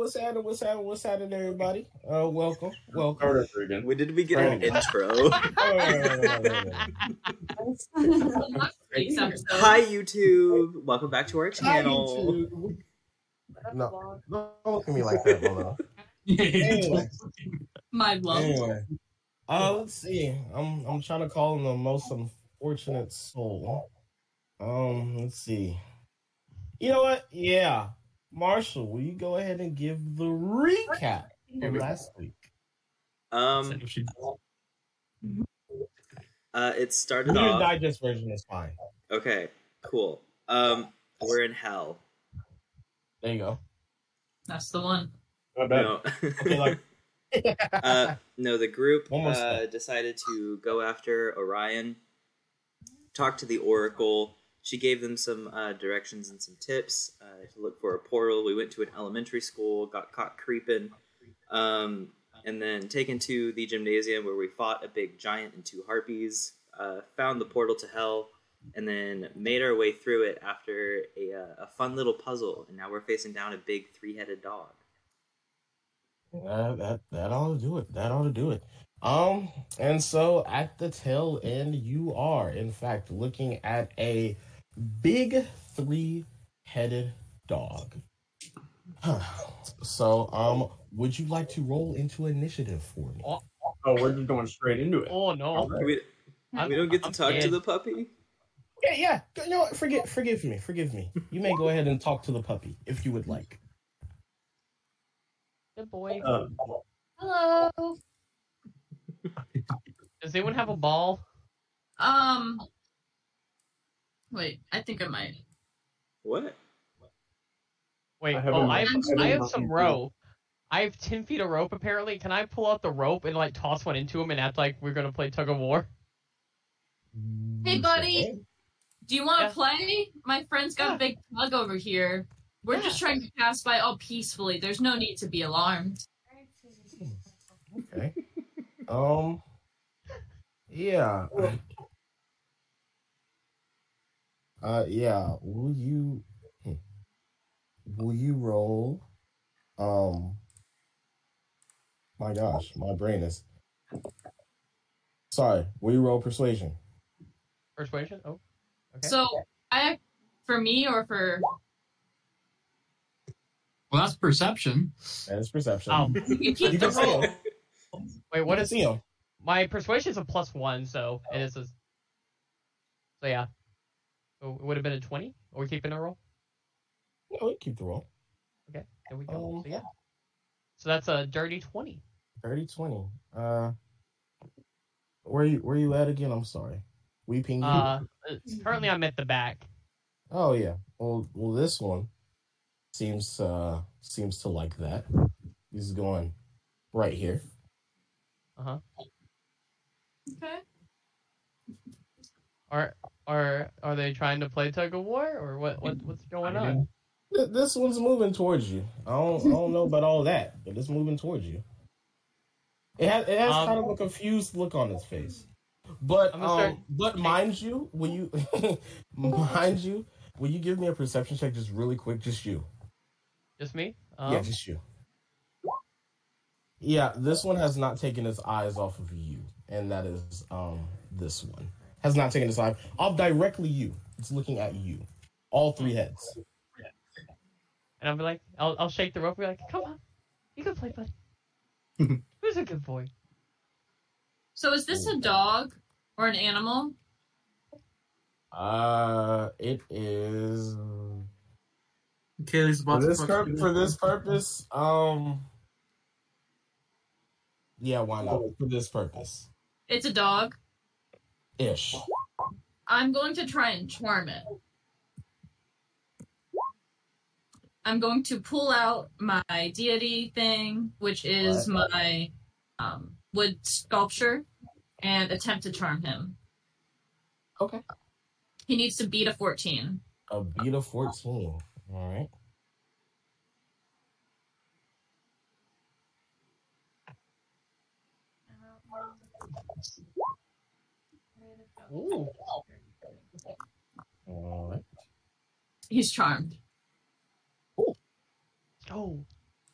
what's happening? What's happening? What's happening, everybody? Uh, welcome, welcome. Start over again. When did we get an intro? Hi YouTube, welcome back to our channel. No, don't look at me like that, Molo. Anyway, My love. anyway. Uh, let's see. I'm I'm trying to call him the most unfortunate soul. Um, let's see. You know what? Yeah, Marshall, will you go ahead and give the recap from last week? Um, uh, it started The off. digest version is fine. Okay, cool. Um, we're in hell. There you go. That's the one. Not bad. No, Okay, like uh, no. The group uh, decided to go after Orion. Talk to the Oracle. She gave them some uh, directions and some tips uh, to look for a portal. We went to an elementary school, got caught creeping, um, and then taken to the gymnasium where we fought a big giant and two harpies. Uh, found the portal to hell, and then made our way through it after a, uh, a fun little puzzle. And now we're facing down a big three-headed dog. Uh, that that ought to do it. That ought to do it. Um, and so at the tail end, you are in fact looking at a big three-headed dog. so, um, would you like to roll into initiative for me? Oh, we're just going straight into it. Oh no! We, we don't get to I'm talk to the puppy. Yeah, yeah. You know what? Forget, forgive me, forgive me. You may go ahead and talk to the puppy if you would like. Good boy. Uh, Hello. Does anyone have a ball? Um. Wait, I think I might. What? Wait, I have oh, a- I have, I have I a have some rope. I have ten feet of rope. Apparently, can I pull out the rope and like toss one into him and act like we're gonna play tug of war? Hey, buddy. Do you want to Yeah. play? My friend's got Yeah. a big tug over here. We're Yeah. just trying to pass by all peacefully. There's no need to be alarmed. Okay. Um. Yeah. Uh. Yeah. Will you? hmm. Will you roll? Um. My gosh, my brain is. Sorry. Will you roll persuasion? Persuasion. Oh, okay. So, I for me or for Well, that's perception. That is perception. Oh, you keep You the can see roll. wait. What What is is see him? my persuasion's a plus one, so it is a. So yeah. So it would have been a twenty. Are we keeping a roll? No, we keep the roll. Okay, there we go. Um, so yeah. So that's a dirty twenty. 30 20. Uh. Where you Where you at again? I'm sorry. Weeping. Uh, it's- currently I'm at the back. Oh yeah. Well, well, this one seems uh seems to like that. He's going right here. Uh huh. Okay. Are are are they trying to play tug of war or what? what what's going on? This one's moving towards you. I don't I don't know about all that, but it's moving towards you. It has it has Um, kind of a confused look on its face. But um, start- but mind you, will you mind you, will you give me a perception check just really quick, just you? Just me? Um, yeah, just you. Yeah, this one has not taken its eyes off of you, and that is um this one has not taken its eye off directly you. It's looking at you, all three heads. And I'll be like, I'll, I'll shake the rope. and Be like, come on, you can play, buddy. Who's a good boy? So, is this a dog or an animal? Uh, it is Kaylee's about for this pur- for this purpose. Um, yeah, why not? For this purpose, It's a dog. Ish. I'm going to try and charm it. I'm going to pull out my deity thing, which is my um, wood sculpture, and attempt to charm him. Okay. He needs to beat a 14. A beat of fourteen. All right. Ooh. All right. He's charmed. Ooh. Oh.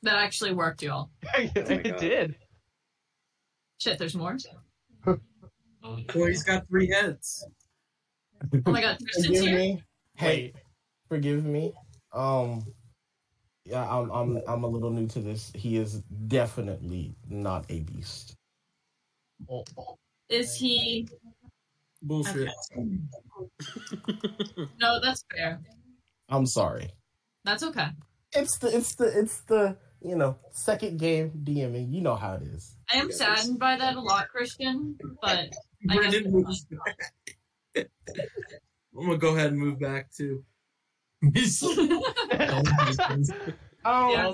That actually worked, y'all. it God. did. Shit, there's more. Boy, he's got three heads. Oh my god, Tristan's Forgive here. me. Hey, Wait. forgive me. Um, yeah, I'm I'm I'm a little new to this. He is definitely not a beast. Oh, Is he? Bullshit. No, that's fair. I'm sorry. That's okay. It's the it's the it's the you know second game DMing. You know how it is. I am Yes. saddened by that a lot, Christian. But I guess Brendan moves back. I'm gonna go ahead and move back to. Um, Yeah.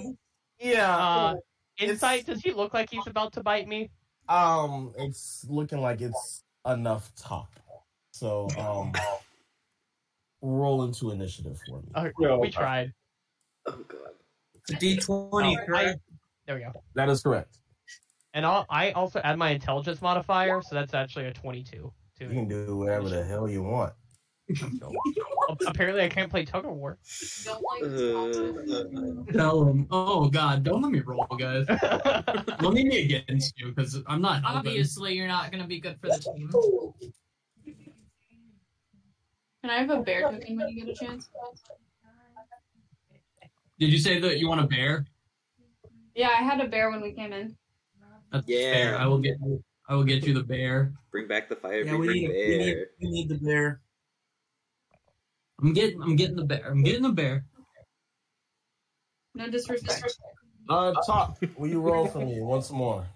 yeah. Uh, It's- insight. Does he look like he's about to bite me? Um, it's looking like it's enough top. So um, roll into initiative for me. Yo, we tried. Oh god. It's a D20, Oh, I- correct? There we go. That is correct. And I'll, I also add my intelligence modifier, so that's actually a 22. You can do whatever the hell you want. Apparently, I can't play tug of war. Tell him. Oh God, don't let me roll, guys. Let me be against you because I'm not. helping. obviously you're not going to be good for the team. Can I have a bear token when you get a chance? Did you say that you want a bear? Yeah, I had a bear when we came in. That's Yeah. fair. I will get. you- I will get you the bear. bring back the fire Yeah, we breathing need, we, need, bear. we need the bear. I'm getting. I'm getting the bear. I'm getting the bear. No disrespect. Uh, top. Will you roll for me once more?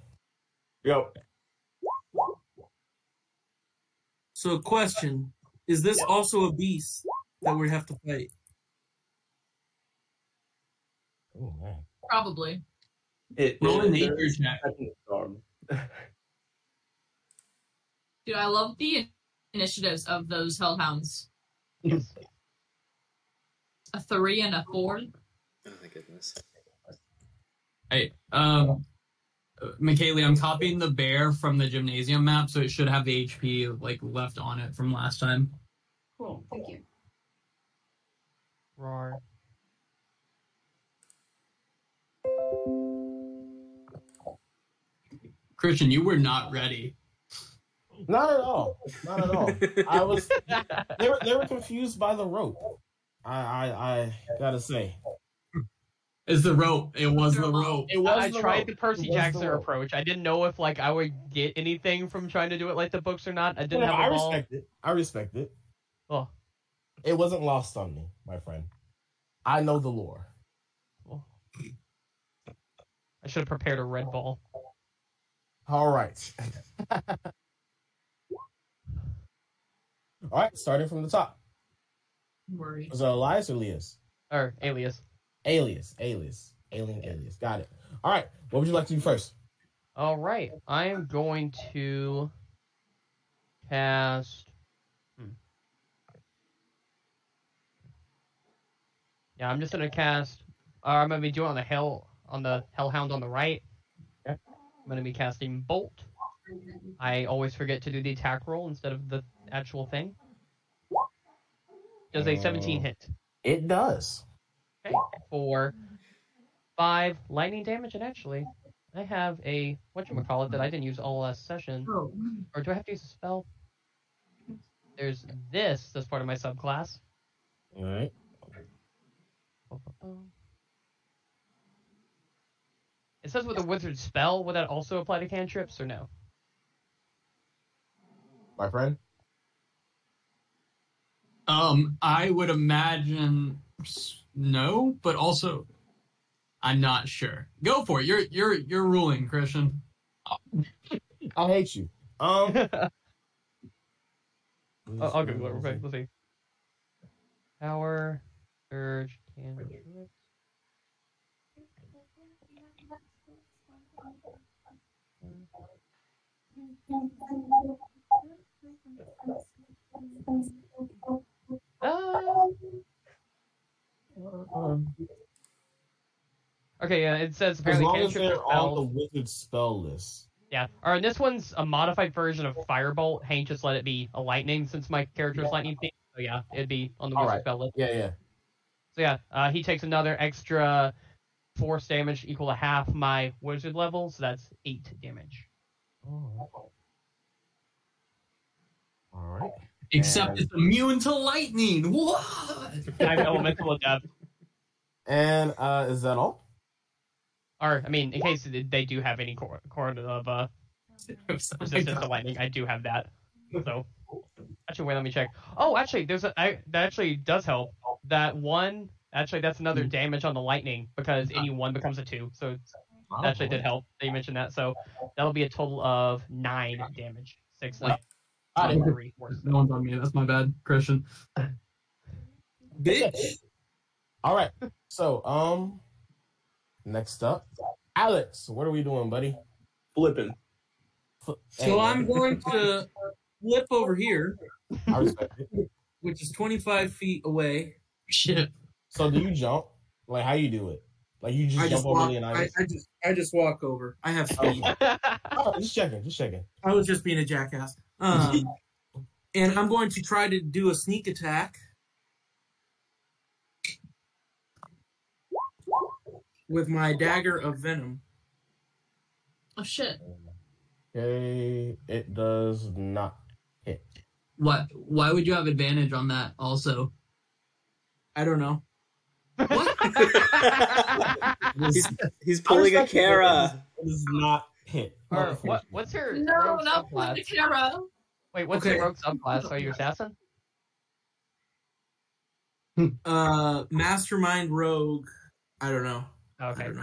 Yep. So, question: Is this also a beast that we have to fight? Oh man. Probably. It, Roll a nature check. Dude, I love the initiatives of those hellhounds. Yes. A three and a four. Oh my goodness. Hey, um, McKaylee, I'm copying the bear from the gymnasium map, so it should have the HP like left on it from last time. Cool. Thank you. Roar. Christian, you were not ready. Not at all. Not at all. I was. They were, they were confused by the rope. I, I I gotta say, It's the rope. It was the rope. it was. I the tried rope. the Percy It was the Jackson approach. I didn't know if like I would get anything from trying to do it like the books or not. I didn't Whatever, have a I ball. respect it. I respect it. Oh, It wasn't lost on me, my friend. I know the lore. well. I should have prepared a red ball. All right. All right, starting from the top. Worry. Was it Elias or Elias? Or alias. Alias, alias, alien alias. Got it. All right, what would you like to do first? All right, I am going to cast. Hmm. Yeah, I'm just gonna cast. Uh, I'm gonna be doing on the hell on the hellhound on the right. Okay. I'm gonna be casting bolt. I always forget to do the attack roll instead of the actual thing. Does a 17 Oh. hit? It does. Okay, for five lightning damage, and actually, I have a what you call it that I didn't use all last session. Oh. Or do I have to use a spell? There's this that's part of my subclass. All right. It says with a wizard spell, would that also apply to cantrips or no? My friend? Um, I would imagine no, but also I'm not sure. Go for it. You're you're you're ruling, Christian. I hate you. Um I'll Google it real quick. Let's see. Power, surge, cantrip. Uh, okay, yeah, it says As apparently long as cantrip they're on the spells. wizard spell list. Yeah, or and this one's a modified version of Firebolt. Hank just let it be a lightning since my character's lightning themed. So yeah, it'd be on the All wizard right. spell list. Yeah, yeah. So yeah, uh, he takes another extra force damage equal to half my wizard level, so that's eight damage. All right. Except And- it's immune to lightning. What? I'm elemental adept. And uh, is that all? Or, I mean, in case they do have any cord, cord of uh, resistance to lightning, I do have that. So, actually, wait, let me check. Oh, actually, there's a I, that actually does help. That one, actually, that's another damage on the lightning because any one becomes a two. So that actually did help. That you mentioned that. So that'll be a total of nine damage. Six light. Got it. three force. No one's on me. That's my bad, Christian. Bitch. All right. So, um, next up, Alex. What are we doing, buddy? Flipping. F- So hey, I'm going to flip over here, I respect it. which is 25 feet away. Shit. So, do you jump? Like, how you do it? Like, you just I jump just over walk. the I, I just I just walk over. I have speed. Oh, just checking. Just checking. I was just being a jackass. Um, and I'm going to try to do a sneak attack with my dagger of venom. Oh shit. Okay, it does not hit. What? Why would you have advantage on that? Also, I don't know. what? he's, he's pulling a Kara. It does not hit. or what? What's your No, not subclass? the Kara. Wait, what's Okay. your rogue subclass? Are you assassin? Uh, mastermind rogue. I don't know. Okay. don't know.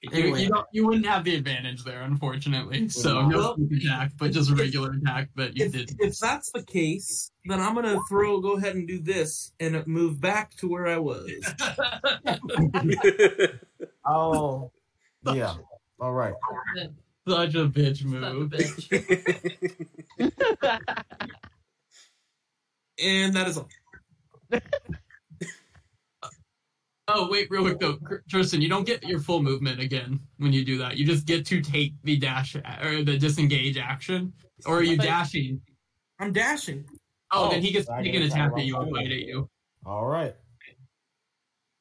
You, Anyway. you, don't, you wouldn't have the advantage there, unfortunately. So no sneak attack, but just a regular attack. But you If, did. if that's the case, then I'm gonna throw. Go ahead and do this and move back to where I was. Oh, yeah. All right. Such a bitch Son of a move. bitch. and that is all. Oh wait, real quick though, Tristan, you don't get your full movement again when you do that. You just get to take the dash or the disengage action, or are you dashing? I'm dashing. Oh, Oh, then he gets I he get can attack I'm at you and bite at you. All right.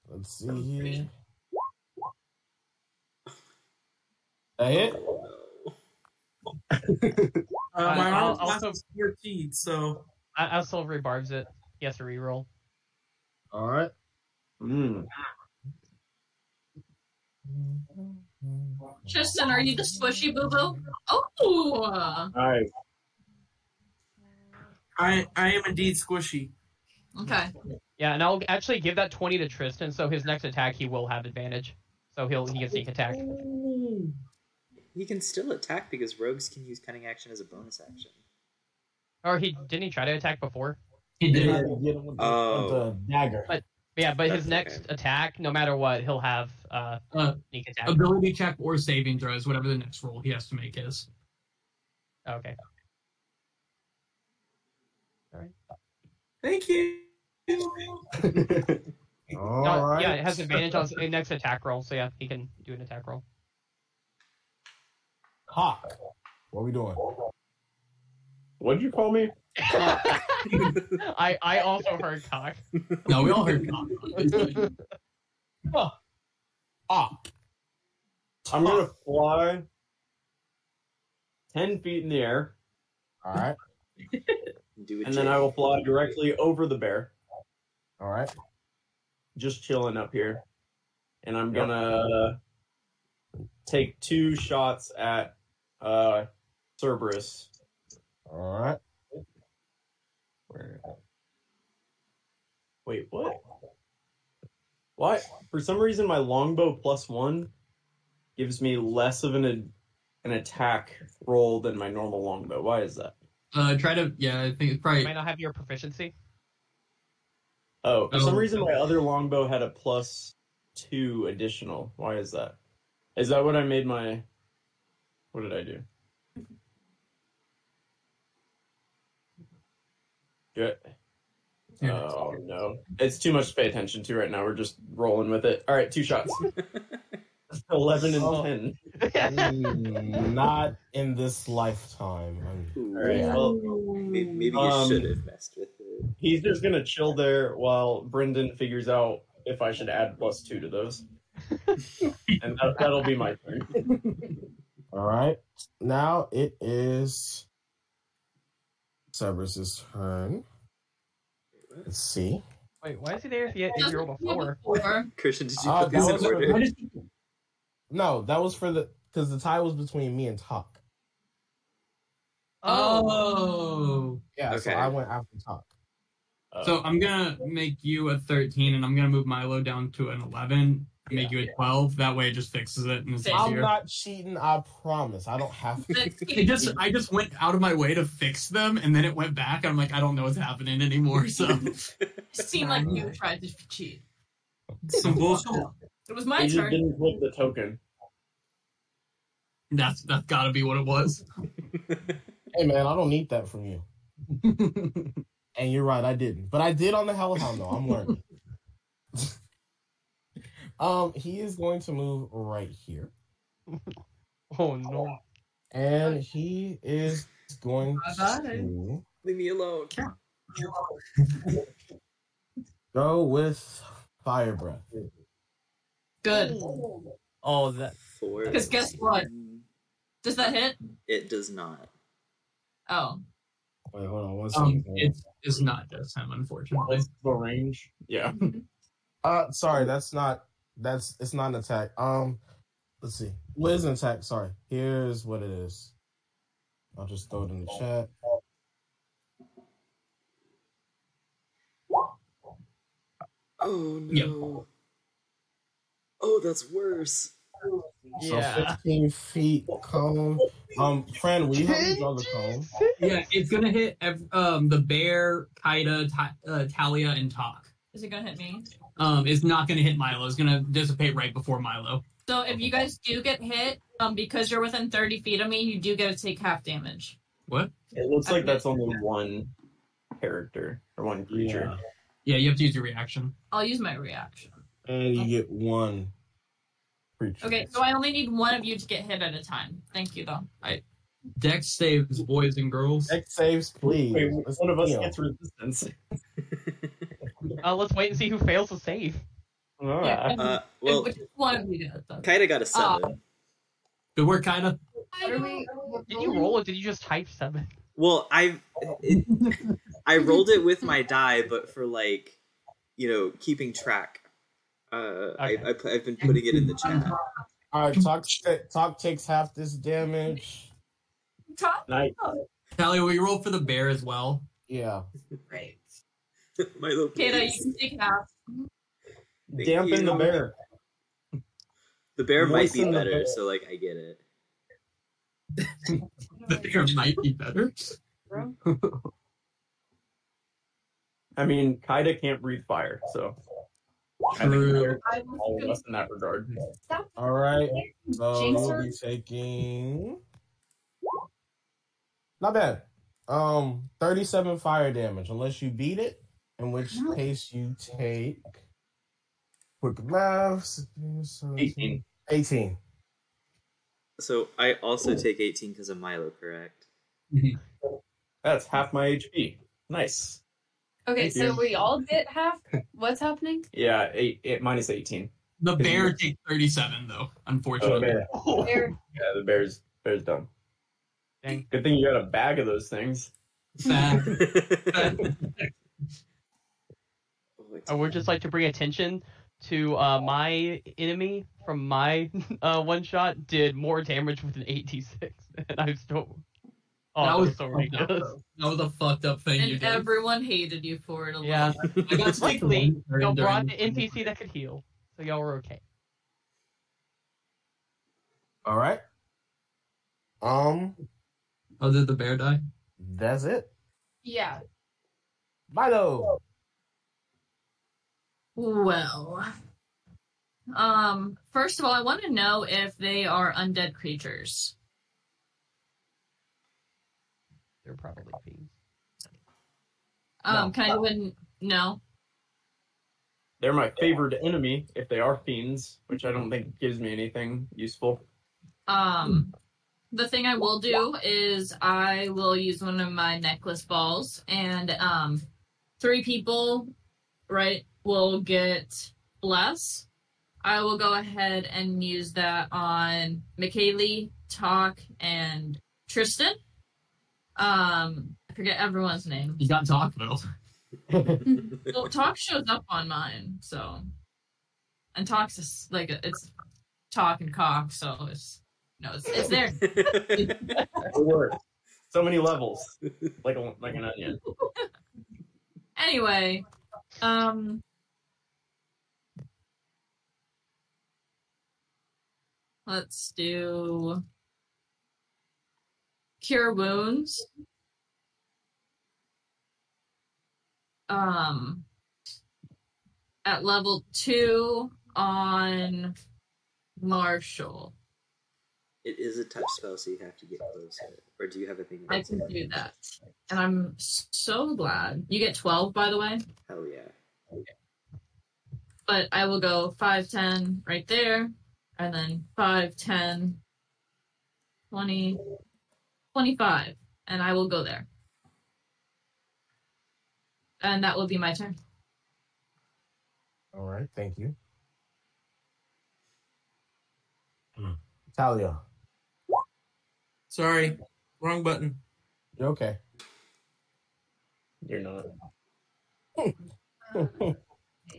Let's see here. That hit? Uh, my I'll- armor I'll class also- is 14, so I, I'll silver barbs it. He has to reroll. All right. Mm. Tristan, are you the squishy boo boo? Oh, Nice. I I am indeed squishy. okay. Yeah, and I'll actually give that twenty to Tristan. So his next attack, he will have advantage. So he'll he can sneak attack. He can still attack because rogues can use cunning action as a bonus action. Or he didn't he try to attack before? He did. had to get him with the, Oh. with the dagger. But- Yeah, but his next okay. attack, no matter what, he'll have uh Uh, sneak attack. ability check or saving throws, whatever the next roll he has to make is. Okay. All right. Thank you. All No, right. Yeah, it has advantage on his next attack roll. So yeah, he can do an attack roll. Hawk. What are we doing? What did you call me? I I also heard cock. No, we all heard. cock. Ah. I'm gonna fly ten feet in the air, All right. Do it. and then I will fly directly over the bear, All right. just chilling up here. And I'm Yep. gonna take two shots at uh Cerberus. All right. Where? Wait, what? Why? For some reason, my longbow plus one gives me less of an an attack roll than my normal longbow. Why is that? Uh, try to. Yeah, I think it's You probably. might not have your proficiency. Oh, for some Oh. reason, my other longbow had a plus two additional. Why is that? Is that what I made my? What did I do? Good. Yeah. Oh no, it's too much to pay attention to right now. We're just rolling with it. All right, two shots. Eleven and Oh. ten. Mm, Not in this lifetime. All right. Well, maybe, maybe you Um, should have messed with it. he's just gonna chill there while Brendan figures out if I should add plus two to those. and that, that'll be my turn. All right. Now it is Cerberus's turn. Let's see. Wait, why is he there if he, if he rolled a four? Four. Christian, did you Ah, put these in was for- order? No, that was for the because the tie was between me and Tock. Oh. Yeah, so Okay. I went after Tock. Uh, So I'm gonna make you a 13, and I'm gonna move Milo down to an 11. And Make you a 12. That way, it just fixes it and it's I'm easier. not cheating. I promise. I don't have to. I just I just went out of my way to fix them, and then it went back. I'm like, I don't know what's happening anymore. So It seemed like you tried to cheat. Some bullshit. It was my just turn. didn't flip the token. that's that's got to be what it was. Hey man, I don't need that from you. And you're right, I didn't. But I did on the Hellhound though. I'm learning. um, he is going to move right here. Oh no. And he is going Bye-bye. to Leave me alone. go with fire breath. Good. Oh, that. Because guess what? Does that hit? It does not. Oh. Wait, hold on one Um, it's it's not just him, unfortunately. The range? Yeah. Uh, sorry, that's not. That's it's not an attack. Um, let's see. What is an attack? Sorry. Here's what it is. I'll just throw it in the chat. Oh no. Yep. Oh, that's worse. So 15 feet cone. Um, friend, will you help me draw the cone? Yeah, it's gonna hit ev- um the bear, Kaida, Ta- uh, Thalia, and Talk. Is it gonna hit me? Um, it's not gonna hit Milo. It's gonna dissipate right before Milo. So if you guys do get hit, um, because you're within 30 feet of me, you do get to take half damage. What? It looks like that's only one character or one creature. Yeah, you have to use your reaction. I'll use my reaction. And you get one creature. Okay, so I only need one of you to get hit at a time. Thank you, though. I Dex saves boys and girls. Dex saves, please. Wait, one of us gets resistance. Uh, let's wait and see who fails to save. Alright. Uh, well, Which one of you does, though? Kaida got a seven. Good work, Kaida. Are we- Did you roll it? Did you just type seven? Well, I it, I rolled it with my die, but for like, you know, keeping track. Uh, I, Okay. I put- I've been putting it in the chat. All right, Tock, Tock takes half this damage. Top? Nice. Thalia, will you roll for the bear as well? Yeah. Great. Milo, Kata, you can take half. Thank Dampen you. the bear. The bear might be better, so like I get it. The bear might be better. I mean, Kaida can't breathe fire, so I think True. all of us in that regard. Stop. All right. So Jinx you'll be taking. Not bad. Um, thirty-seven fire damage, unless you beat it, in which case you take. Quick math. 16, 17, 18. 18. So I also take eighteen because of Milo, correct? Mm-hmm. That's half my HP. Nice. Okay, Thank so you. we all get half. What's happening? Yeah, eight, eight minus 18. The bear takes 37, though, Oh, unfortunately. bear. Yeah, the bear's bear's done. Dang. Good thing you got a bag of those things. Bad. I would just like to bring attention to uh, my enemy from my uh, one shot did more damage with an 86, and I still. Oh, that that was was so fucked up, ridiculous. That was a fucked up thing you did. everyone hated you for it a Yeah. lot. I got sick Luckily, during- y'all brought the NPC that could heal, so y'all were okay. All right. Um, Oh, did the bear die? that's it. Yeah. Milo. Well, um, first of all, I want to know if they are undead creatures. They're probably fiends. Um, No. can I do an no? They're my favorite enemy if they are fiends, which I don't think gives me anything useful. Um, the thing I will do is I will use one of my necklace balls, and um, three people, right, will get bless. I will go ahead and use that on McKaylee, Tock, and Tristan. Um, I forget everyone's name. You got Tock though. Well, Tock shows up on mine, so and Tock's just like it's Tock and Cock, so it's no, it's it's there. It. So many levels, like a, like an onion. anyway, um, let's do cure wounds. Um, at level two on Marshall. It is a touch spell, so you have to get closer. Or do you have a thing? I can it? do that, and I'm so glad you get twelve. By the way. Hell yeah. but I will go 5, 10 right there, and then 5, 10, 20, 25, and I will go there. And that will be my turn. All right, thank you. Hmm. Thalia, Sorry, wrong button. you okay? You're not.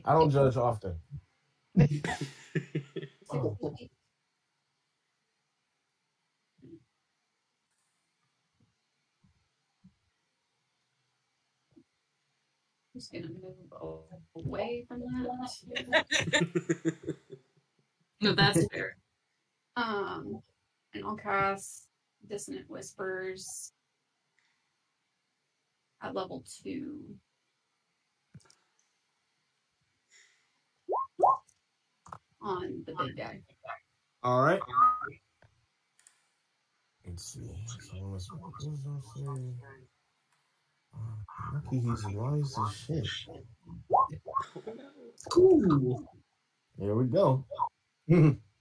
I don't judge often. Just gonna move away from that. No, that's fair. Um, and I'll cast Dissonant Whispers at level two. On the big guy. All right. Let's see. So let's- what was I saying? Uh, Lucky he's wise as shit. Cool. Here we go.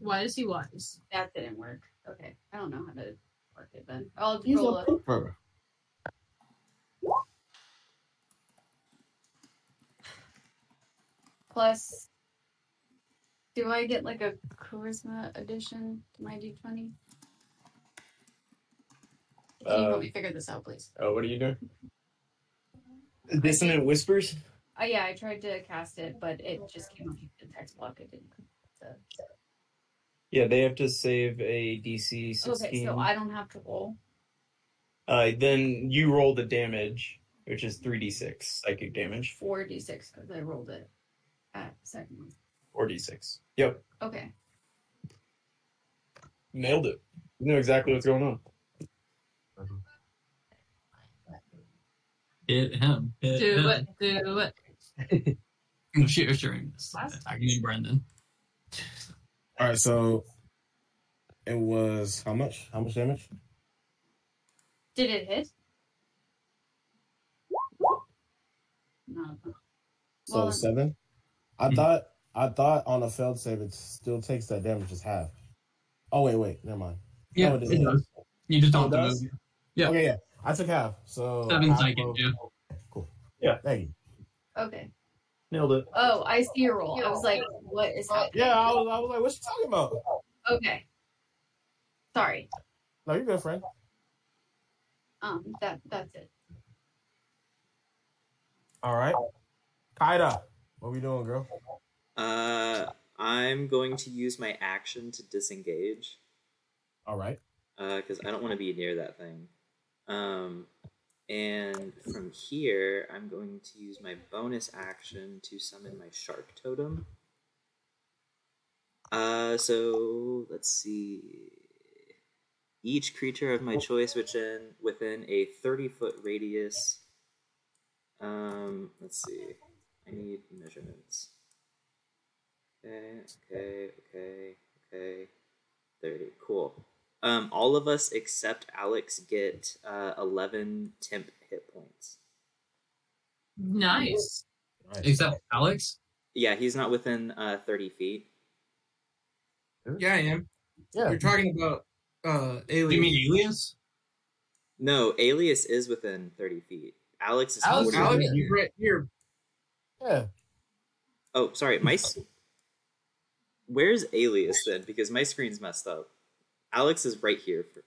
Why is he wise? That didn't work. Okay, I don't know how to work it then. I'll He's roll a a pooper. plus. Do I get like a charisma addition to my d20? Can you Uh, help me figure this out, please? oh, what are you doing? Dissonant whispers. Oh yeah, I tried to cast it, but it just came up with the text block. It didn't. So. Yeah, they have to save a DC sixteen. Okay, so I don't have to roll. Uh, then you roll the damage, which is three d six psychic damage, Four d six because I rolled it at second one. or d six. Yep, Okay. nailed it. You know exactly what's going on. Hit him. Hit Do him. it, do it. She was sharing this. Attacking me, Brendan. All right, so it was how much? How much damage? Did it hit? No. So Well- seven. I Hmm. thought I thought on a failed save it still takes that damage as half. Oh wait, wait, never mind. Yeah, Oh, it doesn't. does. You just Oh, don't it have to move. Yeah. Okay, yeah. I took half. So Seven half psychic, of- yeah. Cool. Yeah. Thank you. Okay. Nailed it. Oh, I see your roll. I was like, what is happening? Yeah, I was, I was like, what you talking about? Okay. Sorry. No, you're good, friend. Um, that that's it. All right. Kaida, what are we doing, girl? Uh, I'm going to use my action to disengage All right. Uh, because I don't want to be near that thing. Um, and from here, I'm going to use my bonus action to summon my shark totem. Uh, so let's see. Each creature of my choice within within a 30 foot radius. Um, let's see. I need measurements. Okay, okay, okay, okay. 30. Cool. Um, all of us except Alex get uh, 11 temp hit points. Nice. Nice. Except Alex. Yeah, he's not within uh, 30 feet. Yeah, I am. Yeah. You're talking about uh Do you mean Alias? No, Alias is within 30 feet. Alex is Alex- 40 Alex, you're right here. Yeah. Oh, sorry, my. s- Where's Alias then? Because my screen's messed up. Alex is right here. For...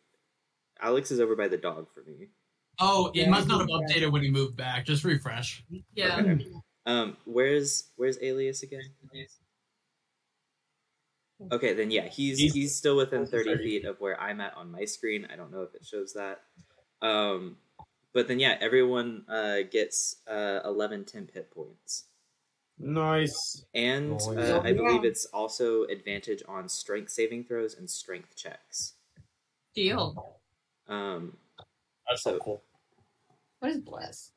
Alex is over by the dog for me. Oh, it Yeah, must not have updated when he moved back. Just refresh. Yeah. Um, where's where's Alias again? Okay, then yeah, he's He's- he's still within thirty feet of where I'm at on my screen. I don't know if it shows that. Um, but then yeah, everyone uh, gets uh, 11 temp hit points, Nice. and Oh, uh. I believe it's also advantage on strength saving throws and strength checks. Deal. Um, That's so cool. What is bless?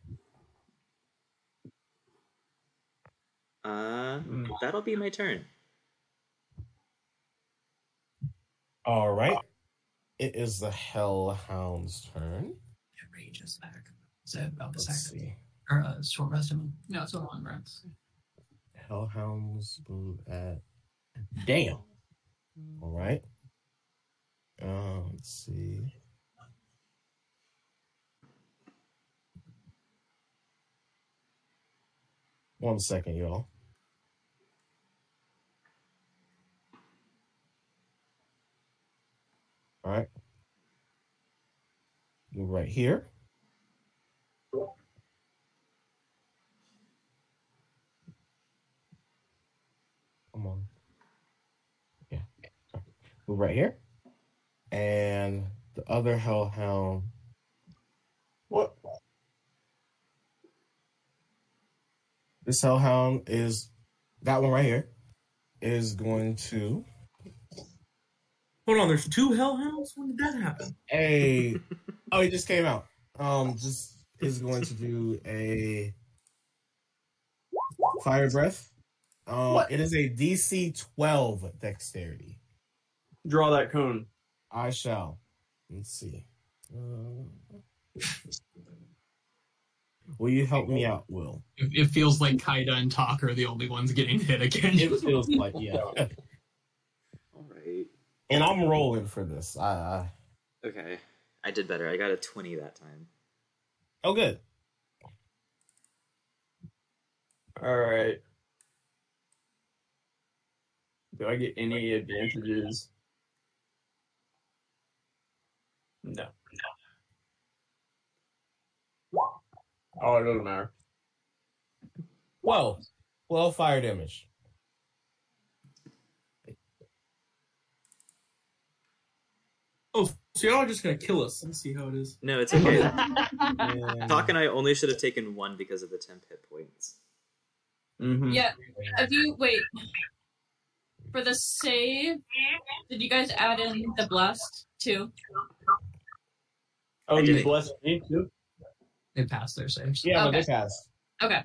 uh, Mm. that'll be my turn. All right. It is the Hellhound's turn. Rage is back. Is that about the Let's second? see. Or uh, short rest? I mean, no, it's a long rest. Hellhounds move at. Damn. All right. Uh, let's see. One second, y'all. All right. Move right here. Come on. Yeah. Move right here. And the other hellhound. What? This hellhound is that one right here is going to Hold on, there's two hellhounds? When did that happen? Hey, oh he just came out. Um just is going to do a fire breath. Uh, it is a DC 12 dexterity. Draw that cone. I shall. Let's see. Uh, will you help me out, Will? It, it feels like Kaida and Taka are the only ones getting hit again. It feels like yeah. All right. And I'm rolling for this. I, I Okay. I did better. I got a 20 that time. oh good. All right. Do I get any advantages? No. No. Oh, it doesn't matter. Well, well, fire damage. Oh, so y'all are just gonna kill us. Let's see how it is. No, it's okay. And- Tock and I only should have taken one because of the temp hit points. Mm-hmm. Yeah. If you wait for the save, did you guys add in the blast too? Oh, you blessed me too? They passed their saves. Yeah, but Okay. they passed. Okay.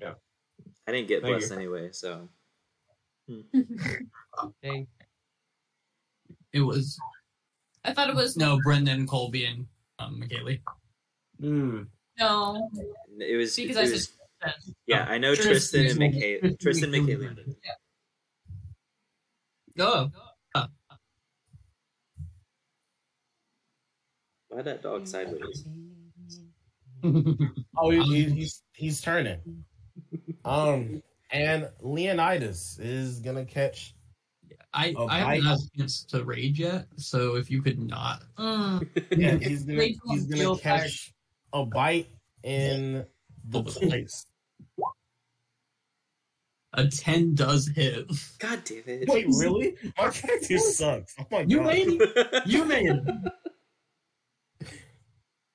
I didn't get Thank blessed you. anyway, so. Dang. It was I thought it was no Brendan, Colby, and um, McKaylee. Mm. no. It was. Because it I was- said yeah, I know Tristan- Tristan and McKay. Tristan, Tristan- McKaylee. did. Oh, Why that dog sideways? Oh, he, he- he's he's turning. Um, and Leonidas is gonna catch. I Oh, I haven't had a chance to rage yet, so if you could not, Mm. Yeah, he's gonna he's gonna catch a bite in the place. a ten does hit. God damn it! Wait, really? My character sucks. Oh my You god. made it. You made it.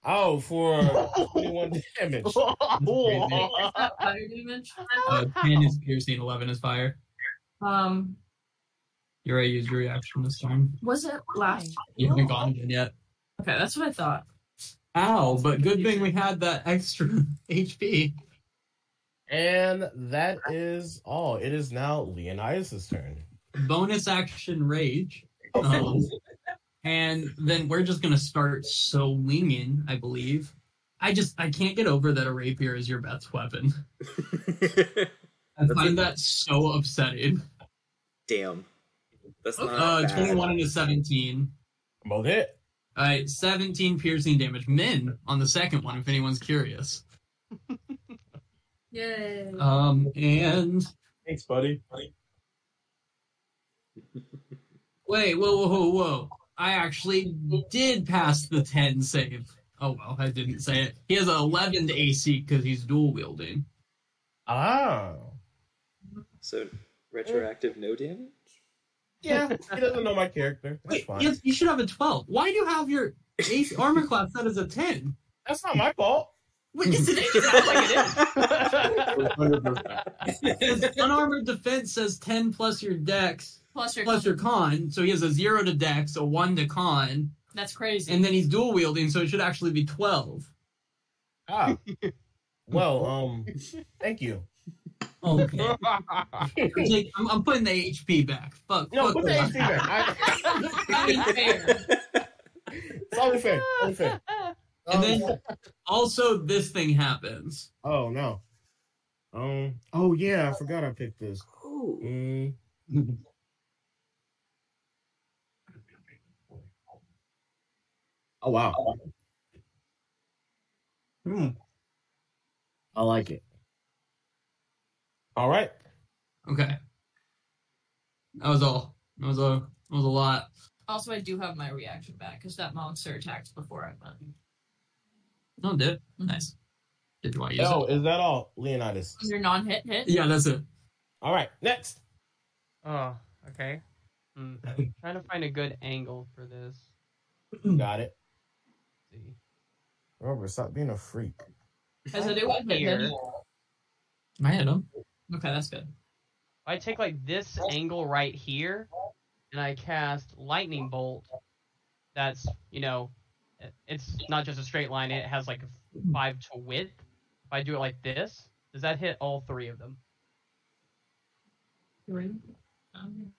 Oh, for 21 damage. Is that fire damage? Uh, ten is piercing, eleven is fire. Um, You already used your reaction this time. was it last? You haven't gone in yet. Okay, that's what I thought. Ow! But good thing we had that extra HP. And that is all. It is now Leonidas' turn. Bonus action rage. Um, and then we're just gonna start swinging, I believe. I just I can't get over that a rapier is your best weapon. I find that so upsetting. Damn. That's not Uh, bad. 21 and a 17. Both hit. All right, 17 piercing damage. Min on the second one, if anyone's curious. Yay. Um, and Thanks, buddy. wait, whoa, whoa, whoa, whoa! I actually did pass the ten save. Oh well, I didn't say it. He has an eleven to AC because he's dual wielding. Oh. So retroactive no damage. Yeah, he doesn't know my character. That's Wait, fine. you, you should have a twelve. Why do you have your AC armor class set as a ten? That's not my fault. Wait, yes, it is. Sounds like it is. Unarmored defense says ten plus your dex Plus your plus your con, so he has a zero to dex, a one to con, That's crazy. and then he's dual wielding, so it should actually be twelve. Ah. Well, um, thank you. Okay. Jake, I'm, I'm putting the HP back. Fuck. No, fuck put the. HP back. I, I mean, fair. it's only fair. Only fair. And then also this thing happens. oh no. Um. Oh yeah, I forgot I picked this. Ooh. Mm. Oh wow. Hmm. I like it. All right. Okay. That was all. That was a that was a lot. Also, I do have my reaction back because that monster attacked before I went. No, did nice. Did you want to use Oh, it? is that all, Leonidas? Was your non-hit hit? Yeah, that's it. All right. Next. Oh, okay. Hmm. Trying to find a good angle for this. Got it. Let's see. Robert, stop being a freak. Has anyone hit him? Here. I hit him. Okay, that's good. I take like this angle right here, and I cast lightning bolt, that's you know, it's not just a straight line. It has like a five to width. If I do it like this, does that hit all three of them? Um,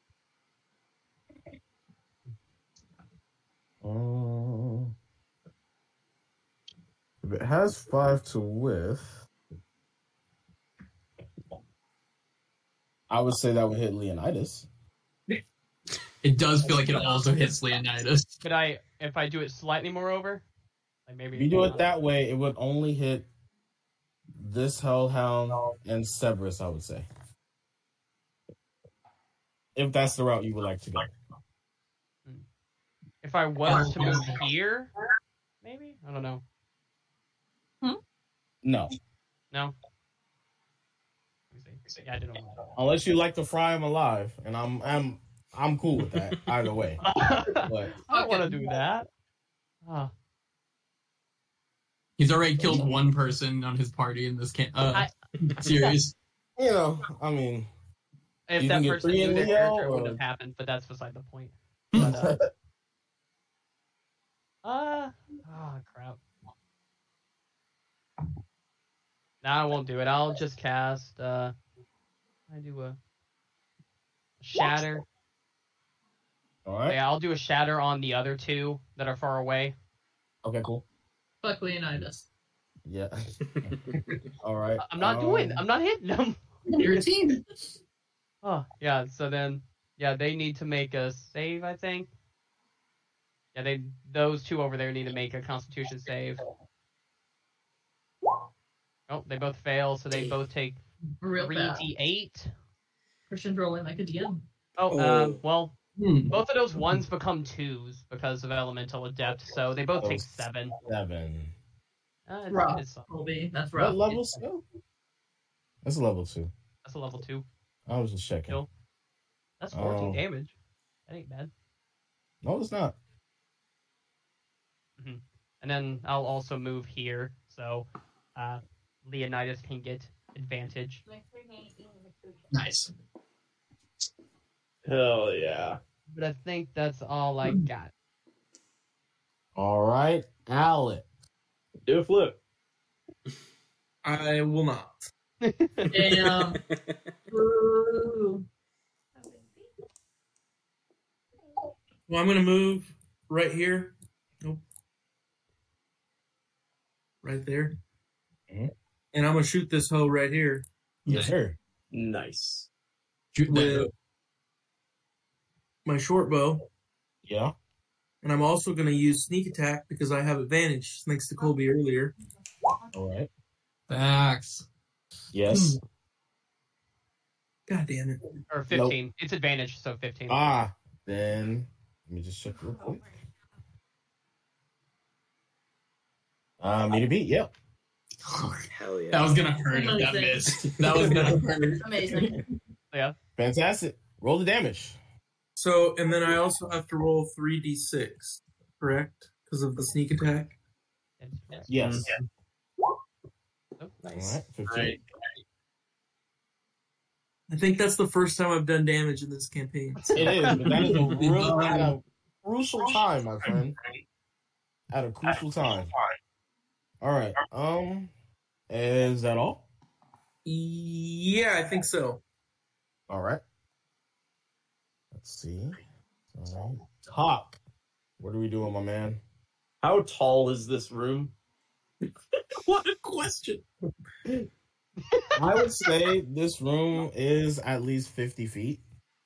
Um, if it has five to width, I would say that would hit Leonidas. It does feel like it also hits Leonidas. Could I, if I do it slightly more over, like maybe If you do it that way, it would only hit this Hellhound and Cerberus, I would say. If that's the route you would like to go. If I was to move here, maybe I don't know. Hmm? No. No. Let me see. Yeah, I didn't know. Unless you like to fry him alive, and I'm I'm I'm cool with that either way. I But don't want to do that. Ah. He's already killed one person on his party in this can- uh, series. you know, I mean, If that person three knew their Leo, character, it wouldn't have happened. But that's beside the point. But, uh, uh, oh crap. No, I won't do it. I'll just cast. Uh, I do a shatter. all right. Yeah, I'll do a shatter on the other two that are far away. Okay, cool. fuck Leonidas. Yeah. all right. I'm not doing. Um, I'm not hitting them. Your team. Oh, yeah. So then, yeah, they need to make a save, I think. Yeah, they those two over there need to make a Constitution save. Oh, they both fail, so they both take Real 3d8. Christian's rolling like a DM. Oh, Oh. um, well, Hmm. both of those ones become twos because of elemental adept, so they both take Oh, seven. Seven. Uh, it's, Rough. it's, Colby, that's What rough. level skill? That's a level two. that's a level two. I was just checking. Kill. That's fourteen Oh. damage. That ain't bad. No, it's not. And then I'll also move here, so uh, Leonidas can get advantage. Nice. Hell yeah. But I think that's all I hmm. got. All right, Alex. Do a flip. I will not. Damn. Well, I'm gonna move right here. Nope. Right there. Eh? And I'm gonna shoot this hoe right here Yes, sir. Nice. Shoot with my short bow. Yeah. And I'm also gonna use sneak attack because I have advantage thanks to Colby earlier. All right. Facts. Yes. God damn it. Or 15. It's advantage, so 15. Ah, then let me just check real quick. Uh, me to beat. Yep. Hell yeah. That was gonna hurt if that missed. That was gonna hurt. Amazing. Yeah. Fantastic. Roll the damage. So, and then I also have to roll 3d6, correct? Because of the sneak attack. Yes. Mm-hmm. Oh, All Nice. right. 15. Right. I think that's the first time I've done damage in this campaign. It is, but that is a real at a crucial time, my friend. At a crucial time. All right. Um, is that all? Yeah, I think so. All right. Let's see. All right. Tock. What are we doing, my man? How tall is this room? What a question. I would say this room is at least fifty feet.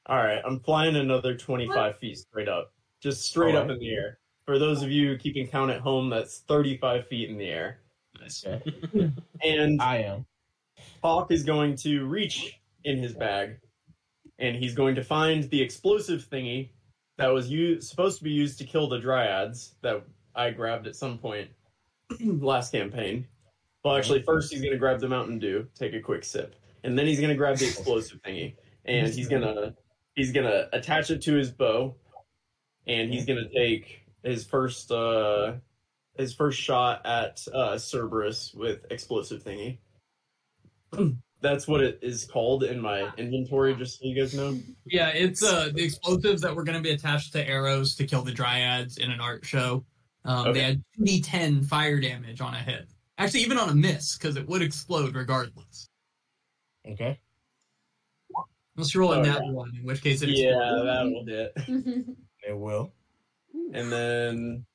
All right, I'm flying another 25 feet straight up, just straight up in the air. For those of you keeping count at home, that's 35 feet in the air. Nice. And I am. Hawk is going to reach in his bag, and he's going to find the explosive thingy that was used, supposed to be used to kill the dryads that I grabbed at some point last campaign. Well, actually, first he's going to grab the Mountain Dew, take a quick sip, and then he's going to grab the explosive thingy, and he's gonna he's gonna attach it to his bow, and he's gonna take his first uh his first shot at uh Cerberus with explosive thingy. That's what it is called in my inventory, just so you guys know. Yeah, it's uh the explosives that were going to be attached to arrows to kill the dryads in an art show. Um, Okay. They had 2d10 fire damage on a hit. Actually, even on a miss, because it would explode regardless. Okay. Unless you roll a Oh, nat yeah. one, in which case it Yeah, that will hit. It will. And then,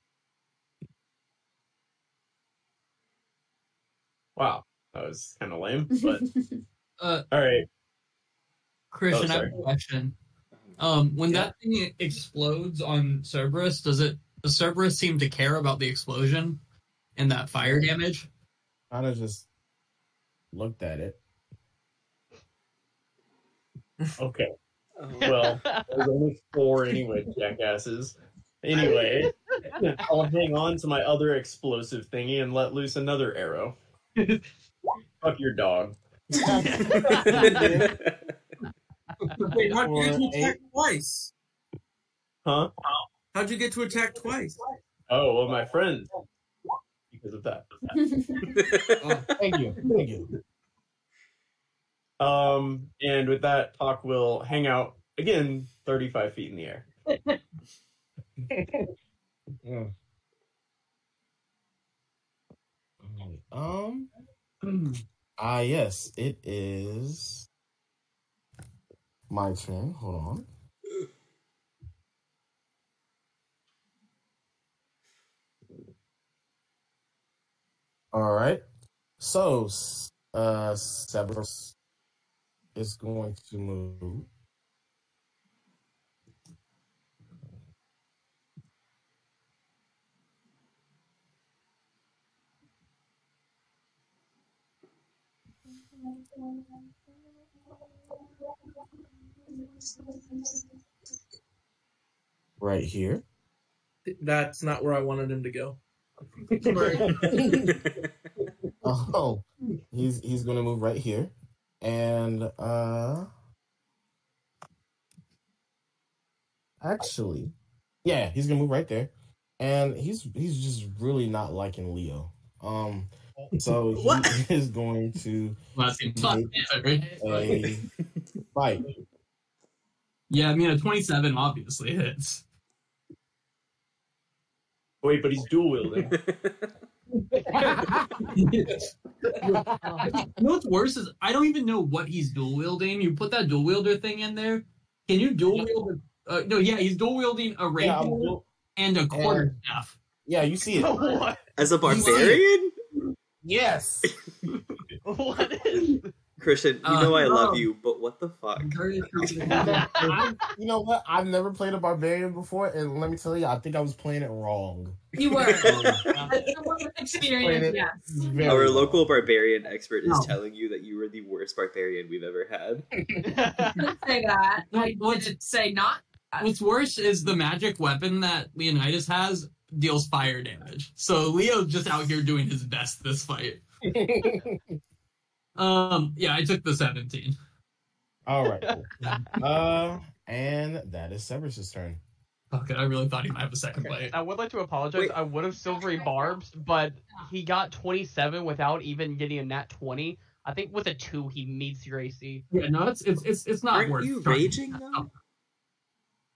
wow, that was kind of lame. But Uh, all right, Christian, Oh, I have a question. Um, when Yeah. that thing explodes on Cerberus, does it does Cerberus seem to care about the explosion and that fire damage? Kind of just looked at it. okay. Oh, Well, there's only four anyway, jackasses. Anyway, I'll hang on to my other explosive thingy and let loose another arrow. Fuck your dog. Wait, how'd you get to Or attack twice? Huh? How'd you get to attack twice? Oh, well, my friend. Because of that. Thank you. Thank you. Um, and with that, Tock will hang out again 35 feet in the air. Yeah. Um. Ah, yes, it is my turn. Hold on. All right. So, uh, Cerberus is going to move. Right here. That's not where I wanted him to go. Oh, he's he's gonna move right here, and uh, actually, yeah, he's gonna move right there, and he's he's just really not liking Leo. Um, so he What? is going to Well, that seems Right. necessary. a fight. Yeah, I mean a twenty-seven obviously hits. Wait, but he's dual wielding. you know what's worse is I don't even know what he's dual wielding. You put that dual wielder thing in there. Can you dual wield? Uh, no, yeah, he's dual wielding a rapier Yeah, I'm dual- and a quarterstaff. yeah, you see it. what? As a barbarian? Yes. What is? Christian, you Uh, know I love oh. you, but what the fuck? You know what? I've never played a barbarian before, and let me tell you, I think I was playing it wrong. You were. As Very someone with experience, yes. Our wrong. local barbarian expert is No. telling you that you were the worst barbarian we've ever had. didn't say that. I What's- didn't say not. What's worse is the magic weapon that Leonidas has deals fire damage. So Leo's just out here doing his best this fight. Um, yeah, I took the 17. All right. cool. Uh, and that is Cerberus's turn. Fuck it, I really thought he might have a second Okay, bite. I would like to apologize. Wait. I would have silvery barbs, but he got 27 without even getting a nat 20. I think with a two, he meets your AC. Yeah, no, it's it's it's, it's not Aren't worth you raging though?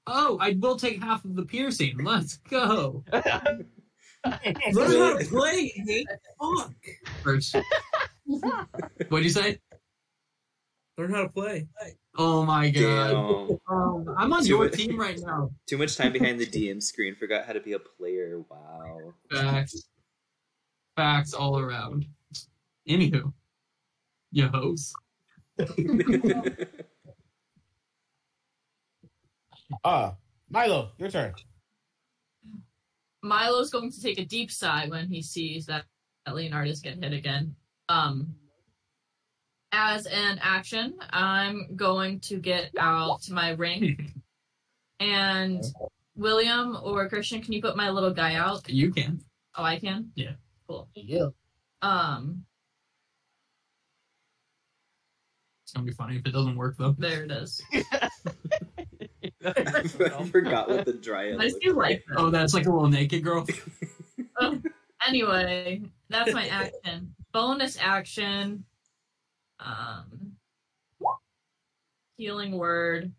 Oh, I will take half of the piercing. Let's go. Learn how to play, Hank. Fuck. First. What'd you say? Learn how to play. Oh my god. Um, I'm on Too your much- team right now. Too much time behind the DM screen. Forgot how to be a player. Wow. Facts. Facts all around. Anywho. You host. Uh, Milo, your turn. Milo's going to take a deep sigh when he sees that, that Leonardus get hit again. Um, as an action, I'm going to get out my ring. and William or Christian, can you put my little guy out? You can. Oh, I can? Yeah. Cool. Yeah. Um, It's gonna be funny if it doesn't work though. there it is. I forgot what the dryad I looked do like that. Oh, that's like a little naked girl. Anyway, that's my action. Bonus action. Um, healing word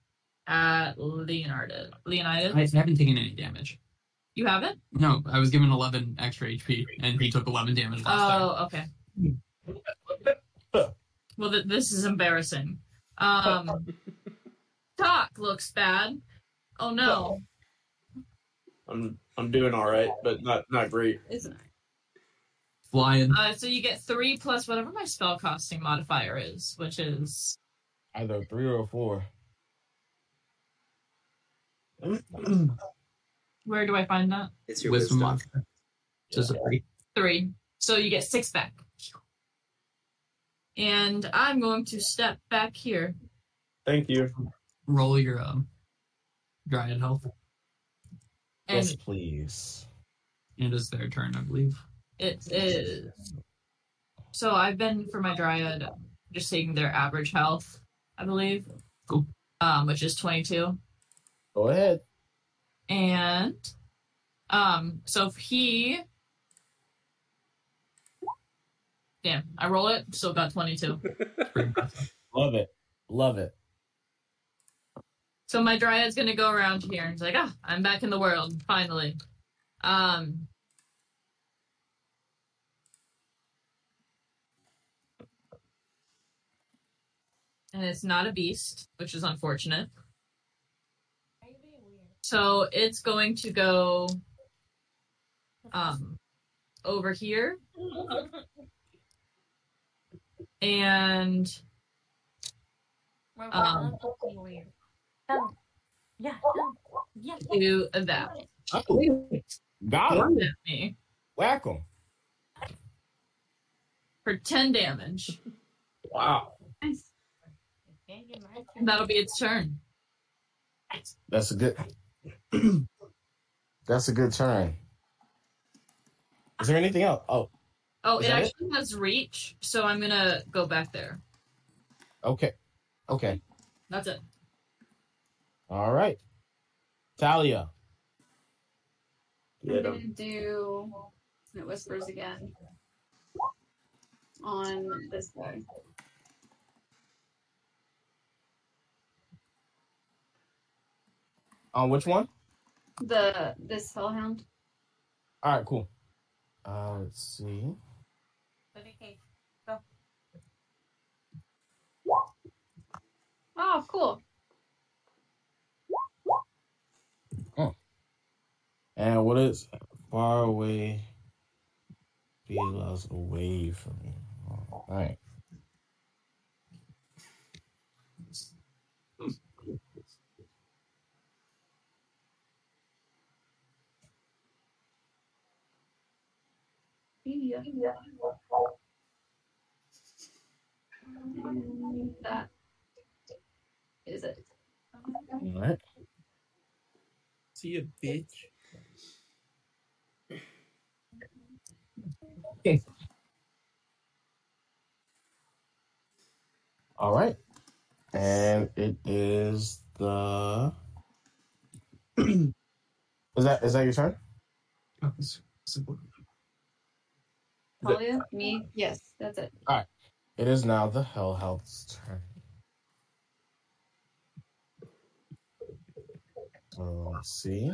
at Leonardo. Leonidas. I haven't taken any damage. You haven't? No, I was given 11 extra HP, and he took 11 damage last time. Oh, okay. well, th- this is embarrassing. Um, Tock looks bad. Oh no. I'm I'm doing all right, but not not great. Isn't it? Flying. Uh, so you get three plus whatever my spellcasting modifier is, which is Either three or four. where do I find that? It's your Wisdom wisdom. modifier. Just three. Three. So you get six back. And I'm going to step back here. Thank you. Roll your um, dryad health. And Yes, please. And It is their turn, I believe. it is. So I've been for my dryad, just taking their average health, I believe. Cool. Um, which is 22. Go ahead. And um, so if he Damn, I roll it, still got 22. Love it. Love it. So my dryad's gonna go around here and it's like, ah, I'm back in the world, finally. Um And it's not a beast, which is unfortunate. So it's going to go um over here. And Um, yeah, yeah. do that. Oh, got him. At me Whack him. for 10 damage. Wow. And that'll be its turn. That's a good. That's a good turn. Is there anything else? Oh, Oh, Is it that it? actually has reach, so I'm gonna go back there. okay. Okay. That's it. All right. Thalia. I'm gonna do it whispers again on this guy. On which one? The this hellhound. All right, cool. Uh, let's see. Okay, go. Oh, cool. And what is far away be lost away from me. All right. That is it. What? See you, bitch. All right. And it is the. is that is that your turn? oh Thalia, me, yes, that's it. All right. It is now the Hellhound's turn. So let's see.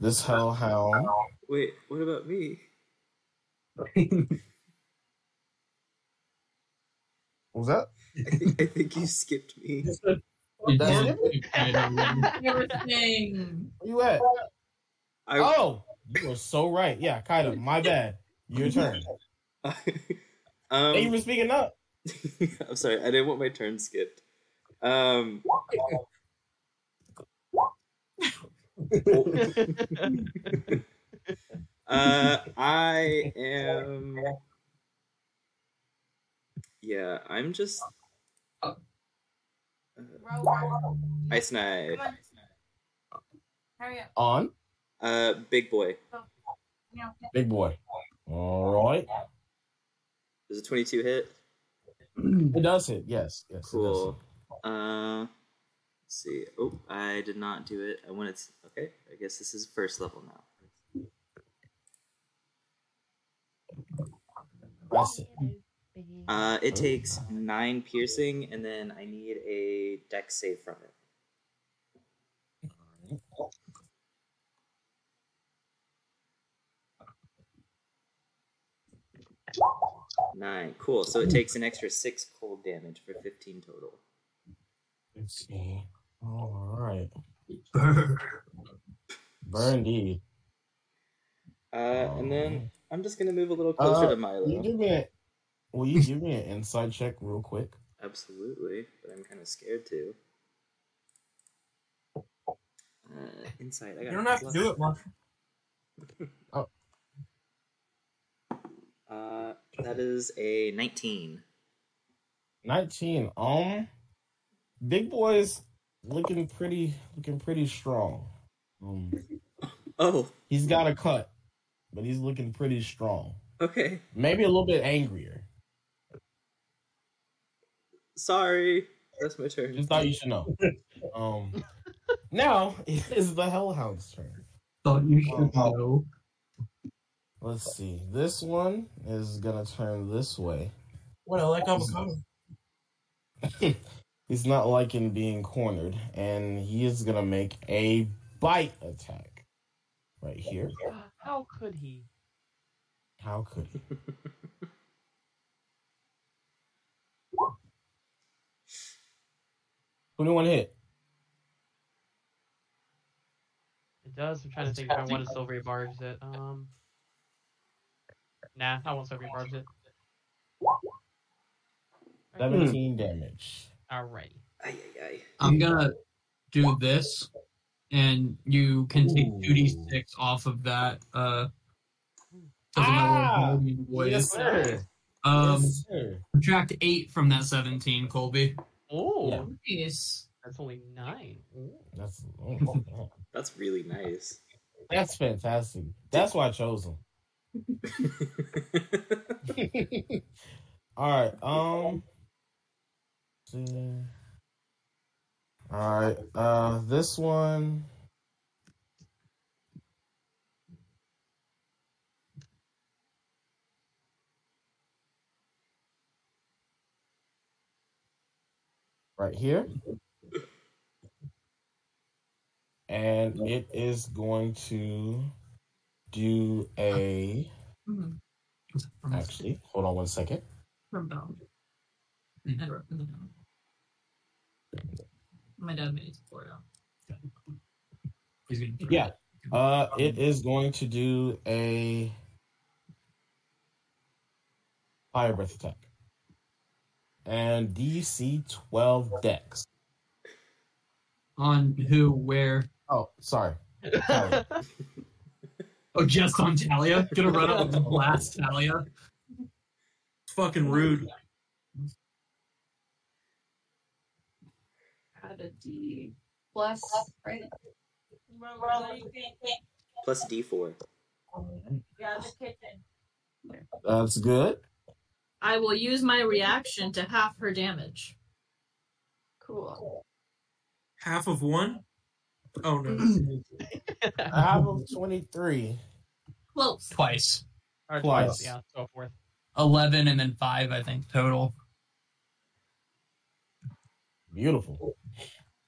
This Hellhound. Wait, what about me? What was that? I think, I think you skipped me. That's Everything. Where you at? I, Oh, you were so right. Yeah, kind of. My bad. Your turn. um, Thank you were speaking up. I'm sorry, I didn't want my turn skipped. Um, uh, I am. Yeah, I'm just. Uh, Ice Knife. Hurry up. On. Uh, big boy. Big boy. All right. Does a 22 hit? It does hit. Yes. Yes. it does Cool. Uh, let's see. Oh, I did not do it. I wanted to. Okay, I guess this is first level now. hit. That's it. Uh, it takes nine piercing, and then I need a dex save from it. Nine. Cool. So it takes an extra six cold damage for 15 total. Let's see. All right. Burn. Burn indeed. Uh, and then I'm just gonna move a little closer Uh, to Milo. Will you give me a, will you give me an insight check real quick? Absolutely, but I'm kind of scared to. Uh, insight. I got You don't have to do it, Mark. Uh, that is a 19. 19. Um Big boy's looking pretty looking pretty strong. Um Oh, he's got a cut, but he's looking pretty strong. okay. Maybe a little bit angrier. Sorry. That's my turn. Just thought you should know. Um now is the Hellhound's turn. Thought you should Oh. know. Let's see. This one is gonna turn this way. What I like avocado. He's not liking being cornered, and he is gonna make a bite attack right here. How could he? How could he? Twenty-one hit. It does. I'm trying to think if I want to silvery barbs it. Um. Nah, I won't silvery barbs it. Seventeen damage. Alright. Ay, ay, ay. I'm gonna do this, and you can take Ooh. two d six off of that. Uh, Ah! matter what you voice. Yes, sir. Um, yes, sir. subtract eight from that seventeen, Colby. Oh, Yeah. Nice. that's only nine. That's oh, That's really nice. that's fantastic. That's why I chose him. All right. Um. Let's. All right. Uh, this one. Right here. And it is going to do a. Mhm. Actually, hold on one second. From Bell. Mhm. And from the Bell. My dad made it to Florida. He's gonna Yeah. Uh, it is going to do a fire breath attack. And DC 12 dex. On who, where? Oh, sorry. Sorry. Oh, just on Thalia? Gonna run up and blast Thalia? It's fucking rude. Add a D plus, right? Plus D4. Yeah, the kitchen. That's good. I will use my reaction to half her damage. Cool. Half of one? Oh no. I have a 23. Close. Twice. Or Twice. twice, yeah, so forth. 11 and then 5, I think, total. Beautiful.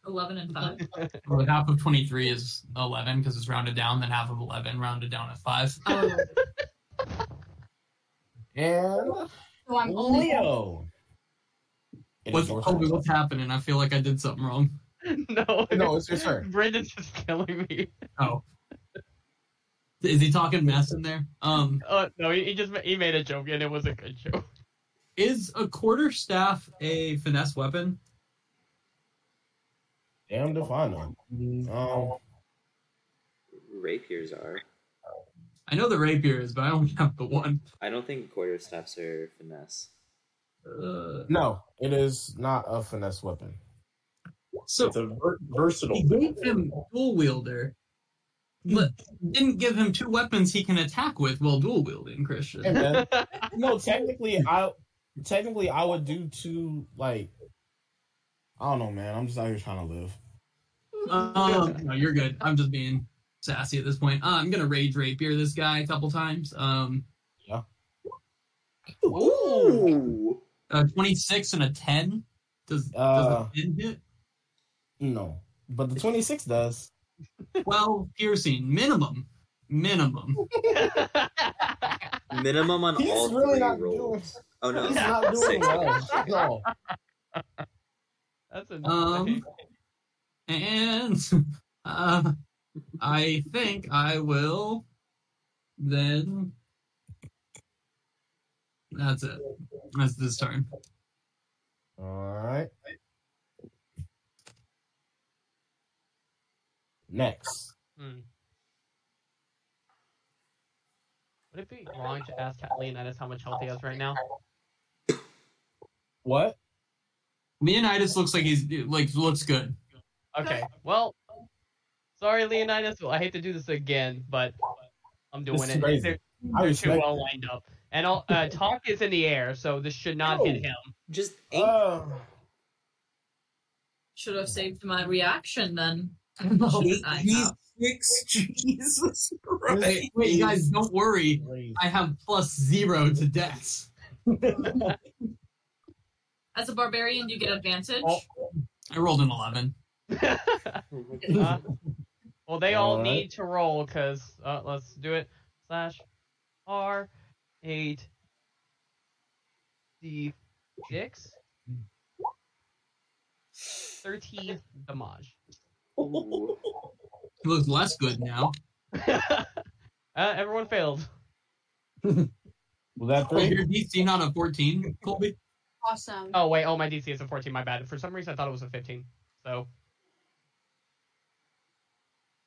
11 and 5. Well, half of 23 is 11 because it's rounded down, then half of 11 rounded down at 5. Oh, And So I'm only Leo. What's, your Colby, turn. what's happening? I feel like I did something wrong. no, No, it's your turn. Brendan's just killing me. Oh. Is he talking mess in there? Um, Uh, no, he, he just ma- he made a joke and it was a good joke. is a quarter staff a finesse weapon? Damn if I know. Um, Rapiers are. I know the rapier is, but I only have the one. I don't think quarterstaffs are finesse. Uh, no, it is not a finesse weapon. so It's a ver- versatile. he gave him dual wielder, but didn't give him two weapons he can attack with while dual wielding. Christian. Hey, man. no, technically, I technically I would do two. Like, I don't know, man. I'm just out here trying to live. Um, no, you're good. I'm just being sassy at this point. Uh, I'm gonna rage rapier this guy a couple times. Um, Ooh! uh, 26 and a 10. Does Uh, does a 10 hit? No, but the 26 does. 12 piercing minimum. Minimum. Minimum on He's all really three not rolls. Oh no, He's not doing well. No. That's a Um, and uh, I think I will then. That's it. That's this turn. All right. Next. Hmm. Would it be wrong to ask Leonidas how much health he has right now? What? Leonidas looks like he's like looks good. Okay, well, sorry, Leonidas. Well, I hate to do this again, but I'm doing This is it. crazy. They're, they're too respect well lined up. And I'll, uh, Tock is in the air, so this should not hit Oh. him. Just it. Uh, should have saved my reaction then. Eight I D six. Jesus Christ. Wait, wait, guys, don't worry. I have plus zero to dex. As a barbarian, you get advantage. Oh. I rolled an eleven. Uh, well, they all Alright. need to roll because uh, let's do it. Slash R eight D six thirteen damage. He looks less good now. uh, everyone failed. Was that Oh, three? your DC not on a fourteen, Colby. Awesome. Oh wait, oh my DC is a fourteen. My bad. For some reason, I thought it was a fifteen. So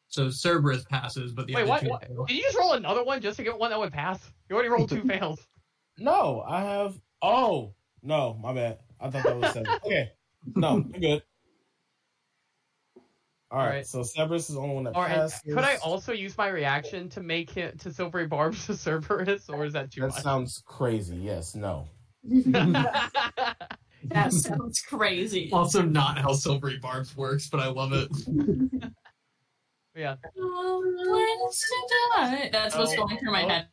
So Cerberus passes, but the wait, other what, two what? Did you just roll another one just to get one that would pass? You already rolled two fails. No, I have. Oh no, my bad. I thought that was seven. okay, no, you're good. All right, Alright. so Cerberus is the only one that Or and passes. could I also use my reaction to make it to Silvery Barbs to Cerberus, or is that too That much? That sounds crazy. Yes, no. That sounds crazy. Also, not how silvery barbs works, but I love it. yeah. That's what's going through my Oh. head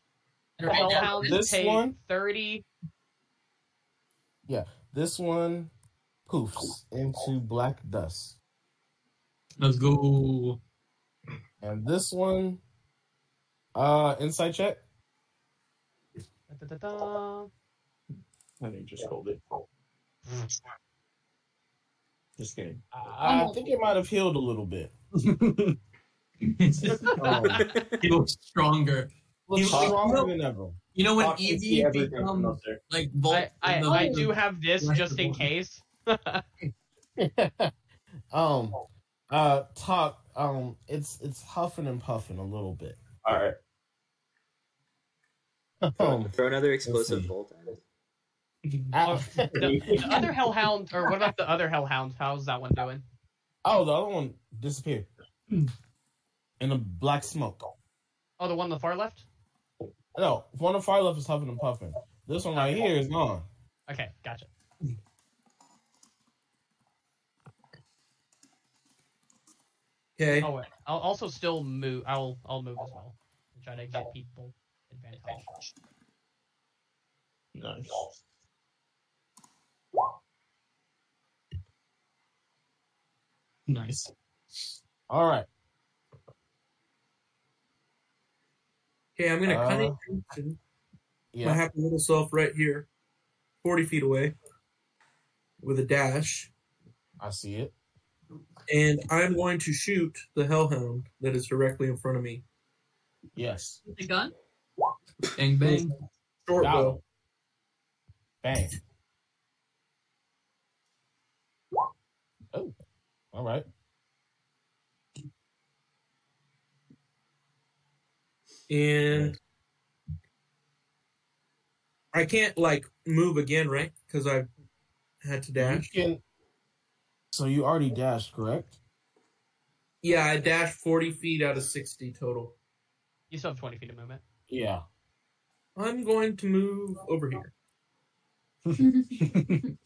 right now. This take one? thirty. This one poofs into black dust, Let's go. and this one, uh, insight check. Da-da-da-da. I think just hold it. Just kidding. I think it might have healed a little bit. Um, he looks stronger. looks You- stronger than ever. You know when Tock can Evie becomes there. like Volt? I, I, I do have this just in case. um, uh, Tock. Um, it's it's huffing and puffing a little bit. All right. Um, Throw another explosive see. bolt at it. Oh, the, the other hellhound, or what about the other hellhound? How's that one doing? oh, the other one disappeared in the black smoke. Oh, the one on the far left. No, one on the far left is huffing and puffing. This one right here is gone. Okay, gotcha. Okay. Oh, wait. I'll also still move. I'll I'll move as well. and Try to get people advantage. Nice. Nice. All right. Okay, I'm gonna Uh, cunning action my Yeah. happy little self right here, forty feet away, with a dash, I see it. and I'm going to shoot the hellhound that is directly in front of me. Yes. The gun? Bang bang. Short Got bow. Bang. Oh, all right. and I can't like move again, right? Because I had to dash. You can. So you already dashed, correct? Yeah, I dashed forty feet out of sixty total. You still have twenty feet of movement. Yeah. I'm going to move over here.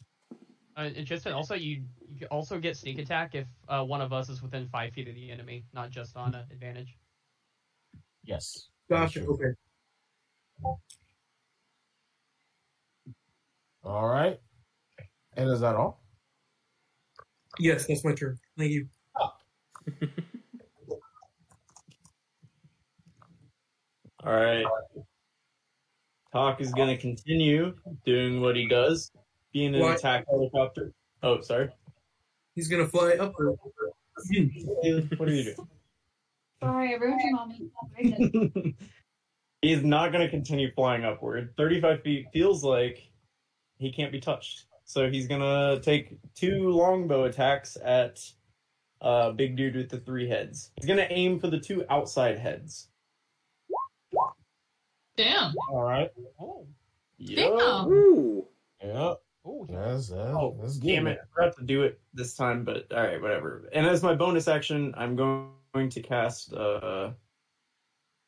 Uh, and just also, you you can also get sneak attack if uh, one of us is within five feet of the enemy, not just on uh, advantage. Yes. Gotcha. Sure. Okay. All right. And is that all? Yes, that's my turn. Thank you. All right. Tock is going to continue doing what he does, being an What? attack helicopter. Oh, sorry. He's gonna fly up. What are you doing? Sorry, I ruined your mommy. He's not going to continue flying upward. 35 feet feels like he can't be touched. So he's going to take two longbow attacks at uh, big dude with the three heads. He's going to aim for the two outside heads. Damn. All right. Oh, Damn. Ooh. Yep. Oh, That's, uh, Oh, that's good. Damn it. I forgot to do it this time, but all right, whatever. And as my bonus action, I'm going to cast uh,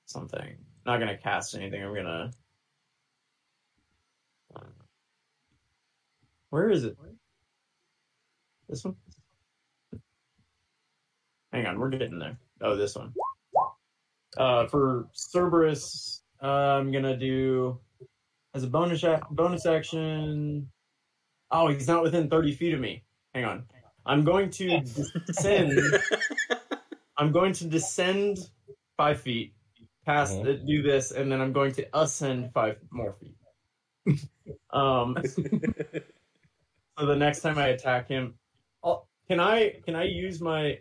something. Not going to cast anything. I'm going to. Where is it? This one? Hang on, we're getting there. Oh, this one. Uh, for Cerberus, uh, I'm gonna do as a bonus ac- bonus action. Oh, he's not within 30 feet of me. Hang on. I'm going to descend. I'm going to descend five feet, past Mhm. uh, do this, and then I'm going to ascend five more feet. um, so the next time I attack him, I'll, can I can I use my?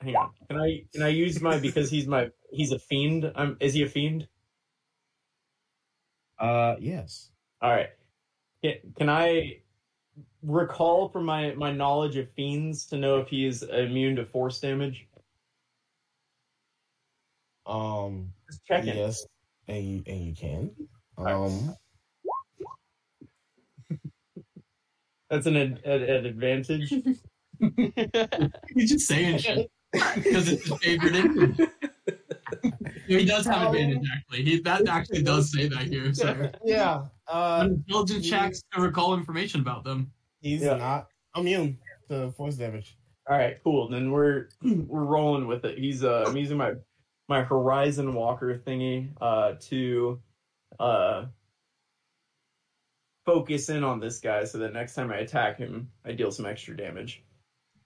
Hang on. Can I can I use my because he's my he's a fiend. I'm is he a fiend? Uh, yes. All right. Can, can I recall from my my knowledge of fiends to know if he is immune to force damage? Um, Just checking. yes, and you and you can. right. Um, That's an, ad, ad, an advantage. He's just saying shit because it's his favorite engine. he does have advantage actually. He that actually does say that here. So yeah. Uh, intelligence checks to recall information about them. He's Yeah. not immune to force damage. All right, cool. Then we're we're rolling with it. He's uh, I'm using my my Horizon Walker thingy uh to uh focus in on this guy so that next time I attack him, I deal some extra damage.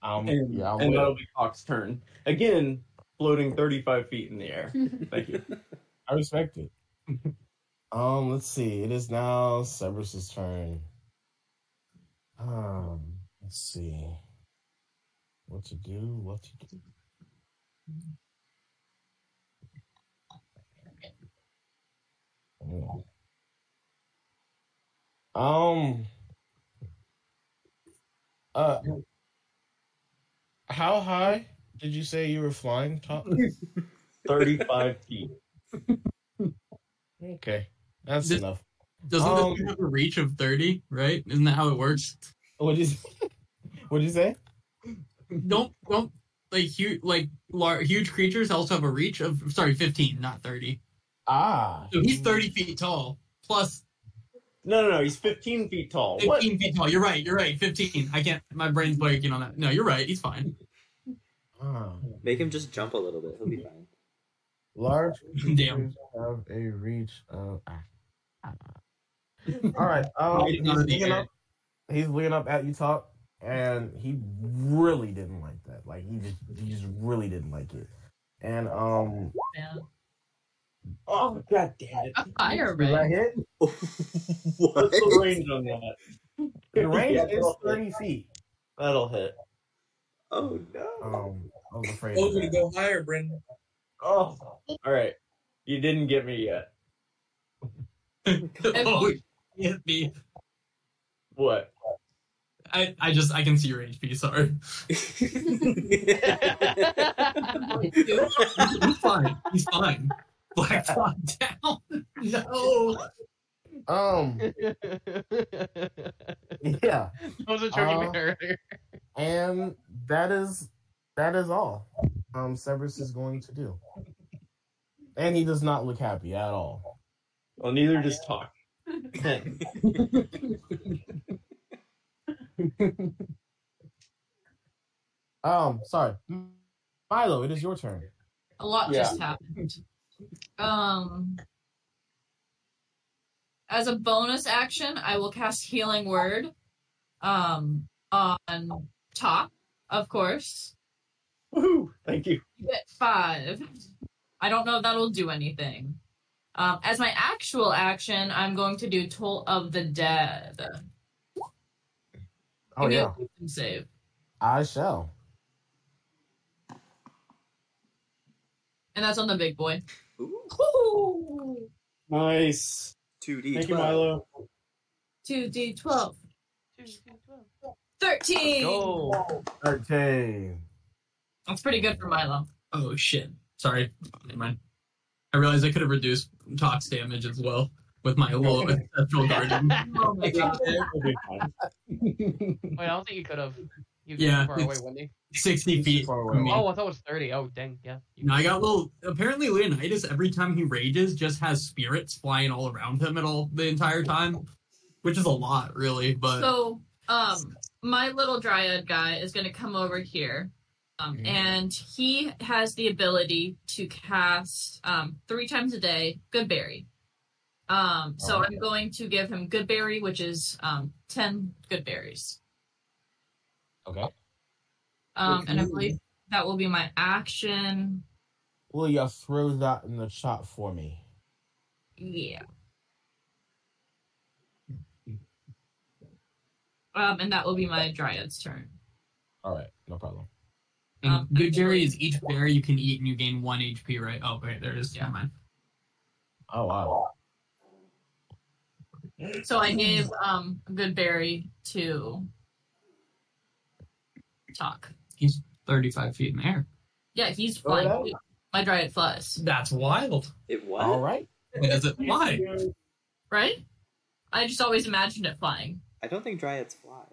Um, And, yeah, and that'll be Hawk's turn. Again, floating 35 feet in the air. Thank you. I respect it. um, let's see. It is now Cerberus's turn. Um, let's see. What to do? What to do? Hmm. Um. Uh. How high did you say you were flying, Tock? 35 feet. Okay. That's This- enough. Doesn't Um, this have a reach of thirty? Right? Isn't that how it works? What did you? What did you say? Don't don't like huge like lar- huge creatures also have a reach of sorry fifteen, not thirty. Ah, So he's thirty feet tall plus No, no, no. He's 15 feet tall. What? fifteen feet tall. You're right. You're right. Fifteen. I can't. My brain's blanking on that. No, you're right. He's fine. Ah. Make him just jump a little bit. He'll be fine. Large Damn. creatures have a reach of. All right. Um, Right he's on the looking up. He's looking up at you Tock, and he really didn't like that. Like he just, he just really didn't like it. And um, Yeah. Oh, god damn it. A fire did I red. hit? what? What's the range on that? The range Yeah, is that'll hit. thirty feet. That'll hit. Oh no. Um, I was afraid. Oh, of gonna go higher, Brendan. Oh. All right. You didn't get me yet. oh, hit me. What? I, I just I can see your HP. Sorry. He's fine. He's fine. Black Fly down. No. Um, yeah, I was a joking Uh, earlier. and that is that is all. Um, Cerberus is going to do, and he does not look happy at all. Well, neither does Tock. Um, sorry, Milo, it is your turn. A lot Yeah. just happened. Um, as a bonus action, I will cast Healing Word. Um, on top, of course. Woohoo! Thank you. You get five. I don't know if that'll do anything. Um, as my actual action, I'm going to do Toll of the Dead. Oh Give me a yeah, save. I shall. And that's on the big boy. Ooh, Ooh. Nice. 2D12. Thank you, Milo. 2d12. 13! Go. Thirteen. That's pretty good for Milo. Oh shit. Sorry. Never mind. I realized I could have reduced Tock's damage as well with my little ancestral guardian. Oh my god. We'll be fine. Wait, I don't think you could have. You was Yeah, too far away, it's- wasn't 60 feet Far away. from me. Oh, I thought it was 30. Oh, dang, yeah. No, I got little. Apparently, Leonidas every time he rages just has spirits flying all around him at all the entire time, which is a lot, really. But So, um, my little dryad guy is going to come over here. Um, Mhm. and he has the ability to cast um, three times a day Goodberry. Um, so Alright. I'm going to give him Goodberry, which is um, 10 good berries. Okay. Um, and I Okay. believe that will be my action. Will you throw that in the chat for me? Yeah. Um, and that will be my dryad's turn. All right, no problem. And Um, good berry is each berry you can eat and you gain one HP, right? Oh, wait, there it is. Yeah. Never mind. Oh wow. So I gave um good berry to Tock. He's 35 feet in the air. Yeah, he's Oh, flying. yeah? too. My dryad flies, That's wild. It was. All right. Is it why? right? I just always imagined it flying. I don't think dryads fly.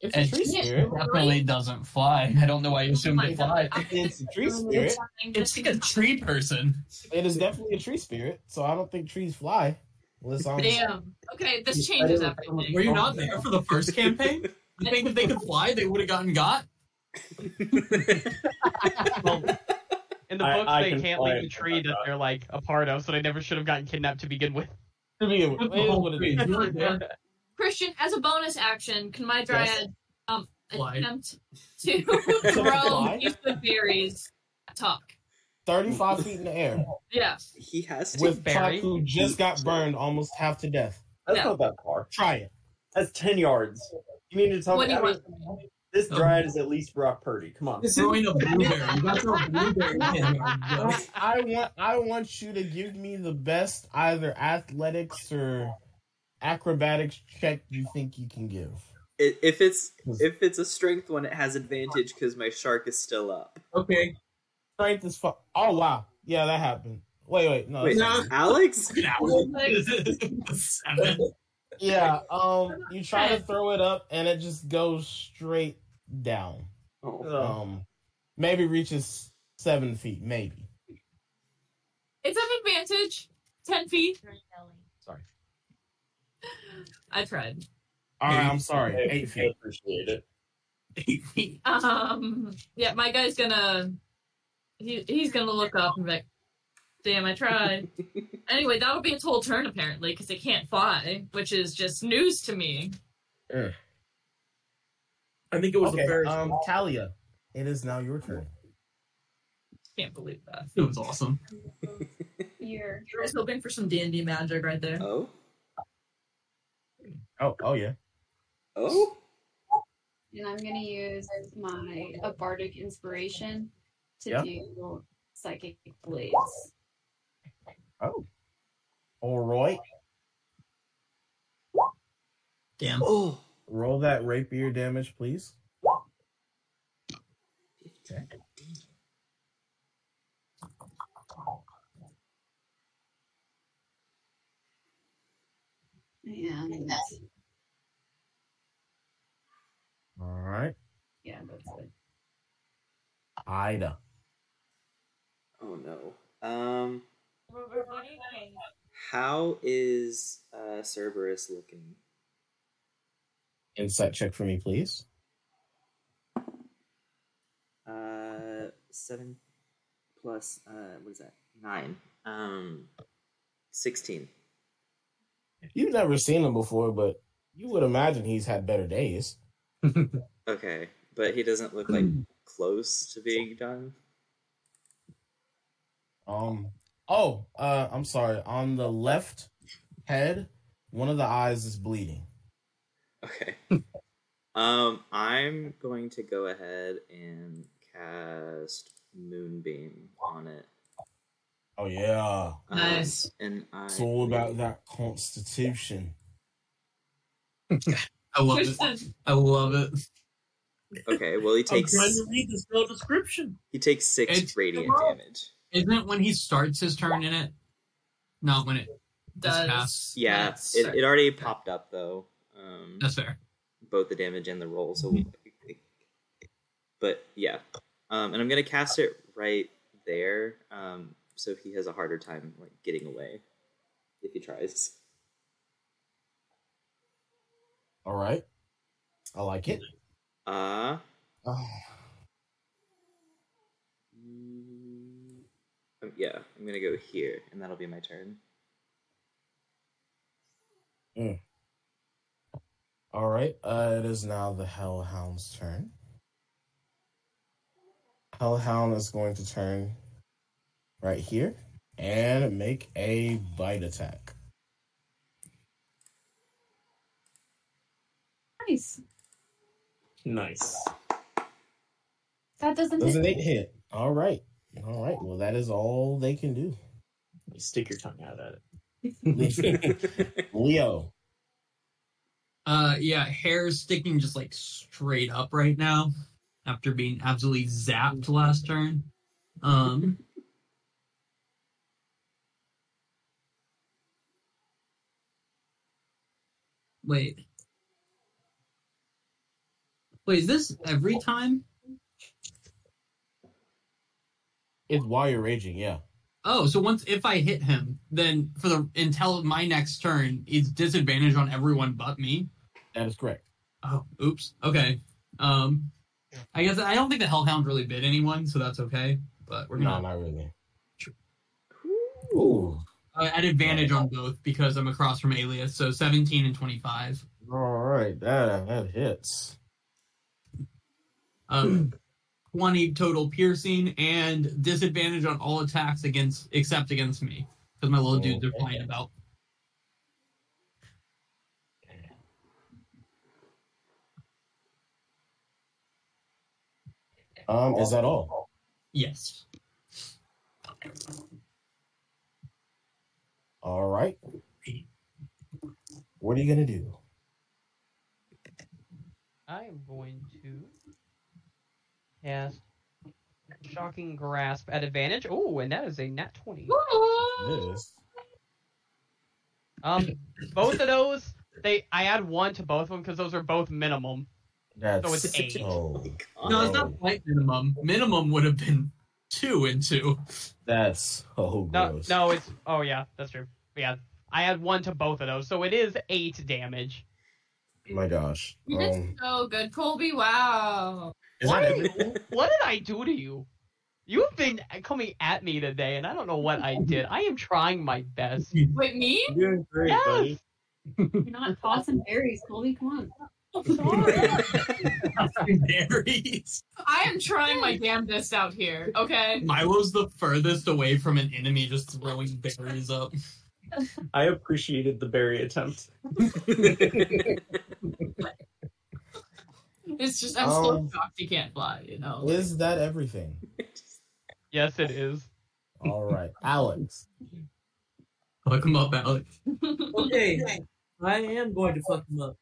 It's a tree Yeah. spirit. Definitely doesn't fly. I don't know why you assumed oh it fly. It's a tree spirit. It's like a tree person. It is definitely a tree spirit, so I don't think trees fly. Unless I'm Damn. Okay, this changes everything. Were you not there for the first campaign? You think if they could fly, they would have gotten got? Well, in the I- books, I they can can't leave the it. tree that they're like a part of, so they never should have gotten kidnapped to begin with. to begin with. It is what it is. You were there. Christian, as a bonus action, can my dryad um attempt to throw Fly? these good berries Tock? Thirty-five feet in the air Yes. he has to. with Barry? Who just got burned almost half to death. That's Yeah. not that far. Try it. That's 10 yards. You mean to tell What me do you want? this dryad is at least Brock Purdy? Come on. Throwing a blueberry. You got to throw a blueberry. I, I want I want you to give me the best either athletics or acrobatics check you think you can give. If it's if it's a strength one, it has advantage because my shark is still up. Okay. Strength is fu- Oh wow, yeah, that happened. Wait, wait, no. Wait, it's- Alex? Yeah. Um, you try to throw it up, and it just goes straight down. Oh. Um, maybe reaches seven feet, maybe. It's an advantage. Ten feet. Sorry. I tried. All right, I'm sorry. I Eight feet. appreciate it. Eight feet. Um. Yeah, my guy's gonna. He he's gonna look up and be like, "Damn, I tried." anyway, that'll be its whole turn apparently because it can't fly, which is just news to me. I think it was Okay, a Ferris. um, Thalia, it is now your turn. Can't believe that. It was awesome. You're I was hoping for some D and D magic right there. Oh? Oh, oh yeah. Oh? and I'm gonna use my a bardic inspiration to Yeah. do psychic blades. Oh. All right. Damn. Oh! Roll that rapier damage, please. Okay. And All right. yeah, that's it. Ida. Oh no. Um, how is uh, Cerberus looking? Insight check for me, please. Uh, seven plus, uh, what is that? Nine. Um, 16. You've never seen him before, but you would imagine he's had better days. Okay, but he doesn't look like close to being done. Um. Oh, uh, I'm sorry. On the left head, one of the eyes is bleeding. Okay. um, I'm going to go ahead and cast Moonbeam on it. Oh yeah, Um, Nice. and I it's all about that constitution. I love it. I love it. Okay, well he takes. I'm takes trying to read the spell description. he takes six It's- radiant damage. Isn't it when he starts his turn in it? Not when it. Does pass. Yeah, that's- it, it already popped up though. Um, That's fair. both the damage and the roll. So, but yeah, um, and I'm gonna cast it right there, um, so he has a harder time like getting away if he tries. All right, I like it. Uh, Oh, mm, yeah, I'm gonna go here, and that'll be my turn. all right. Uh, it is now the Hellhound's turn. Hellhound is going to turn right here and make a bite attack. Nice. Nice. That doesn't Does an hit. eight hit? All right. All right. Well, that is all they can do. You stick your tongue out at it. Leo. Uh, yeah, hair's sticking just like straight up right now after being absolutely zapped last turn. Um, wait, wait, is this every time? It's while you're raging, yeah. Oh, so once if I hit him, then for the until my next turn, it's disadvantage on everyone but me. That is correct. Oh, oops. Okay. Um, I guess I don't think the Hellhound really bit anyone, so that's okay. But we're gonna No, not really. Ooh. uh, at advantage on both because I'm across from Alias. So 17 and 25. All right. That that hits. Um, 20 total piercing and disadvantage on all attacks against except against me because my little dudes are Okay. flying about. Um, is that all? Yes. All right. What are you gonna do? I am going to cast shocking grasp at advantage. Oh, and that is a nat twenty. It is. Um, both of those, they I add one to both of them because those are both minimum. That's So it's eight. so- No, it's Oh. not quite minimum. Minimum would have been two and two. That's so No, gross. no, it's oh yeah, that's true. Yeah, I add one to both of those, so it is eight damage. Oh my gosh. You did Um, so good, Colby. Wow. Is that What? everything? What did I do to you? You have been coming at me today, and I don't know what I did. I am trying my best. Wait, me? You're doing great, Yes. buddy. You're not tossing berries, Colby. Come on. Berries. I am trying my damnedest out here. Okay. Milo's the furthest away from an enemy just throwing berries up. I appreciated the berry attempt. It's just I'm so Um, shocked he can't fly. You know. Is that everything? Yes, it is. All right, Alex. Fuck him up, Alex. Okay, I am going to fuck him up.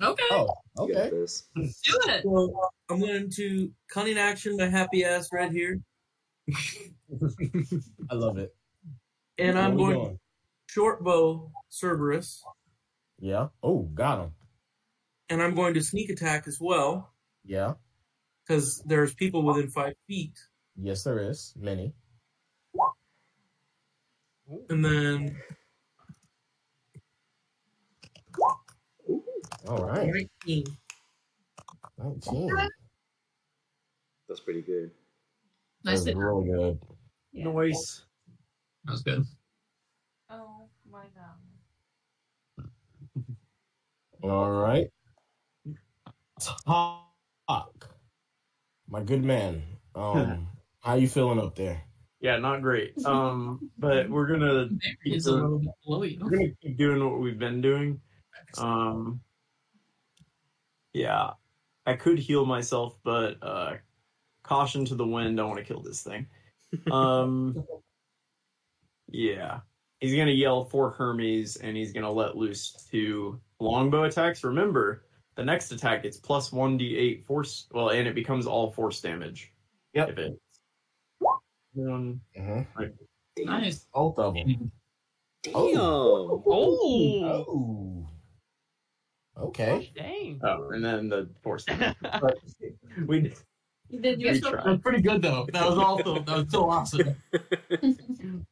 Okay. Oh, okay. Do it. So I'm going to cunning action my happy ass right here, I love it. and I'm Where we going short bow Cerberus, Yeah. Oh, got him. And I'm going to sneak attack as well Yeah. because there's people within five feet, Yes, there is many. and then All right. 19. Nineteen. That's pretty good. Nice. That's really good. Noise. That was good. Oh my god. All right. Tock. My good man. Um, how you feeling up there? Yeah, not great. Um, but we're gonna It's a little we're gonna keep doing what we've been doing. Um, yeah, I could heal myself, but uh, caution to the wind. I want to kill this thing. Um, yeah, he's gonna yell for Hermes, and he's gonna let loose two longbow attacks. Remember, the next attack it's plus one d eight force. Well, and it becomes all force damage. Yep. If it. Um, Uh-huh. Nice. Both of them. Damn. Oh, Oh. Okay. dang. oh, and then the force damage. But we You did We your tried. That pretty good though. That was awesome. that was so awesome.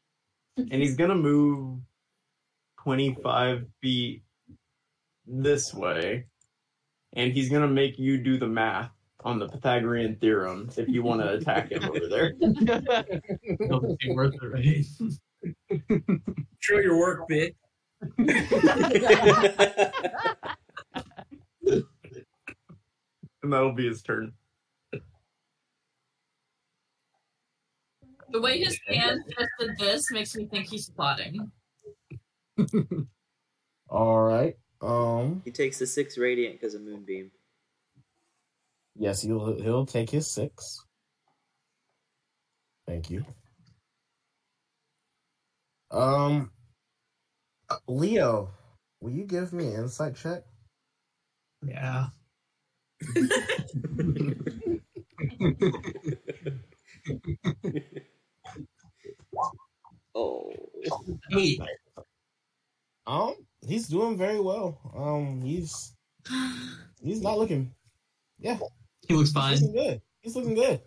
and he's gonna move 25 feet this way and he's gonna make you do the math on the pythagorean theorem if you want to attack him over there It'll be worth it, right? Show your work, bitch. and that'll be his turn The way his hand tested this makes me think he's plotting. All right. Um. he takes the six radiant because of moonbeam. Yes, he'll he'll take his six. Thank you. Um, uh, Leo, will you give me an insight check? Yeah. Oh, Eight. Um, he's doing very well. Um, he's he's not looking. Yeah, He looks he's fine. looking good. He's looking good.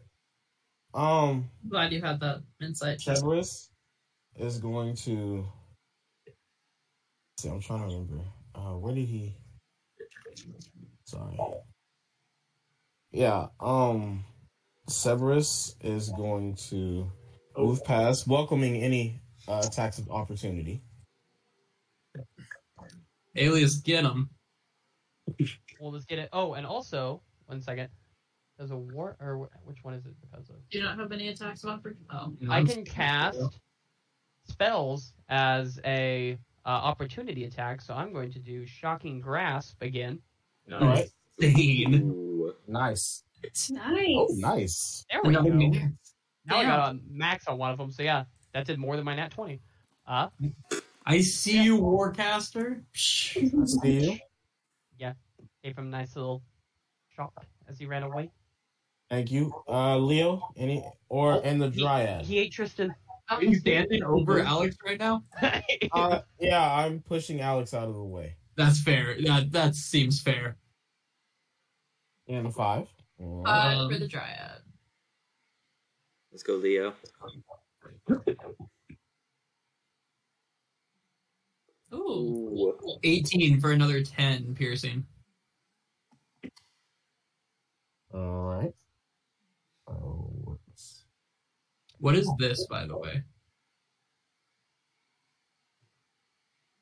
Um, Glad you had that insight. Cerberus is going to. See, I'm trying to remember. Uh, where did he? Sorry. Yeah. Um, Cerberus is going to move past, welcoming any uh, attacks of opportunity. Alias, get him. We'll just get it. Oh, and also, one second. There's a war, or which one is it because of? Do you not have any attacks of opportunity? Oh. I can cast spells as a uh, opportunity attack, so I'm going to do Shocking Grasp again. All right. Insane. Ooh. Nice. Nice. Oh, nice. There we go. Nice. Now I got a max on one of them, so yeah, that did more than my nat 20. Uh, I see you, Warcaster. I see you. Yeah, gave him a nice little shock as he ran away. Thank you. Uh, Leo, any or and the Dryad. He ate Tristan. Are you standing over Alex right now? Uh, yeah, I'm pushing Alex out of the way. That's fair. That that seems fair. And a five. All right. Five Um, for the Dryad. Let's go, Leo. Ooh. Ooh. 18 for another 10 piercing. All right. Oh, what's- What is this, by the way?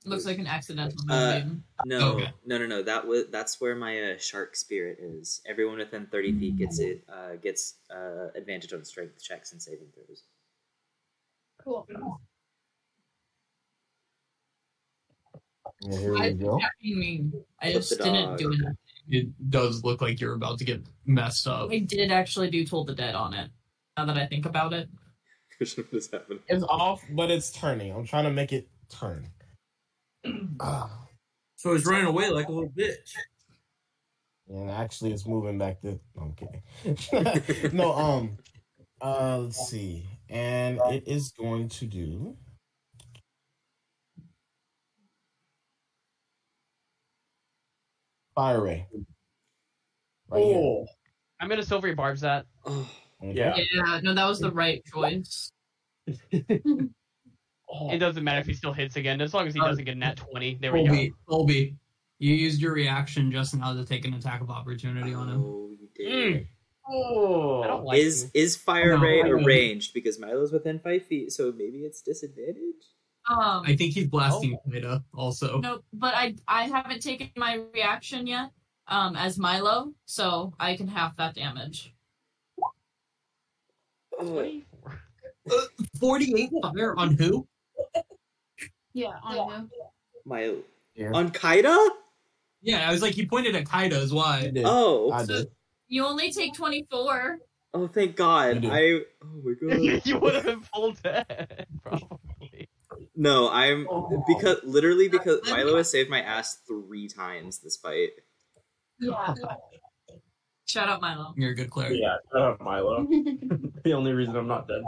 Looks like an accidental Uh, moonbeam. No, Okay. no, no, no. That was that's where my uh, shark spirit is. Everyone within thirty feet gets it. Uh, gets uh, advantage on strength checks and saving throws. Cool. Yeah, here I we go. I mean, I Flip just the didn't dog. do it. It does look like you're about to get messed up. I did actually do Toll the Dead on it. Now that I think about it. what is happening? It's off, but it's turning. I'm trying to make it turn. Ah, So it's running away like a little bitch. and actually, it's moving back to. No, I'm kidding. no, um, uh, let's see, and it is going to do. Fire ray. Right here. Oh, I'm gonna silvery barbs that. Oh, Okay. yeah. Yeah, no, that was the right choice. Oh, It doesn't matter if he still hits again, as long as he Uh, doesn't get a nat twenty. There we Colby, go. Colby, you used your reaction just now to take an attack of opportunity on him. oh, oh. I don't like is you. is fire No, ray I know. arranged because Milo's within five feet, so maybe it's disadvantage. Um, I think he's blasting Kaida also. no, but I I haven't taken my reaction yet. Um, as Milo, so I can half that damage. Oh, 48 fire on who? Yeah, on him. Milo Here. on Kaida. Yeah, I was like, he pointed at Kaida as why. Oh, I did. You only take twenty four. oh, thank God. I oh my God. you would have been full dead, probably. No, I'm Oh. because literally because Milo has saved my ass three times this fight. Yeah. Shout out Milo. You're a good player. Yeah, shut up, Milo. the only reason I'm not dead.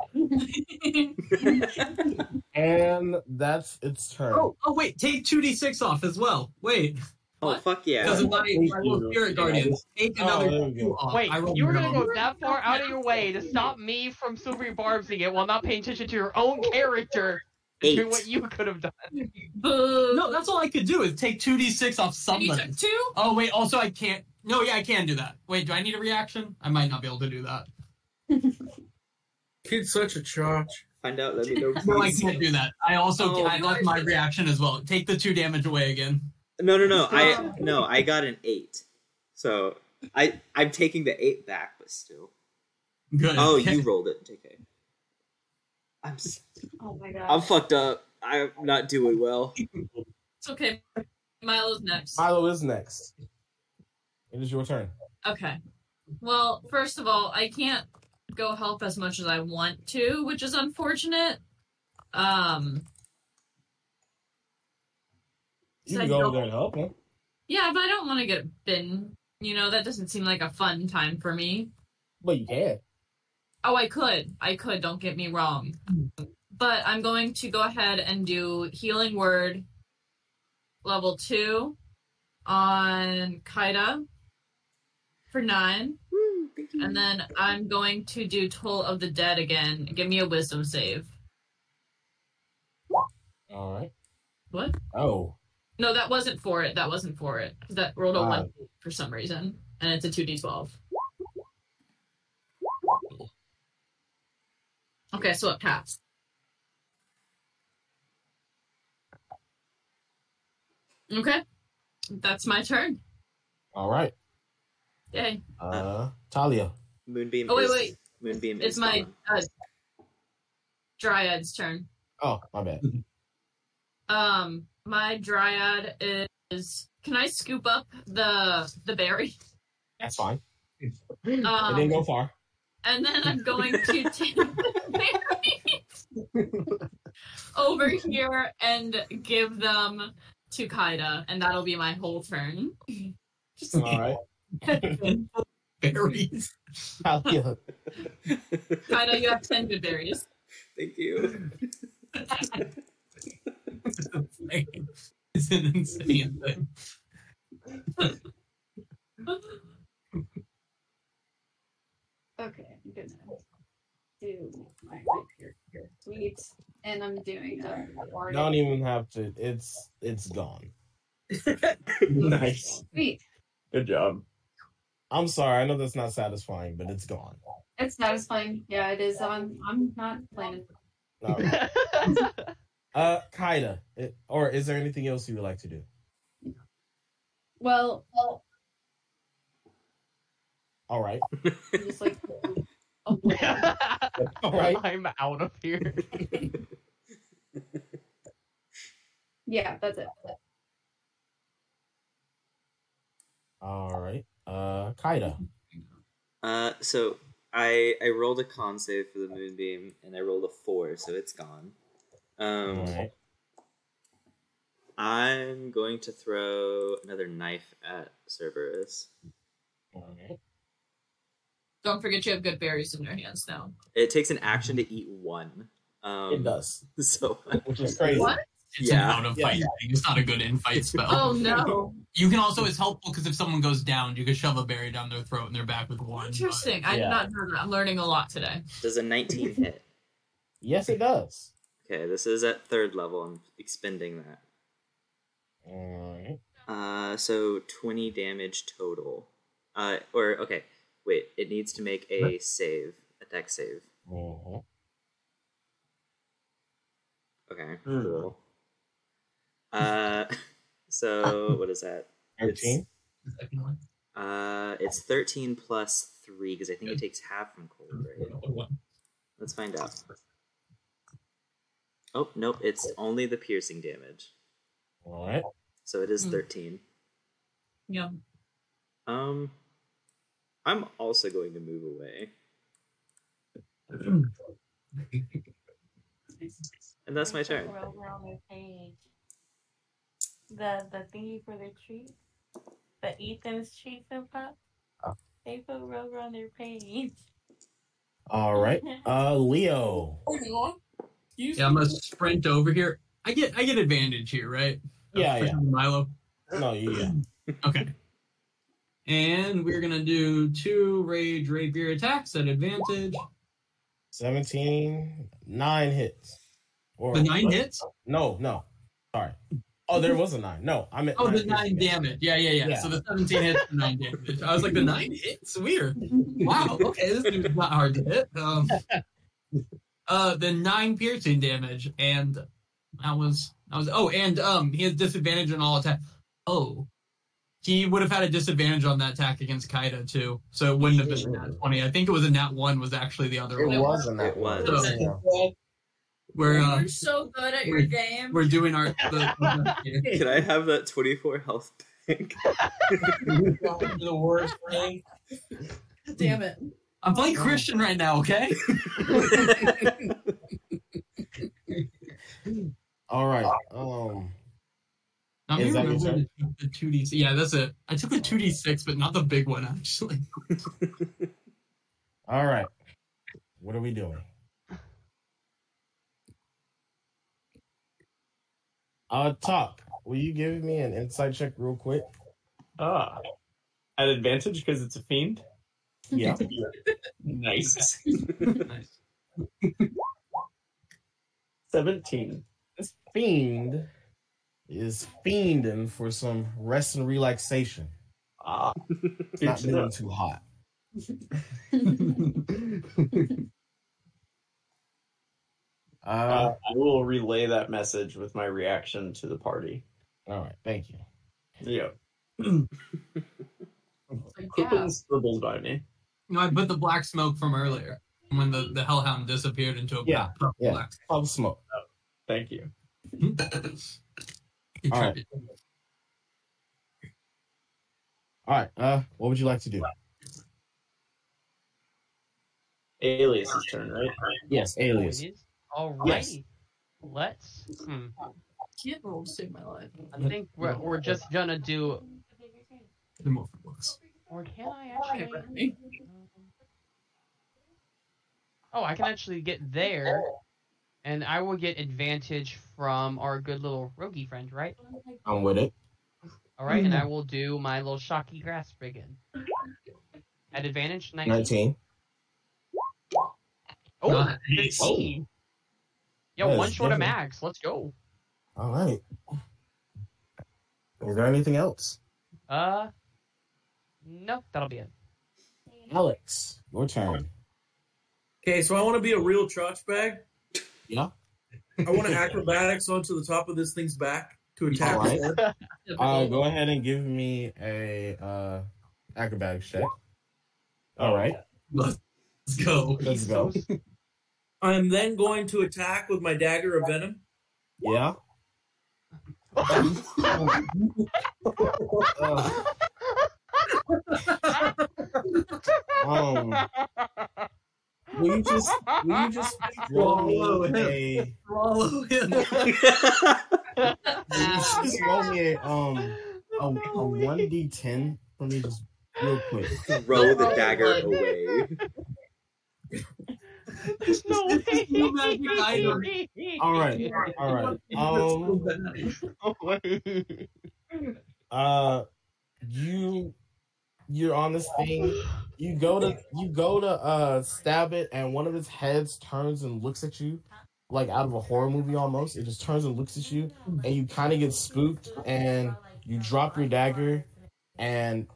And that's its turn. Oh, oh wait, take 2d6 off as well. Wait, Oh What? fuck yeah! because of my, Thank my little you. spirit guardians. Take Oh, another there two off. Wait, I you were gonna wrong. go that far out of your way to stop me from silvery barbsing it while not paying attention to your own character and doing Eight. what you could have done. Boo. No, that's all I could do is take 2d6 off And you something. took two. Oh wait, also I can't. No, yeah, I can do that. Wait, do I need a reaction? I might not be able to do that. Kid's such a charge. Find out. Let me know. No, I can't do that. I also Oh, I, that's my reaction as well. Take the two damage away again. No, no, no. I no. I got an eight. So I I'm taking the eight back, but still. Good. Oh, Okay. you rolled it, JK. I'm s- Oh my god. I'm fucked up. I'm not doing well. It's okay. Milo's next. Milo is next. It is your turn. Okay. Well, first of all, I can't go help as much as I want to, which is unfortunate. Um. You can go over there and help him. Yeah, but I don't want to get bitten. You know, that doesn't seem like a fun time for me. But you can. Oh, I could. I could, don't get me wrong. But I'm going to go ahead and do Healing Word level 2 on Kaida for 9. And then I'm going to do Toll of the Dead again. Give me a Wisdom save. All right. What? Oh. No, that wasn't for it. That wasn't for it. That rolled a Ah. 1 for some reason. And it's a 2d12. Okay, so it passed. Okay. That's my turn. All right. Yay. Uh, Thalia. Moonbeam. Oh, wait, is, wait. Moonbeam It's is my uh, Dryad's turn. Oh, my bad. Um, my Dryad is. Can I scoop up the the berry? That's fine. it Um, didn't go far. And then I'm going to take the berries over here and give them to Kaida, and that'll be my whole turn. Just All right. Berries. Thalia. I know you have ten good berries. Thank you. it's an insane thing. Okay, I'm gonna do my rapier here. Sweet. And I'm doing a. Don't even have to. It's it's gone. nice. Sweet. Good job. I'm sorry. I know that's not satisfying, but it's gone. It's satisfying. Yeah, it is. I'm I'm not playing it. No. uh, Kaida, it, or is there anything else you would like to do? Well, well All right. I'm just like away. All right. I'm out of here. Yeah, that's it. All right. Uh, Kaida. Uh, so I I rolled a con save for the moonbeam, and I rolled a four, so it's gone. Um, All right. I'm going to throw another knife at Cerberus. All right. Don't forget you have good berries in your hands now. It takes an action to eat one. Um, It does, So which is crazy. What? It's Yeah. an out of Yeah. fight thing. It's not a good in fight spell. Oh no! You can also, it's helpful because if someone goes down, you can shove a berry down their throat and they're back with one. but- Interesting. I did Yeah. not know that. I'm learning a lot today. does a 19 hit? Yes, it does. Okay, this is at third level. I'm expending that. All right. Uh, so 20 damage total. Uh, or okay, wait. It needs to make a save, a dex save. Mhm. Okay, cool. Uh, so what is that? Thirteen. The second one. Uh, it's 13 plus three because I think it takes half from cold, right? Let's find out. Oh nope, it's only the piercing damage. All right. So it is Hmm. 13. Yeah. Um, I'm also going to move away, and that's my turn. Roll around their page. The the thingy for the treat, the Ethan's treats and pop. They put Rover on their page. All right. Uh, Leo. Yeah, I'm gonna sprint over here. I get I get advantage here, right? Yeah, For yeah. Milo. No, yeah. Okay. And we're gonna do two rage rapier attacks at advantage. 17, nine hits. Or The nine hits? No, no. Sorry. Oh, there was a nine. No, I meant Oh, the hits. nine damage. Yeah, yeah, yeah, Yeah. So the 17 hits, the nine damage. I was like, the nine hits? Weird. Wow, okay, this dude's not hard to hit. Um, uh, the nine piercing damage, and that was, that was, oh, and um, he has disadvantage on all attacks. Oh. He would have had a disadvantage on that attack against Kaida, too. So it wouldn't have been a nat 20. I think it was a nat 1 was actually the other It one. wasn't that It was. one. Yeah. Where uh, You're so good at your game. we're doing our. The, Can I have that 24 health back? the worst thing. Damn it. I'm playing Christian right now, okay? All right. Um. I'm Is that your remembering the two D. Yeah, that's it. I took the two D six, but not the big one actually. All right. What are we doing? Uh, Tock. Will you give me an insight check real quick? Ah. At advantage because it's a fiend? Yeah. Nice. nice. 17. this fiend is fiending for some rest and relaxation. Ah. It's not doing too hot. Uh, Uh, I will relay that message with my reaction to the party. all right. Thank you. Yeah. Like, Quickly scribbles by me. No, I put the black smoke from earlier when the, the hellhound disappeared into a Yeah, black, yeah. black. Pop smoke. Thank you. It All right. All right. Uh, what would you like to do? Alias's turn, right? Yes, alias. Alrighty. Yes. Let's. Hmm. Can't roll save my life. I think we're, we're just gonna do. The more for books. Or can I actually? Oh, I can actually get there, and I will get advantage from our good little roguey friend, right? I'm with it. All right, and I will do my little shocky grasp again. At advantage, 19. 19. Oh, Nice. 15. Yo, That one is short of definitely- max. Let's go. All right. Is there anything else? Uh, no, that'll be it. Alex, your turn. Okay, so I want to be a real chotch bag. Yeah. I want to acrobatics onto the top of this thing's back to attack. All right. Uh, go ahead and give me a uh, acrobatics check. All right, Let's go. let's go. I'm then going to attack with my dagger of venom. Yeah. Um, will you just will you just roll me a Follow him. will you just roll me a um a one d ten for me just real quick. Throw the dagger Oh, away. There's no way. No magic item. All right, all right. Um, uh, you you're on this thing. You go to you go to uh stab it, and one of its heads turns and looks at you, like out of a horror movie almost. It just turns and looks at you, and you kind of get spooked, and you drop your dagger, and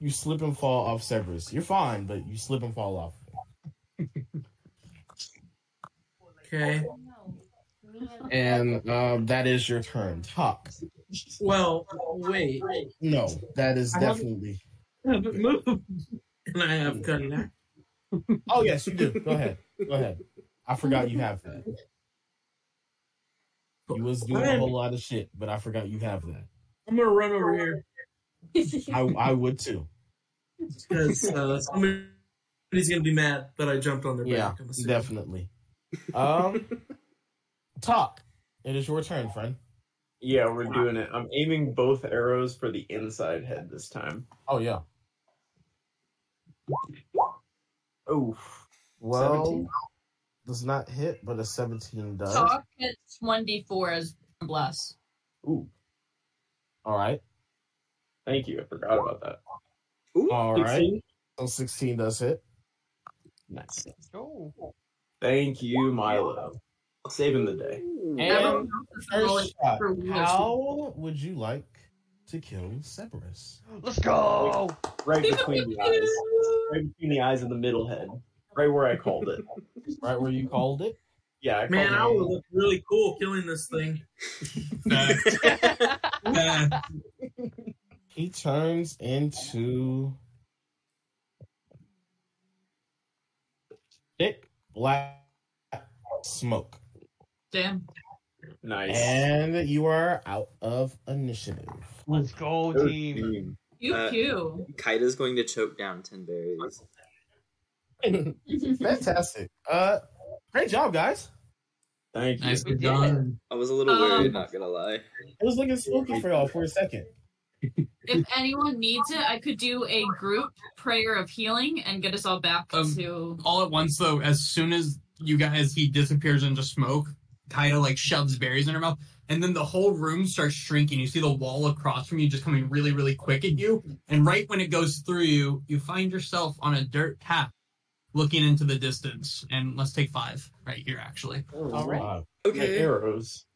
you slip and fall off Cerberus. You're fine, but you slip and fall off. Okay. And um, that is your turn. Tock. Well, wait. No, that is I definitely. I haven't moved. And I have cutting Oh yes, you do. Go ahead. Go ahead. I forgot you have that. You was doing a whole lot of shit, but I forgot you have that. I'm gonna run over here I I would too. because uh, somebody's gonna be mad that I jumped on their Yeah, back. I'm definitely. Um, Tock. It is your turn, friend. Yeah, we're doing it. I'm aiming both arrows for the inside head this time. Oh yeah. Oof. Well, 17? does not hit, but a seventeen does. Tock hits 1d4 as bless. Ooh. All right. Thank you. I forgot about that. Ooh. All right. 16? So sixteen does hit. Nice. Go. Thank you, Milo. Saving the day. And first shot. How would you like to kill Cerberus? Let's go. Right between the eyes. Right between the eyes and the middle head. Right where I called it. Right where you called it. Yeah, I Man, I would look really cool killing this thing. Fact. He turns into thick black smoke. Damn. It. Nice. And you are out of initiative. Let's go, team. team. Pew Uh, pew. Kaida's going to choke down ten berries. Fantastic. Uh great job, guys. Thank you. Nicely We done. I was a little Um, worried, not gonna lie. It was looking spooky for y'all for a second. If anyone needs it, I could do a group prayer of healing and get us all back Um, to. All at once, though, as soon as you guys he disappears into smoke, Kaida like shoves berries in her mouth, and then the whole room starts shrinking. You see the wall across from you just coming really, really quick at you, and right when it goes through you, you find yourself on a dirt path, looking into the distance. And let's take five right here, actually. All right. Wow. My Okay. arrows.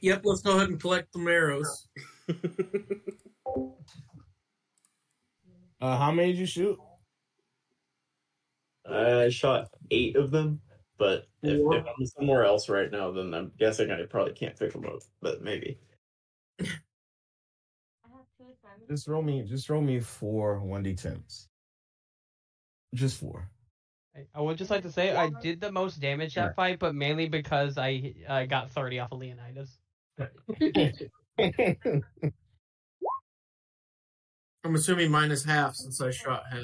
Yep. Let's go ahead and collect the arrows. Uh how many did you shoot? I shot eight of them, but if, if I'm somewhere else right now, then I'm guessing I probably can't pick them up. But maybe. I have two assignments. Just roll me just roll me four one D tens. Just four. I- I would just like to say I did the most damage that fight, but mainly because I uh, got 30 off of Leonidas. I'm assuming minus half since I shot half.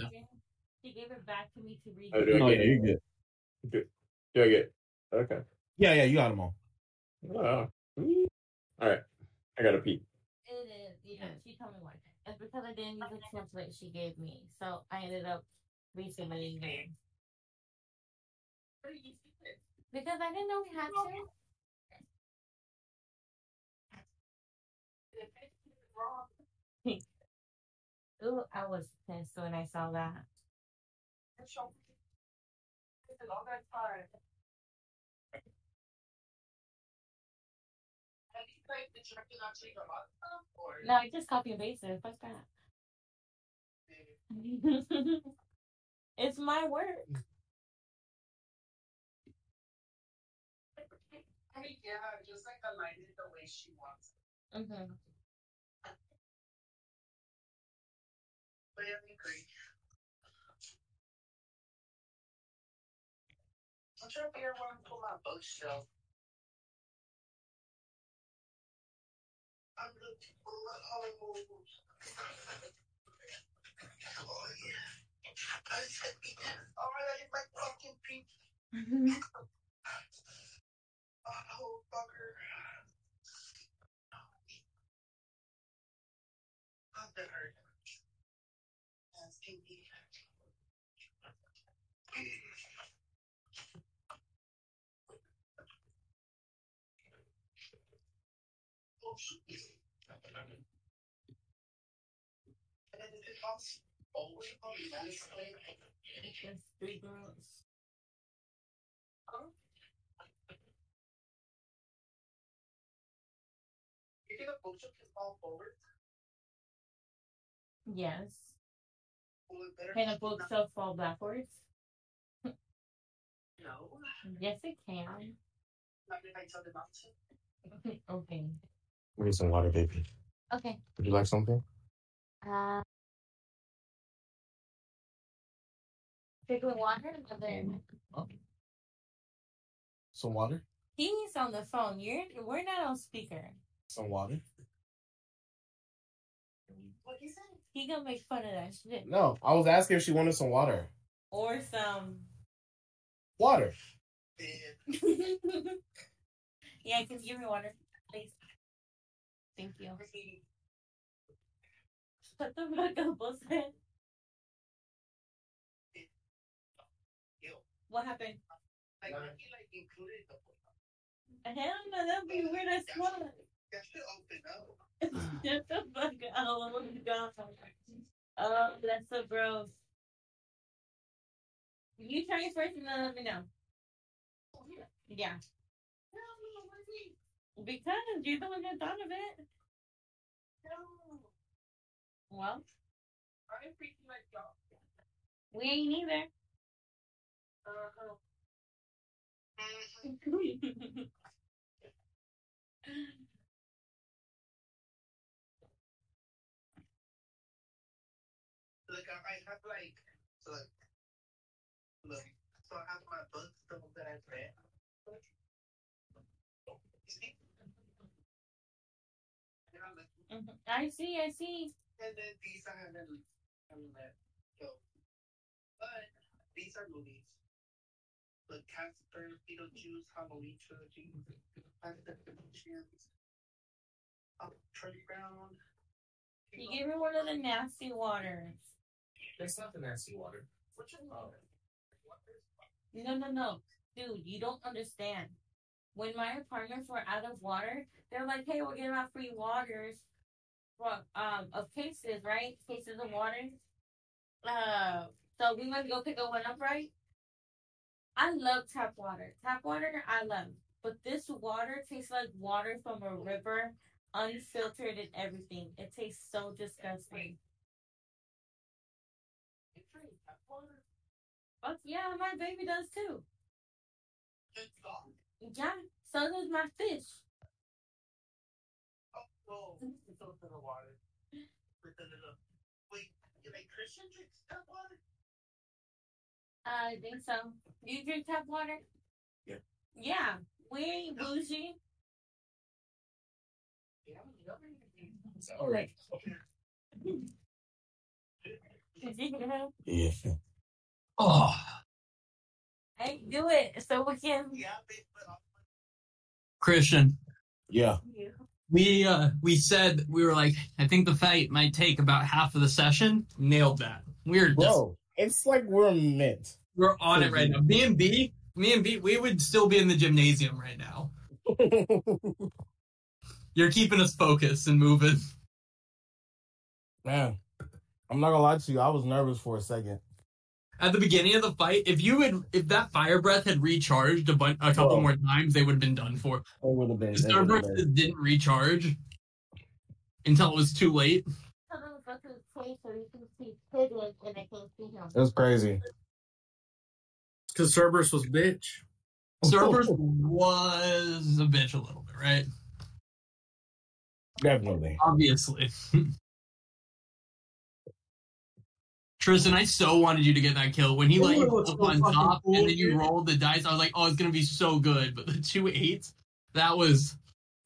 She gave it back to me to read. Oh, do I oh get? You're good. Do, do I get? Okay. Yeah, yeah, you got them all. Oh. All right. I got a peek. It is. Yeah, she told me why. It's because I didn't use the template she gave me, so I ended up resubmitting it. Because I didn't know we had to. Ooh, I was pissed when I saw that. No, I just copy and paste it. Fuck that. it's my work. Yeah, just like align it the way she wants. Mm-hmm. But I. I'm where I'm my bookshelf. I'm my home. Oh yeah. I said, alright, I hit my fucking peep. Oh, fucker. Oh, that hurt. Oh, shit. And then it comes always on the last play. Just three girls. You think a bookshelf can fall forward? Yes. Well, it better Can a bookshelf fall backwards? No. Yes, it can. Not if I tell them not to. okay. Give need some water, baby. Okay. Would you like something? Uh, Pickle water, mother. Some water? He's on the phone. You're we're not on speaker. Some water? What he said? He gonna make fun of that shit. No, I was asking if she wanted some water. Or some Water. Yeah, can you give me water, please? Thank you. Shut the fuck up, Wilson. What happened? Like, he like included the Hell no, that'd be weird as fuck. That should open up. Shut the fuck up. Oh god. Oh, that's so gross. You try it first and then let me know. Yeah. Because you're the one that thought of it. No. Well, I ain't freaking like y'all. we ain't either. Uh-huh. Look, I, I have like, look, look. So I have my books, the ones that I've read. And I'm like, Mhm. I see, I see. And then these I haven't, haven't let go. But these are movies. The Casper, Beetlejuice, Halloween trilogy, Planet of the Oceans, Charlie Brown. You gave me one of the nasty waters. That's not the nasty water. Which one? No, no, no. Dude, you don't understand. When my partners were out of water, they're like, hey, we're giving out free waters um of cases, right? Cases of water. Uh so we to go pick up one up, right? I love tap water. Tap water I love. But this water tastes like water from a river, unfiltered and everything. It tastes so disgusting. Fuck yeah, my baby does too. Yeah, so does my fish. Oh, It's the water. The. Wait, you like Christian drinks tap water? I think so. Do you drink tap water? Yeah. Yeah. We ain't bougie. All right. Yeah. Oh, Hey, do it so we can. Yeah, babe, but I'll- Christian, Yeah. We uh we said we were like, I think the fight might take about half of the session. Nailed that. We're just Bro, it's like we're mint. we're on it right now. B and B, Me and B, we would still be in the gymnasium right now. You're keeping us focused and moving. Man, I'm not gonna lie to you. I was nervous for a second. At the beginning of the fight, if you had, if that fire breath had recharged a, bunch a couple Oh. more times, they would have been done for. It would have been. Starburst just didn't recharge until it was too late. Tell them to go to the place so you can see Piglet and I can see him. It was crazy. Because Cerberus was bitch. Cerberus was a bitch a little bit, right? Definitely. Obviously. Tristan, I so wanted you to get that kill. When he let you up so on top cool, and then you dude. rolled the dice, I was like, oh, it's gonna be so good. But the two eights, that was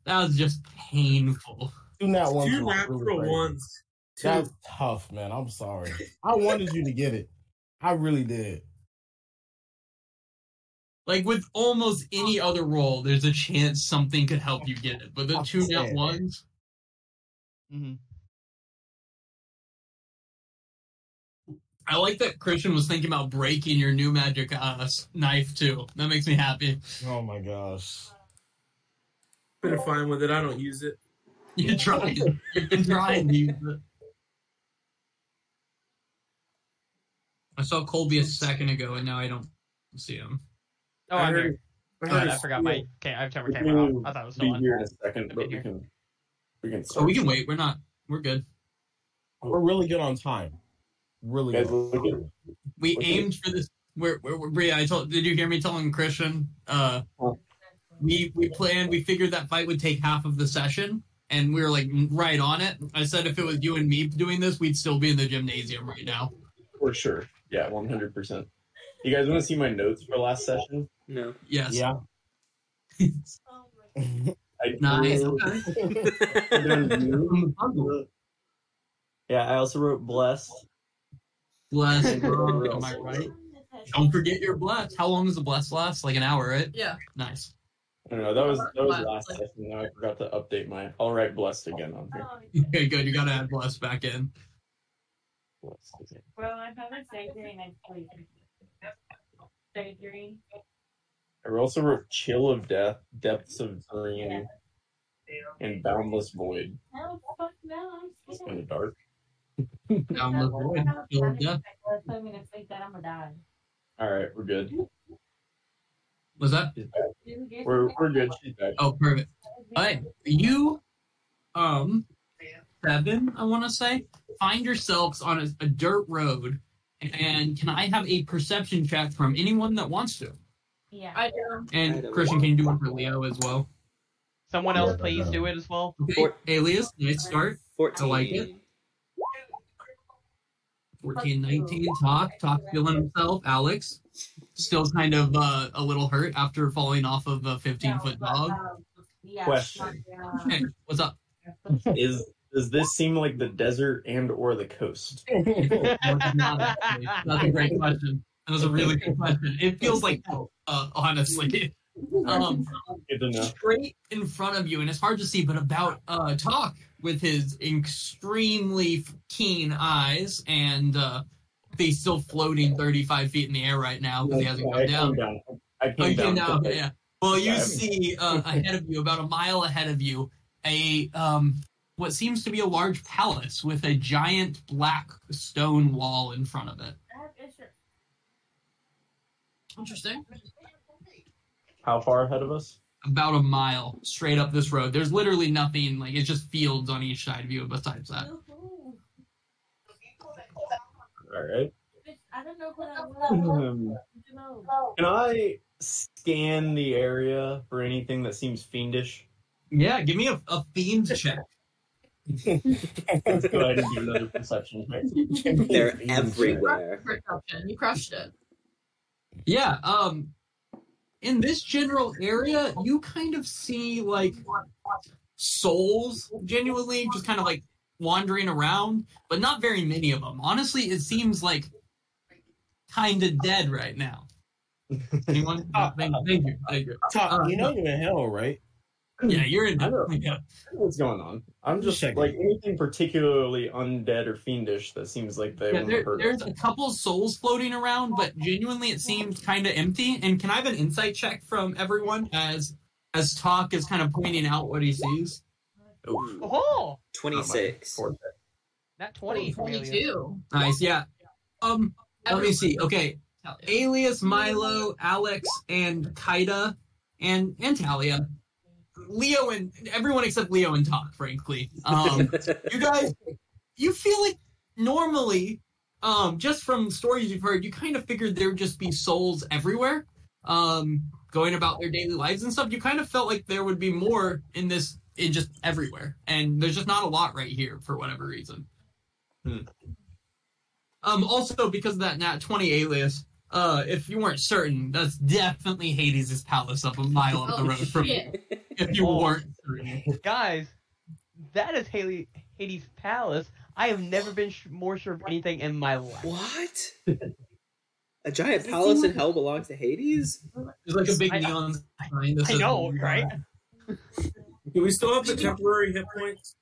that was just painful. Two nat ones. Two was natural really crazy. ones. Two. That's tough, man. I'm sorry. I wanted you to get it. I really did. Like with almost any other roll, there's a chance something could help you get it. But the two nat Upset. ones, hmm I like that Christian was thinking about breaking your new magic uh, knife too. That makes me happy. Oh my gosh. Been fine with it. I don't use it. You're trying. You've been trying to use it. I saw Colby a second ago, and now I don't see him. Oh, I I'm heard- here. I heard I forgot my. cool. Okay, I've never We came off. I thought it was be still on. here in a second, but we here. can we can. Oh, we can wait. We're not. We're good. We're really good on time. Really good. look We aimed for this. We're, we're, we're Bria, I told. Did you hear me telling Christian? Uh, we we planned. We figured that fight would take half of the session, and we were like right on it. I said if it was you and me doing this, we'd still be in the gymnasium right now. for sure. Yeah, one hundred percent. You guys want to see my notes for last session? No. Yes. Yeah. I Nice. wrote- yeah, I also wrote blessed. Bless. bro. Am I right? Don't forget your bless. How long does the bless last? Like an hour, right? Yeah. Nice. I don't know. That was that was last session. Now I forgot to update my. I'll write blessed again on here. Oh, okay, good. You gotta add bless back in. Blessed again. Bro, I haven't surgery next week. Surgery. I also wrote chill of death, depths of dream, and boundless void. No, fuck no. I'm It's kind of dark. Down the void. Chill of to sleep that I'm gonna die. All right, we're good. Was that? She's. We're we're good. She's back. Oh, perfect. Alright, you, um, seven, I want to say, find yourselves on a, a dirt road, and can I have a perception check from anyone that wants to? Yeah. I do. And Christian, can you do one for Leo as well? Someone else, please do it as well. Okay, Four- Alias, nice start. 14. I like it. 14, 19, Tock. Tock feeling himself. Alex, still kind of uh, a little hurt after falling off of a 15 foot dog. Yeah. Question. Hey, what's up? Is does this seem like the desert and or the coast? That's a great question. That was a really good question. It feels like hell, uh, honestly. Um, Good to know. straight in front of you, and it's hard to see, but about uh, Tock with his extremely keen eyes and uh, he's still floating 35 feet in the air right now because he hasn't come down. came down. I Oh, came you down. down, yeah. Well, you Yeah. see uh, ahead of you, about a mile ahead of you, a um, what seems to be a large palace with a giant black stone wall in front of it. Interesting. How far ahead of us? About a mile straight up this road. There's literally nothing. Like it's just fields on each side of you. Besides that, All right. I don't know what I want. Um, can I scan the area for anything that seems fiendish? yeah. Give me a, a fiend check. Let's go ahead and do another perception check. They're everywhere. Perception. You crushed it. Yeah, um in this general area, you kind of see like souls genuinely just kind of like wandering around, but not very many of them. Honestly, it seems like kind of dead right now. Anyone? thank, thank you. Thank you. Tock, Uh, you know you're in hell, right? Yeah, you're in. I know. Yeah. I know what's going on. I'm just Checking. like anything particularly undead or fiendish that seems like they Yeah, there, hurt. there's us. a couple souls floating around, but genuinely it seems kind of empty. And can I have an insight check from everyone as as Tock is kind of pointing out what he sees? Oof. Oh, 26. Poor not 20. 22. Nice, yeah. Um, let me see. Okay, Alias, Milo, Alex, and Kaida, and and Thalia, Leo, and everyone except Leo and Tock. Frankly, um, you guys, you feel like normally, um, just from stories you've heard, you kind of figured there would just be souls everywhere, um, going about their daily lives and stuff. You kind of felt like there would be more in this, in just everywhere, and there's just not a lot right here for whatever reason. Hmm. Um, also because of that nat twenty alias. Uh, if you weren't certain, that's definitely Hades' palace up a mile up the Oh, road from you. If you Oh. weren't certain. Guys, that is Haley, Hades' palace. I have never been sh- more sure of anything in my life. What? A giant palace in hell belongs to Hades? There's like a big I- neon sign. that I know, right? Do we still have the temporary hit points?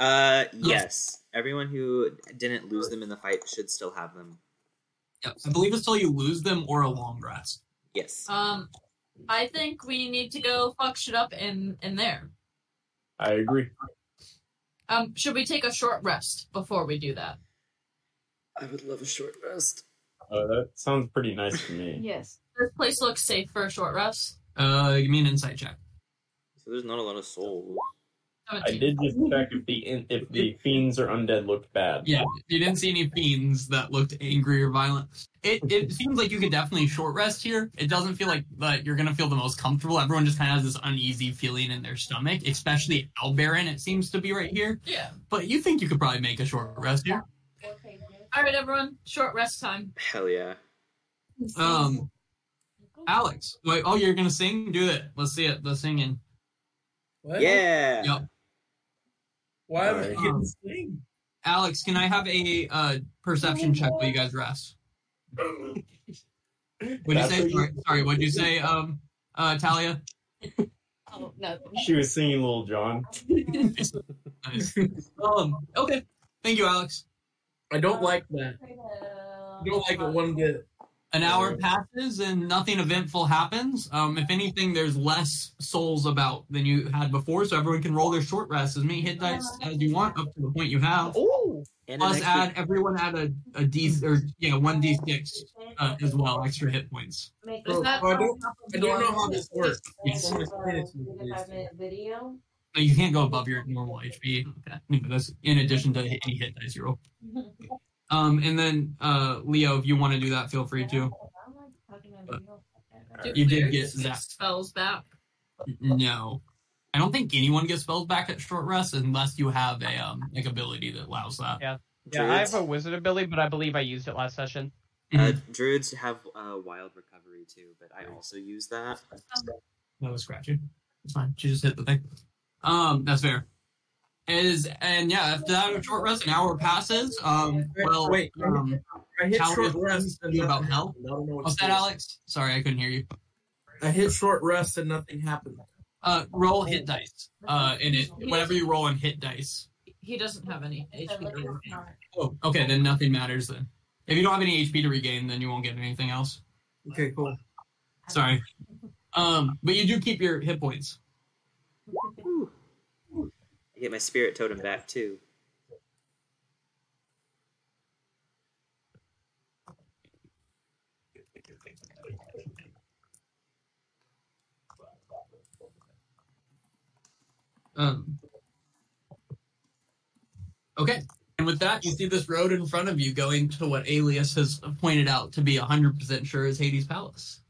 Uh, yes. Everyone who didn't lose them in the fight should still have them. Yeah, I believe it's till you lose them or a long rest. Yes. Um, I think we need to go fuck shit up in in there. I agree. Um, should we take a short rest before we do that? I would love a short rest. Uh, that sounds pretty nice to me. Yes. This place looks safe for a short rest. Uh, give me an insight check. So there's not a lot of souls. I did just check if the if the fiends or undead looked bad. Yeah, you didn't see any fiends that looked angry or violent. It it seems like you can definitely short rest here. It doesn't feel like that you're gonna feel the most comfortable. Everyone just kind of has this uneasy feeling in their stomach, especially Albarin. It seems to be right here. Yeah. But you think you could probably make a short rest here? Okay. All right, everyone. Short rest time. Hell yeah. Um, Alex, wait. Oh, you're gonna sing? Do it. Let's see it. The singing. What? Yeah. Yep. Why am I Alright. getting sing? Alex, can I have a uh, perception check while you guys rest? What'd you That's say? what you- Sorry, sorry, what'd you say, um, uh, Thalia? Oh, no. She was singing Little John. Nice. um, okay. Thank you, Alex. I don't like that. I don't like it one bit. An hour passes and nothing eventful happens. Um, if anything, there's less souls about than you had before, so everyone can roll their short rests as many hit dice as you want up to the point you have. Oh, And Plus, extra- add everyone add a, a D or yeah one D six uh, as well, extra hit points. Is that I don't, I don't know how this works. Yes. Someone explain it to me, please. video. No, You can't go above your normal HP. Okay. You that's in addition to any hit dice you roll. Um, and then uh, Leo, if you want to do that, feel free to. Do You did get get zapped. spells back. No, I don't think anyone gets spells back at short rest unless you have a um like ability that allows that. Yeah. yeah. I have a wizard ability, but I believe I used it last session. uh, druids have uh, wild recovery too, but I also use that. That was scratchy. It's fine. She just hit the thing. Um, that's fair. Is and yeah, after that short rest, an hour passes. Um, well, Wait, um, I hit How short is- rest and about nothing hell? happened. I don't know what's that. Alex? Sorry, I couldn't hear you. I hit short rest and nothing happened. Uh, roll hit dice. Uh, in it, whatever you roll on hit dice. He doesn't have any HP. to regain. Oh, okay, then nothing matters then. If you don't have any HP to regain, then you won't get anything else. Okay, cool. Sorry. Um, but you do keep your hit points. I get my spirit totem back too. Um, okay. And with that, you see this road in front of you going to what Alias has pointed out to be 100% sure is Hades' Palace.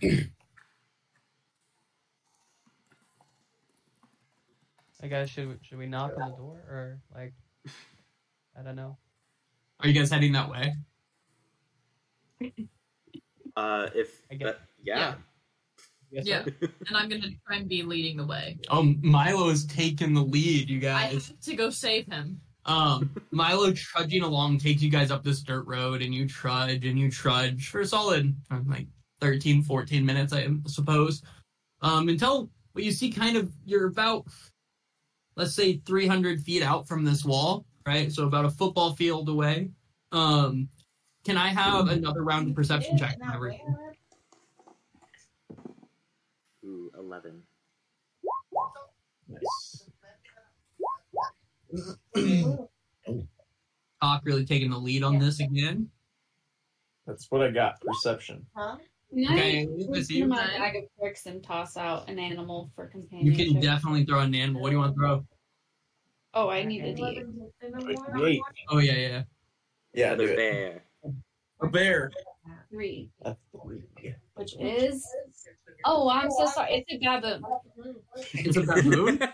I guess should should we knock on the door or like I don't know. Are you guys heading that way? Uh, if I get- that, yeah. Yes, Yeah, and I'm gonna try and be leading the way. Um, Milo is taking the lead, you guys. I have to go save him. Um, Milo trudging along takes you guys up this dirt road, and you trudge and you trudge for a solid uh, like 13, 14 minutes, I suppose. um, until what you see kind of you're about, let's say, 300 feet out from this wall, right? So about a football field away. Um, can I have another round of perception check? whenever- Ooh, 11. Nice. Tock really taking the lead on this again. That's what I got. Perception. Huh? Can Okay, I Liz, reach you- into my bag of tricks and toss out an animal for companionship. You can definitely throw an animal. What do you want to throw? Oh, I need a D. Eight. Oh yeah, yeah. Yeah, do Another it. bear. A bear. Three, That's three. which is. Oh, I'm so sorry. It's a baboon. It's a baboon.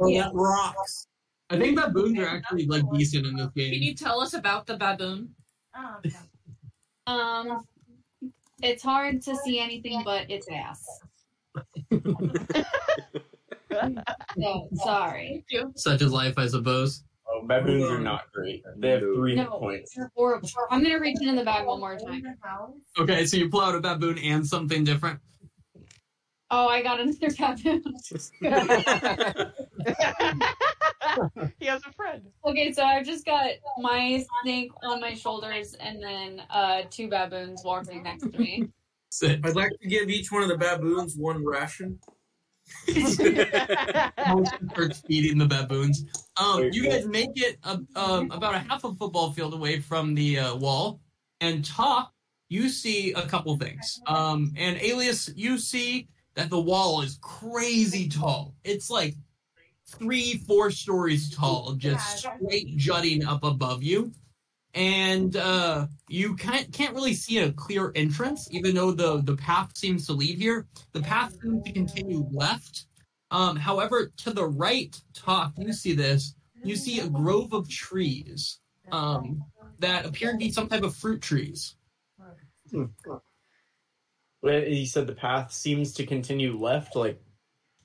Oh, Yeah. that rocks. I think baboons are actually like decent in this game. Can you tell us about the baboon? Oh, Um, it's hard to see anything but its ass. So sorry. Such is life, I suppose. Oh, baboons are not great. They have three hit No, points. they're horrible. I'm gonna reach in the bag one more time. Okay, so you pull out a baboon and something different. Oh, I got another baboon. he has a friend. okay, so I've just got my snake on my shoulders and then uh two baboons walking next to me. Sit. I'd like to give each one of the baboons one ration. starts feeding the baboons. Um, you guys make it uh, um, about a half a football field away from the uh, wall, and Tock you see a couple things. Um, and Alias, you see that the wall is crazy tall. It's like three, four stories tall, just straight jutting up above you. And uh, you can't can't really see a clear entrance, even though the the path seems to lead here. The path seems to continue left. Um, however, to the right, Tock, you see this. You see a grove of trees um, that appear to be some type of fruit trees. Well, He said the path seems to continue left, like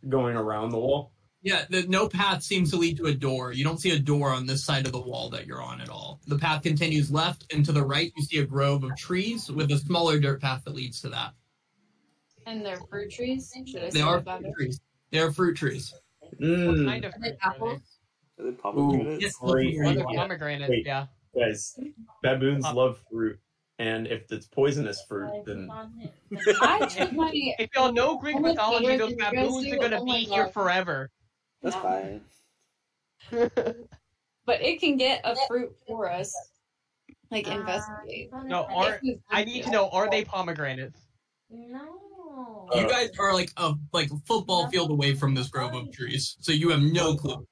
going around the wall. Yeah, the, no path seems to lead to a door. You don't see a door on this side of the wall that you're on at all. The path continues left, and to the right, you see a grove of trees with a smaller dirt path that leads to that. And they're fruit trees. Should I They are the baboon? fruit trees. They are fruit trees. What Mm, kind of Are they fruit apples? Are they Ooh, pomegranates? Yes, great. Are pomegranates? Wait. Yeah. Guys, baboons Pop- love fruit, and if it's poisonous fruit, then I took my If y'all know Greek mythology, those baboons are gonna oh my be here forever. That's fine. but it can get a fruit for us. Like investigate. No, are I need to know: Are they pomegranates? No. You guys are like a like football field away from this grove of trees, so you have no clue.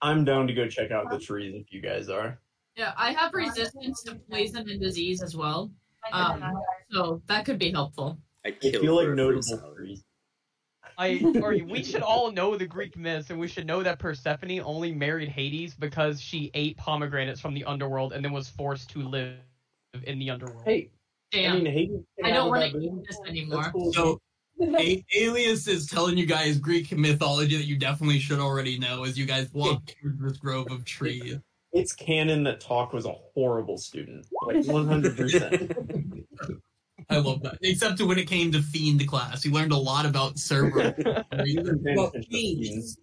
I'm down to go check out the trees if you guys are. Yeah, I have resistance to poison and disease as well. Um, so that could be helpful. I I feel like for notable trees. I or we should all know the Greek myths, and we should know that Persephone only married Hades because she ate pomegranates from the underworld and then was forced to live in the underworld. Hey, Damn, I mean, Hayden can I don't want to baboon. eat this anymore. cool. So, a- Alias is telling you guys Greek mythology that you definitely should already know as you guys walk through this grove of trees. it's canon that Tock was a horrible student, like 100. percent I love that. Except when it came to Fiend class, he learned a lot about Cerberus. Well, fiends.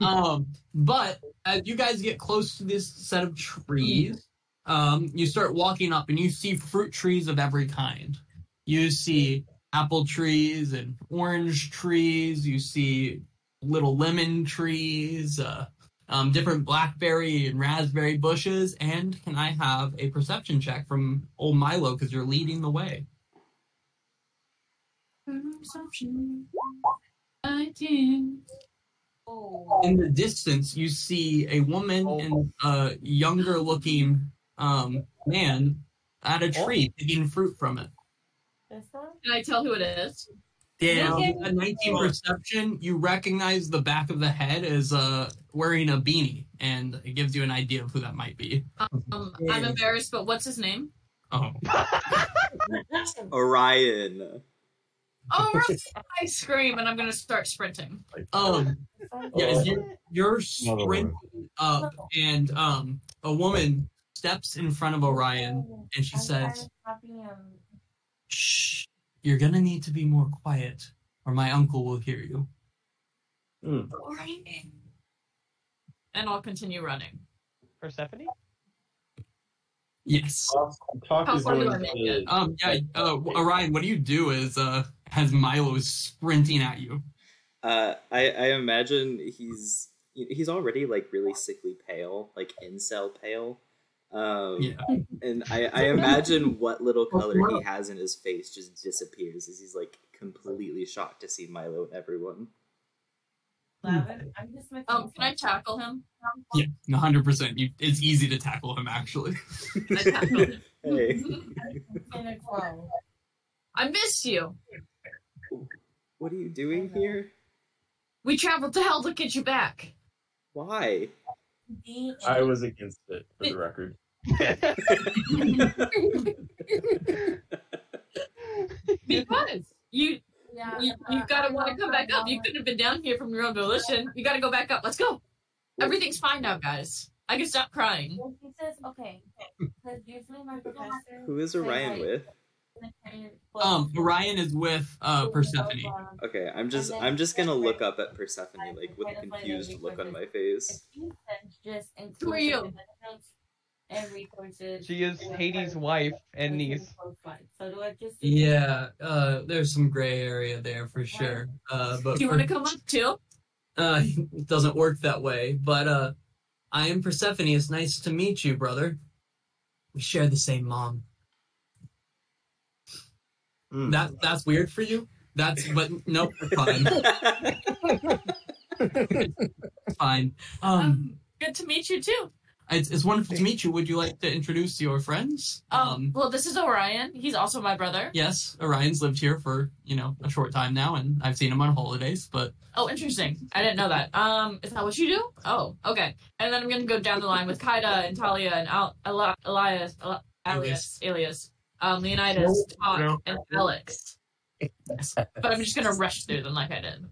um, but as you guys get close to this set of trees, um, you start walking up and you see fruit trees of every kind. You see apple trees and orange trees. You see little lemon trees, uh, um, different blackberry and raspberry bushes. And can I have a perception check from old Milo because you're leading the way? Nineteen. in the distance you see a woman and a younger looking um, man at a tree picking fruit from it. Can I tell who it is? Damn, a 19 perception, you recognize the back of the head as uh, wearing a beanie, and it gives you an idea of who that might be. Um, I'm embarrassed, but what's his name? Oh, Orion. Oh, right. I scream and I'm gonna start sprinting. um, yeah, you, you're sprinting up, and um, a woman steps in front of Orion, and she says, Shh, you're gonna need to be more quiet. or my uncle will hear you. Mm. And I'll continue running. Persephone? Yes. Tock How is far do I make it? Um. Yeah. Uh, Orion, what do you do is uh as Milo sprinting at you? Uh, I I imagine he's he's already like really sickly pale, like incel pale. Um, Yeah. and I, I imagine what little color he has in his face just disappears as he's like completely shocked to see Milo and everyone. Lavin, I'm just making Um, can I tackle him? Yeah. One hundred percent. You. It's easy to tackle him actually. I tackle him. Hey. I miss you. What are you doing here? We traveled to hell to get you back. Why? I was against it, for the record. Because you Yeah, you, you gotta want to come back up. You couldn't have been down here from your own volition. You gotta go back up. Let's go. Everything's fine now, guys. I can stop crying. Well, he says okay, because usually my professor. Who is Orion with? Um. Orion is with uh Persephone. Okay, I'm just I'm just gonna look up at Persephone like with a confused look on my face. Just Who are you? And resources. She is Hades' wife and niece. So do I just? Yeah. Uh. There's some gray area there for sure. Uh. But Do you want to come up too? Uh, it doesn't work that way. But uh, I am Persephone. It's nice to meet you, brother. We share the same mom. Mm. That that's weird for you. That's but nope, fine, fine. Um, Um, good to meet you too. it's, it's wonderful to meet you. Would you like to introduce your friends? Um, well, this is Orion. He's also my brother. yes, Orion's lived here for you know a short time now, and I've seen him on holidays. But Oh, interesting. I didn't know that. Um, is that what you do? Oh, okay. And then I'm gonna go down the line with Kaida and Thalia and Al- Eli- Elias, Eli- Alias, Alias, um, Leonidas, Tock, and Alex. But I'm just gonna rush through them like I did.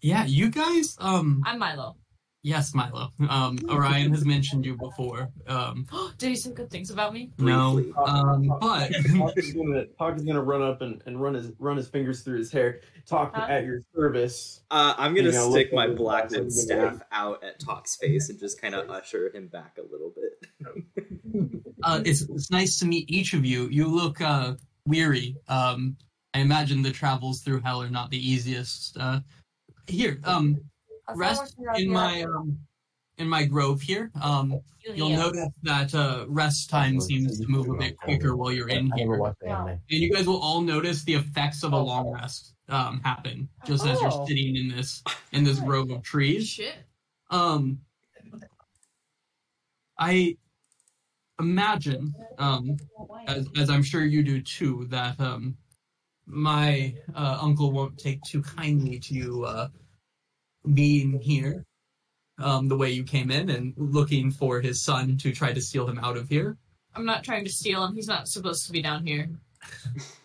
yeah, you guys. Um, I'm Milo. yes, Milo. Um, Orion has mentioned you before. Um, Did he say good things about me? no. Um, but Tock is gonna Tock is gonna run up and, and run his run his fingers through his hair. Tock Huh? at your service. Uh, I'm gonna You know, stick my over blackwood staff out at Tock's face and just kind of usher him back a little bit. uh, it's it's nice to meet each of you. You look uh, weary. Um, I imagine the travels through hell are not the easiest. Uh, here, um, rest in my um, in my grove here. Um, you'll notice that uh, rest time seems to move a bit quicker while you're in here, and you guys will all notice the effects of a long rest um, happen just as you're Oh. sitting in this in this grove of trees. Shit. Um, I imagine, um, as, as I'm sure you do too, that um, my uh, uncle won't take too kindly to you uh, being here um, the way you came in and looking for his son to try to steal him out of here. I'm not trying to steal him. He's not supposed to be down here.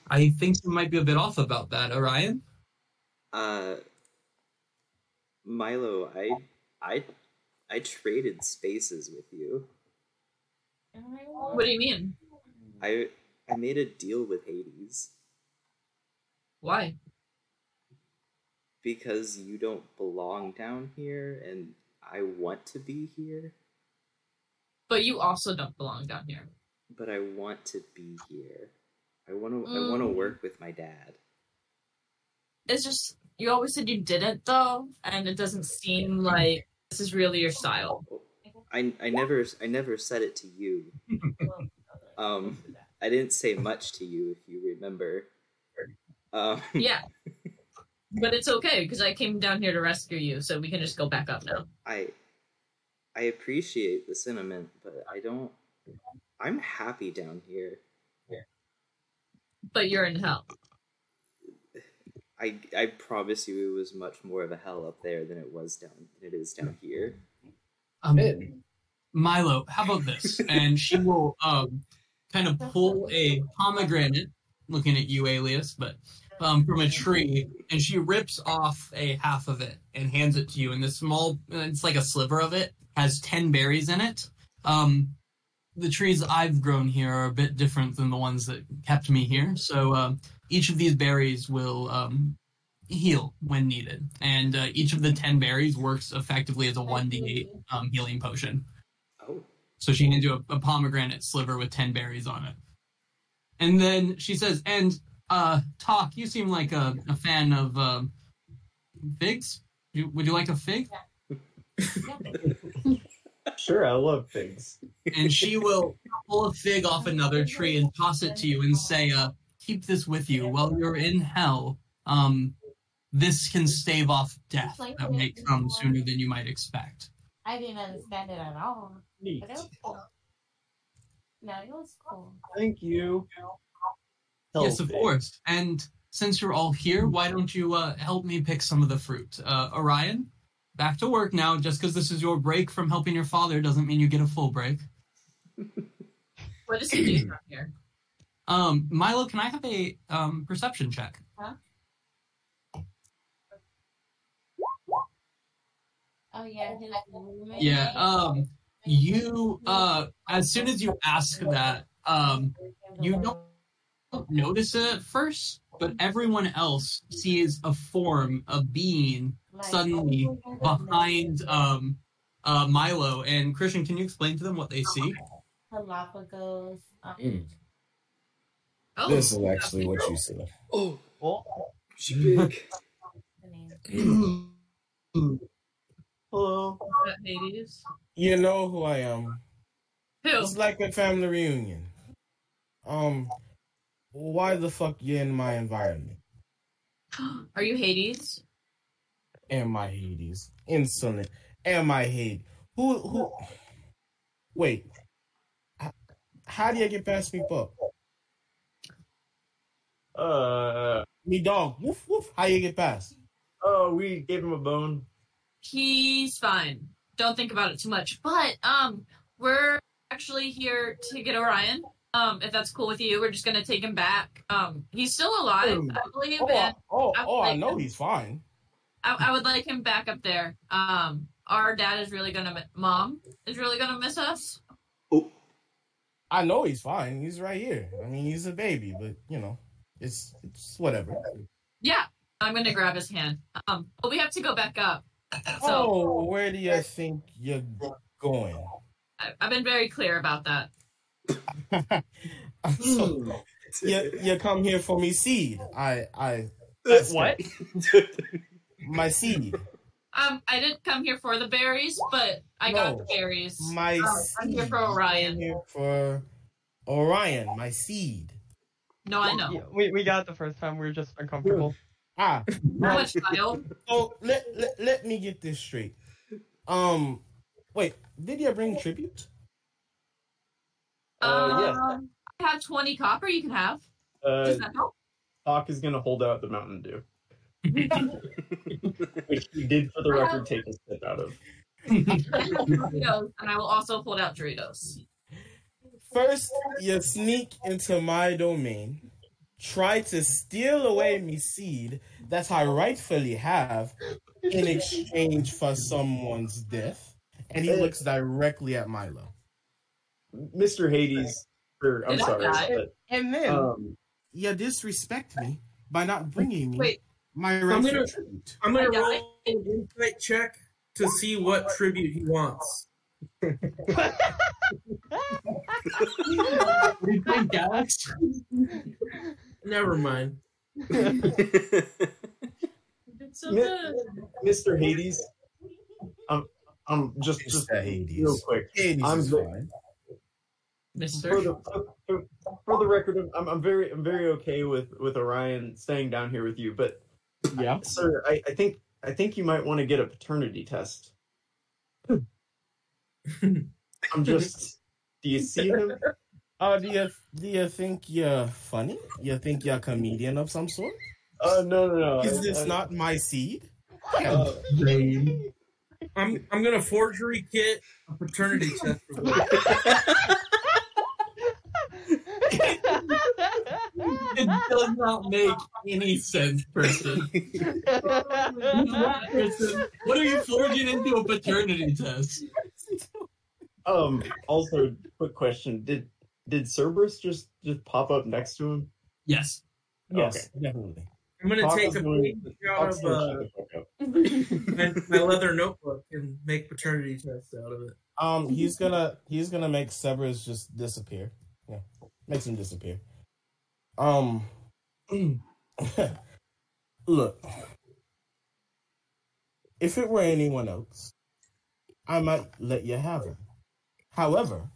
I think you might be a bit off about that, Orion. Uh, Milo, I, I, I traded spaces with you. What do you mean? I, I made a deal with Hades Why? because you don't belong down here, and I want to be here, But you also don't belong down here. but I want to be here. I want to. I want to Mm. work with my dad. It's just you always said you didn't though, and it doesn't seem like this is really your style. I, I never I never said it to you. Um, I didn't say much to you if you remember. Um, Yeah. But it's okay because I came down here to rescue you, so we can just go back up now. I I appreciate the sentiment, but I don't. I'm happy down here. But you're in hell. I I promise you, it was much more of a hell up there than it was down than it is down here. Um, Milo, how about this? And she will um, kind of pull a pomegranate, looking at you, Alias, but um, from a tree, and she rips off a half of it and hands it to you. And the small, it's like a sliver of it, has 10 berries in it. Um, the trees I've grown here are a bit different than the ones that kept me here. So uh, each of these berries will um, heal when needed, and uh, each of the ten berries works effectively as a one d8 um, healing potion. So she hands you a, a pomegranate sliver with ten berries on it, and then she says, "And uh, Tock. You seem like a, a fan of um figs. You, would you like a fig?" Sure, I love figs. and she will pull a fig off another tree and toss it to you and say, uh, keep this with you while you're in hell. Um, this can stave off death that may come sooner than you might expect. I didn't understand it at all. Neat. But it was cool. No, it was cool. Thank you. yes, of course. And since you're all here, why don't you uh, help me pick some of the fruit? Uh, Orion, back to work now. Just because this is your break from helping your father doesn't mean you get a full break. What does he do from here? Um, Milo, can I have a um, perception check? Oh yeah, his roommate. Yeah. Um, you uh, as soon as you ask that, um, you don't notice it at first, but everyone else sees a form, a being suddenly behind um, uh, Milo and Christian. Can you explain to them what they see? Galapagos. Mm. Oh, This is actually what you see. Oh, Oh. she big. Hello. Hades. You know who I am. Who? It's like a family reunion. Um, why the fuck you in my environment? Are you Hades? Am I Hades? Insolent. Am I Hades? Who? Who? Wait. How do you get past me, pup? Uh Me dog. Woof woof. How you get past? oh, we gave him a bone. He's fine. Don't think about it too much. But um, we're actually here to get Orion. Um, if that's cool with you, we're just gonna take him back. Um, he's still alive, Hmm. I believe, Oh, I, and oh, I oh, I know him. he's fine. I, I would like him back up there. Um, our dad is really gonna, mom is really gonna miss us. I know he's fine. He's right here. I mean, he's a baby, but you know, it's it's whatever. Yeah, I'm gonna grab his hand. Um, but we have to go back up. So Oh, where do you think you're going? I, I've been very clear about that. so, you you come here for me seed. I I What? my seed. Um, I didn't come here for the berries, but I got the berries. My Um, I'm here for. Orion. I'm here for Orion, my seed. No, I know. We, we got it the first time. We were just uncomfortable. Ah, How much, child? so let, let let me get this straight. Um, wait, did you bring tribute? Uh, yes. Um, I have 20 copper you can have. Uh, Does that help? Hawk is gonna hold out the Mountain Dew, which he did for the record take a sip out of. Doritos, and I will also hold out Doritos. First, you sneak into my domain, try to steal away me seed that I rightfully have in exchange for someone's death, and he looks directly at Milo. Mr. Hades, or I'm Did I sorry, die? but, And then um, you disrespect me by not bringing me Wait, my I'm rightful gonna- tribute. I'm gonna roll an insight check to see what tribute he wants. We play Galaxy. Never mind. it's so good. Mr. Hades, I'm I'm just just Mr. Hades. real quick. Hades I'm is ve- fine. For Mister. the, for, for the record, I'm, I'm very I'm very okay with with Orion staying down here with you, but Yeah. sir, I, I think I think you might want to get a paternity test. I'm just. Do you see him? Uh, do you do you think you're funny? You think you're a comedian of some sort? Oh no no no! Is I- this I- not my seed? uh, I'm I'm gonna forgery kit a paternity test for this. It does not make any sense, person. Person, What are you forging into a paternity test? um. Also, quick question: Did did Cerberus just just pop up next to him? Yes. Yes, definitely. I'm gonna Tock take us a through- page out of uh, my, my leather notebook and make paternity tests out of it. Um, he's gonna he's gonna make Cerberus just disappear. Yeah, makes him disappear. Um, look, if it were anyone else, I might let you have him. However,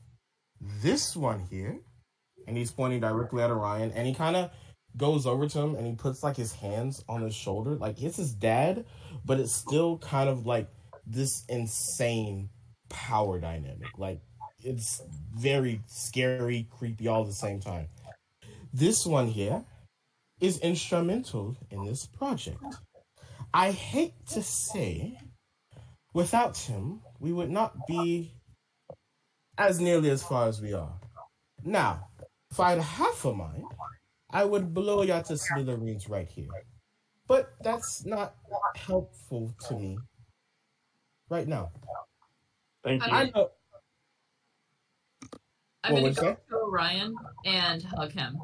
this one here, and he's pointing directly at Orion, and he kind of goes over to him and he puts like his hands on his shoulder, like it's his dad, but it's still kind of like this insane power dynamic. Like it's very scary, creepy all at the same time. This one here is instrumental in this project. I hate to say, without him, we would not be as nearly as far as we are. Now, if I had half a mind, I would blow you to smithereens right here. But that's not helpful to me right now. Thank you. I know. I'm gonna go that? to Orion and hug him.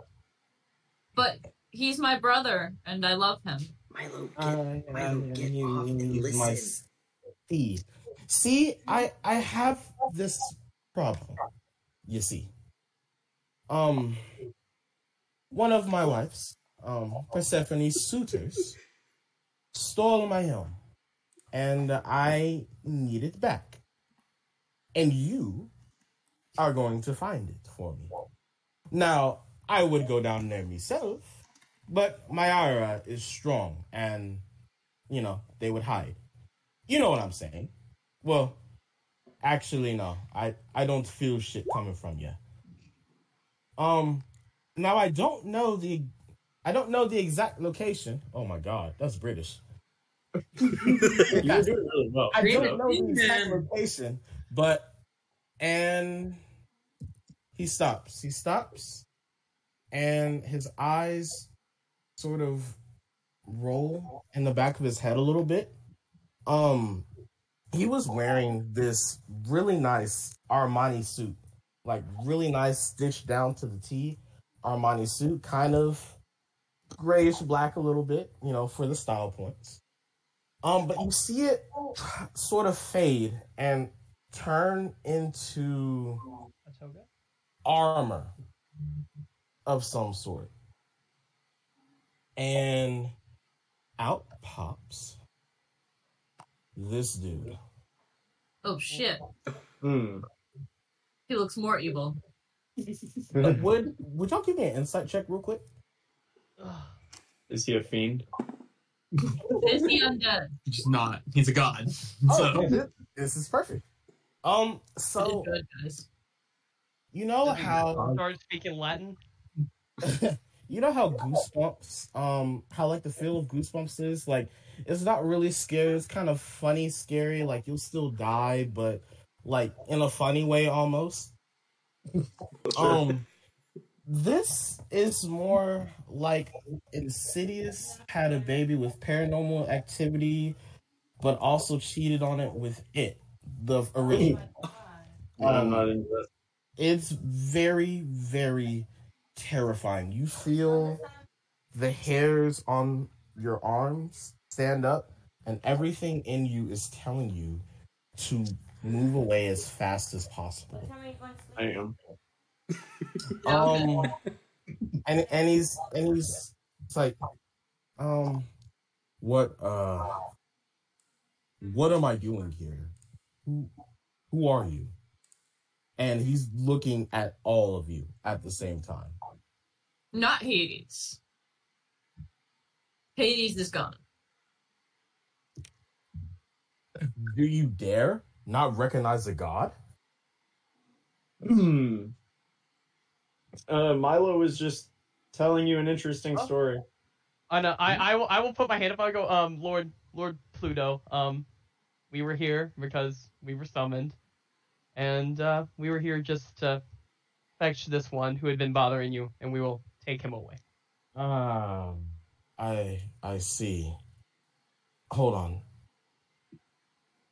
But he's my brother, and I love him. Milo, get, I, Milo, get off and use my listen. See, I I have this problem. You see, um, one of my wives, um, Persephone's suitors, stole my helm, and I need it back. And you are going to find it for me. Now, I would go down there myself, but my aura is strong, and you know they would hide. You know what I'm saying? Well, actually, no. I I don't feel shit coming from you. Um, now I don't know the I don't know the exact location. Oh my god, that's British. You're doing really well. I Read don't know the exact man. location, but and he stops. He stops, and his eyes sort of roll in the back of his head a little bit. Um, he was wearing this really nice Armani suit, like really nice stitched down to the T Armani suit, kind of grayish black a little bit, you know, for the style points. Um, but you see it sort of fade and turn into armor of some sort. And out pops this dude. Oh shit, Hmm. he looks more evil. Uh, would would y'all give me an insight check real quick? Is he a fiend? Is he undead? He's not. He's a god. Oh, So okay, this, this is perfect. Um, so Good guys. you know how Started speaking Latin. you know how goosebumps um how like the feel of goosebumps is? Like it's not really scary. It's kind of funny scary. Like you'll still die but like in a funny way almost. Um this is more like insidious had a baby with paranormal activity but also cheated on it with it the original. I'm not into that. it's very very terrifying. You feel the hairs on your arms stand up and everything in you is telling you to move away as fast as possible. I am. um and and he's and he's it's like um what uh what am i doing here? Who who are you and he's looking at all of you at the same time Not Hades. Hades is gone. do you dare not recognize the god Hmm. Uh, Milo was just telling you an interesting Oh. story. I know. I, I will I will put my hand up. I go, um, Lord Lord Pluto. Um, we were here because we were summoned, and uh, we were here just to fetch this one who had been bothering you, and we will take him away. um i i see hold on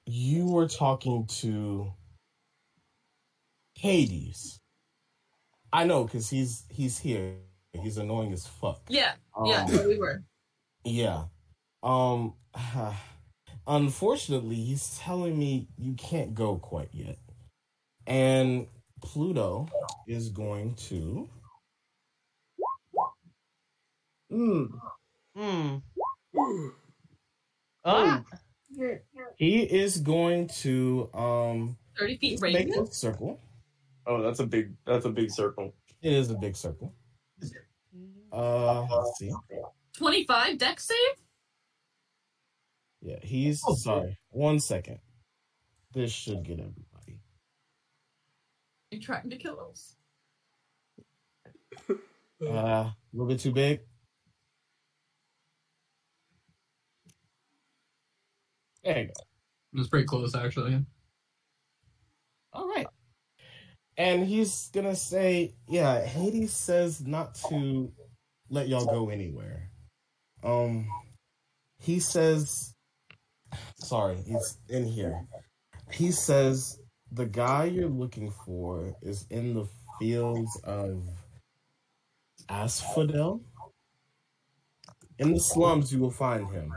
you were talking to hades i know because he's he's here he's annoying as fuck Yeah, yeah, Um, we were. Yeah. Um unfortunately, he's telling me you can't go quite yet. And Pluto is going to Hmm. Hmm. Ah, he is going to um 30 feet make radius. a circle. Oh, that's a big. That's a big circle. It is a big circle. Uh let's see. 25 dex save? Yeah, he's sorry. One second. This should get everybody. You trying to kill us? Uh a little bit too big. There you go. It was pretty close, actually. All right. And he's gonna say, yeah, Hades says not to let y'all go anywhere. Um he says sorry, he's in here. He says the guy you're looking for is in the fields of Asphodel. In the slums you will find him.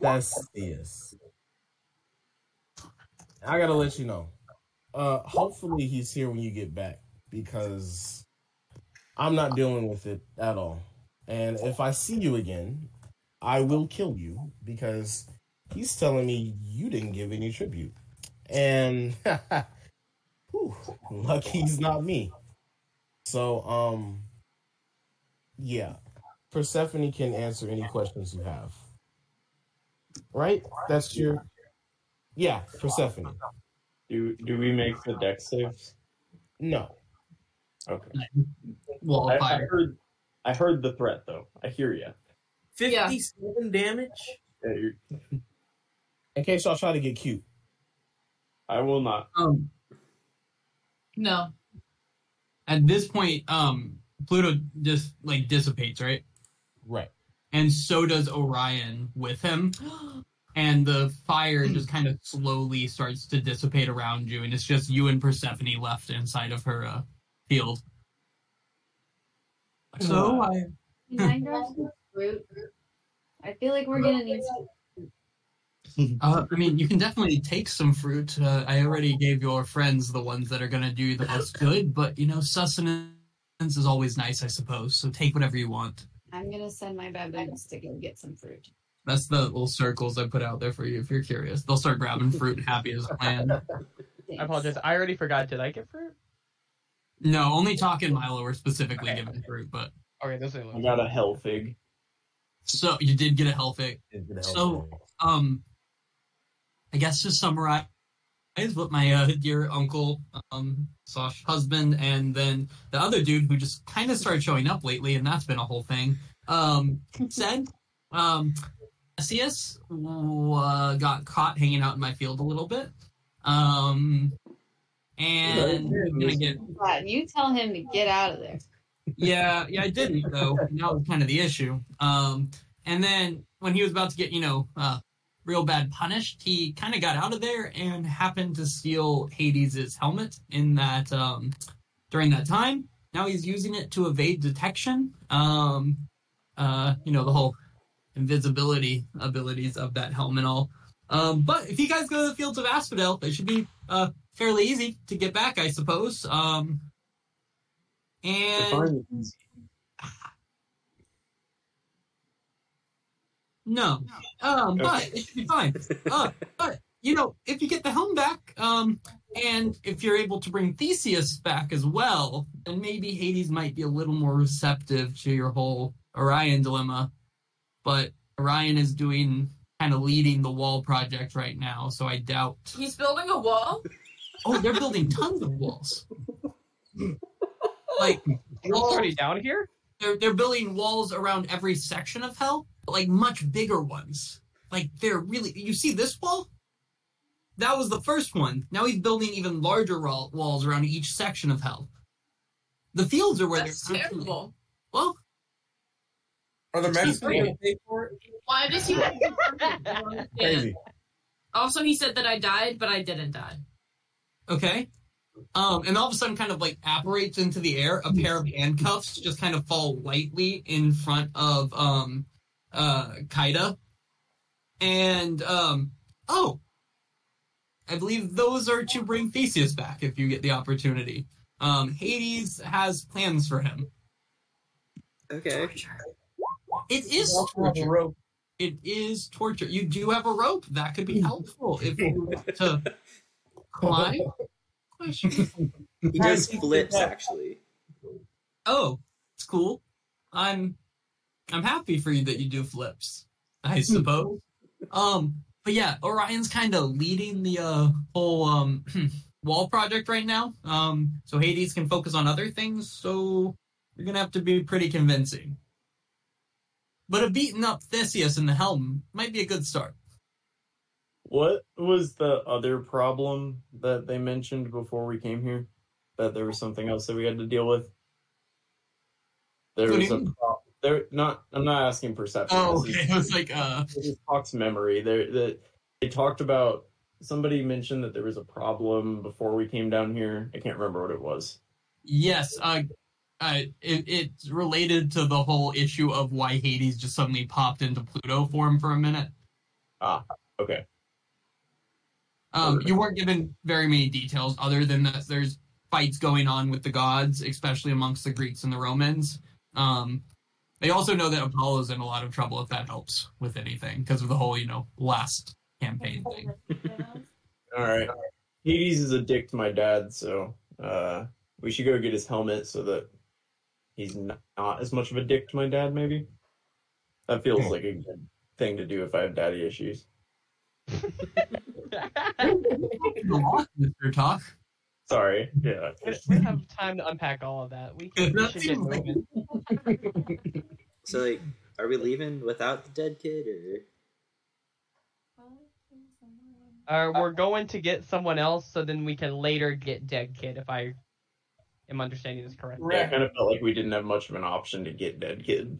That's yes. I gotta let you know. Uh, hopefully he's here when you get back because I'm not dealing with it at all. And if I see you again, I will kill you because he's telling me you didn't give any tribute. And whew, lucky he's not me. So, um, yeah, Persephone can answer any questions you have. Right? That's your, yeah, Persephone. Do do we make the dex saves? No. Okay. Well, I, I heard. I heard the threat though. I hear you. Yeah. 57 damage? In case y'all try to get cute. I will not. Um, No. at this point, um, Pluto just like dissipates, right? Right. And so does Orion with him. And the fire just kind of slowly starts to dissipate around you, and it's just you and Persephone left inside of her uh, field. So I Can I grab some fruit? I feel like we're gonna need some. Uh, I mean, you can definitely take some fruit. Uh, I already gave your friends the ones that are going to do the most good, but you know, sustenance is always nice, I suppose. So take whatever you want. I'm gonna send my baboons to go get some fruit. That's the little circles I put out there for you if you're curious. They'll start grabbing fruit happy as a plan. I apologize. I already forgot. Did I get fruit? No, only Tock and Milo were specifically Okay. given fruit, but Okay, those are I got a hell fig. so you did get a hell fig. So, um, I guess to summarize what my uh, dear uncle, um, slash husband, and then the other dude who just kind of started showing up lately, and that's been a whole thing, um, said, um, Theseus uh, got caught hanging out in my field a little bit. Um, and gonna get you tell him to get out of there. yeah, yeah, I didn't though. That was kind of the issue. Um, and then when he was about to get, you know, uh, real bad punished, he kind of got out of there and happened to steal Hades' helmet in that um, during that time. Now he's using it to evade detection. Um, uh, you know, the whole invisibility abilities of that helmet and all. Um, but if you guys go to the fields of Asphodel, it should be uh, fairly easy to get back, I suppose. Um, and No. Um, but it should be fine. Uh, but you know, if you get the helm back, um, and if you're able to bring Theseus back as well, then maybe Hades might be a little more receptive to your whole Orion dilemma. But Orion is doing kind of leading the wall project right now, so I doubt. He's building a wall? Oh, they're building tons of walls. Like It's already down here. they're they're building walls around every section of hell, but like much bigger ones. Like they're really you see this wall? That was the first one. Now he's building even larger wall, walls around each section of hell. The fields are where That's they're terrible. Well, Are the Mexicans Mexicans pay for it? Why does he? Crazy. Also, he said that I died, but I didn't die. okay. Um, and all of a sudden, kind of like apparates into the air. A pair of handcuffs just kind of fall lightly in front of um, uh, Kaida, and um, oh, I believe those are to bring Theseus back if you get the opportunity. Um, Hades has plans for him. Okay. It is torture. It is torture. You do have a rope that could be helpful if you want to climb. He does flips actually. Oh, it's cool. I'm I'm happy for you that you do flips. I suppose. um, but yeah, Orion's kind of leading the uh, whole um wall project right now. Um, so Hades can focus on other things. So you're gonna have to be pretty convincing. But a beaten up Theseus in the helm might be a good start. What was the other problem that they mentioned before we came here? That there was something else that we had to deal with. There What was a mean? pro- there. Not. I'm not asking perception. Oh, okay. is- I was like, uh, is Hawk's memory. That they talked about. Somebody mentioned that there was a problem before we came down here. I can't remember what it was. Yes, uh, uh, it, it's related to the whole issue of why Hades just suddenly popped into Pluto form for a minute. Ah, okay. Um, you weren't given very many details other than that there's fights going on with the gods, especially amongst the Greeks and the Romans. Um, they also know that Apollo's in a lot of trouble if that helps with anything because of the whole, you know, last campaign thing. All right. Hades is a dick to my dad, so uh, we should go get his helmet so that he's not, not as much of a dick to my dad. Maybe that feels like a good thing to do if I have daddy issues. Mr. Tock. Sorry. Yeah. We we don't have time to unpack all of that. We, can, we should get moving. So like, are we leaving without the dead kid or? Uh, we're going to get someone else, so then we can later get Dead Kid. If I am understanding this correctly. Yeah, I kind of felt like we didn't have much of an option to get dead kid.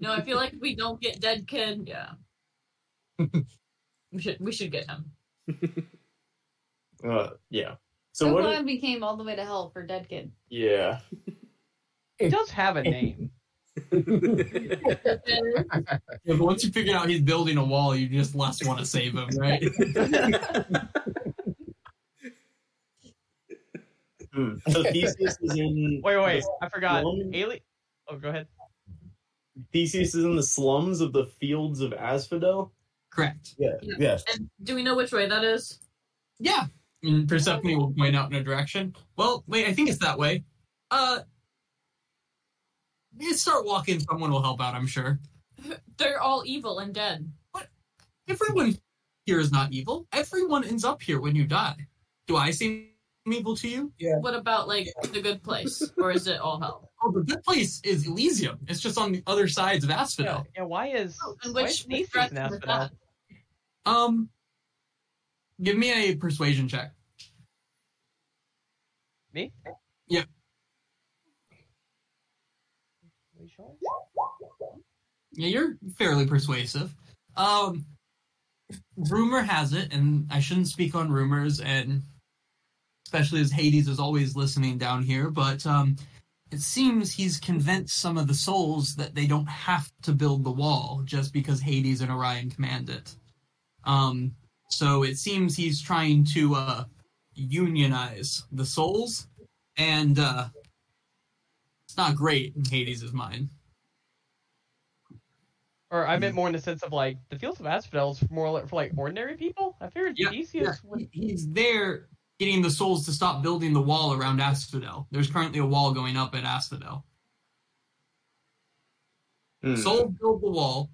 No, I feel like if we don't get dead kid, yeah. we should we should get him. Uh, yeah. So, So what? glad we came all the way to hell for Dead Kid. yeah. it does have a name. Yeah, but once you figure out he's building a wall, you just less want to save him, right? Hmm. So Theseus is in. Wait, wait, the I forgot. slum- Alien. Oh, go ahead. Theseus is in the slums of the fields of Asphodel. Correct. Yeah. Yes. And do we know which way that is? Yeah. And Persephone will point out in a direction. Well, wait, I think it's that way. Uh, you start walking, someone will help out, I'm sure. They're all evil and dead. But everyone here is not evil. Everyone ends up here when you die. Do I seem evil to you? Yeah. What about like the good place, or is it all hell? Oh, the good place is Elysium. It's just on the other sides of Asphodel. yeah. Why is And why which is in is Asphodel? that? Um, give me a persuasion check. Me? Yep. Are you sure? Yeah, you're fairly persuasive. Um, rumor has it, and I shouldn't speak on rumors, and especially as Hades is always listening down here, but um, it seems he's convinced some of the souls that they don't have to build the wall just because Hades and Orion command it. Um, so it seems he's trying to uh, unionize the souls, and uh, it's not great in Hades' mind. Or I meant more in the sense of like the fields of Asphodel is more like, for like ordinary people. I figured Yeah, Theseus yeah. would. He's there getting the souls to stop building the wall around Asphodel. There's currently a wall going up at Asphodel. Hmm. Souls build the wall.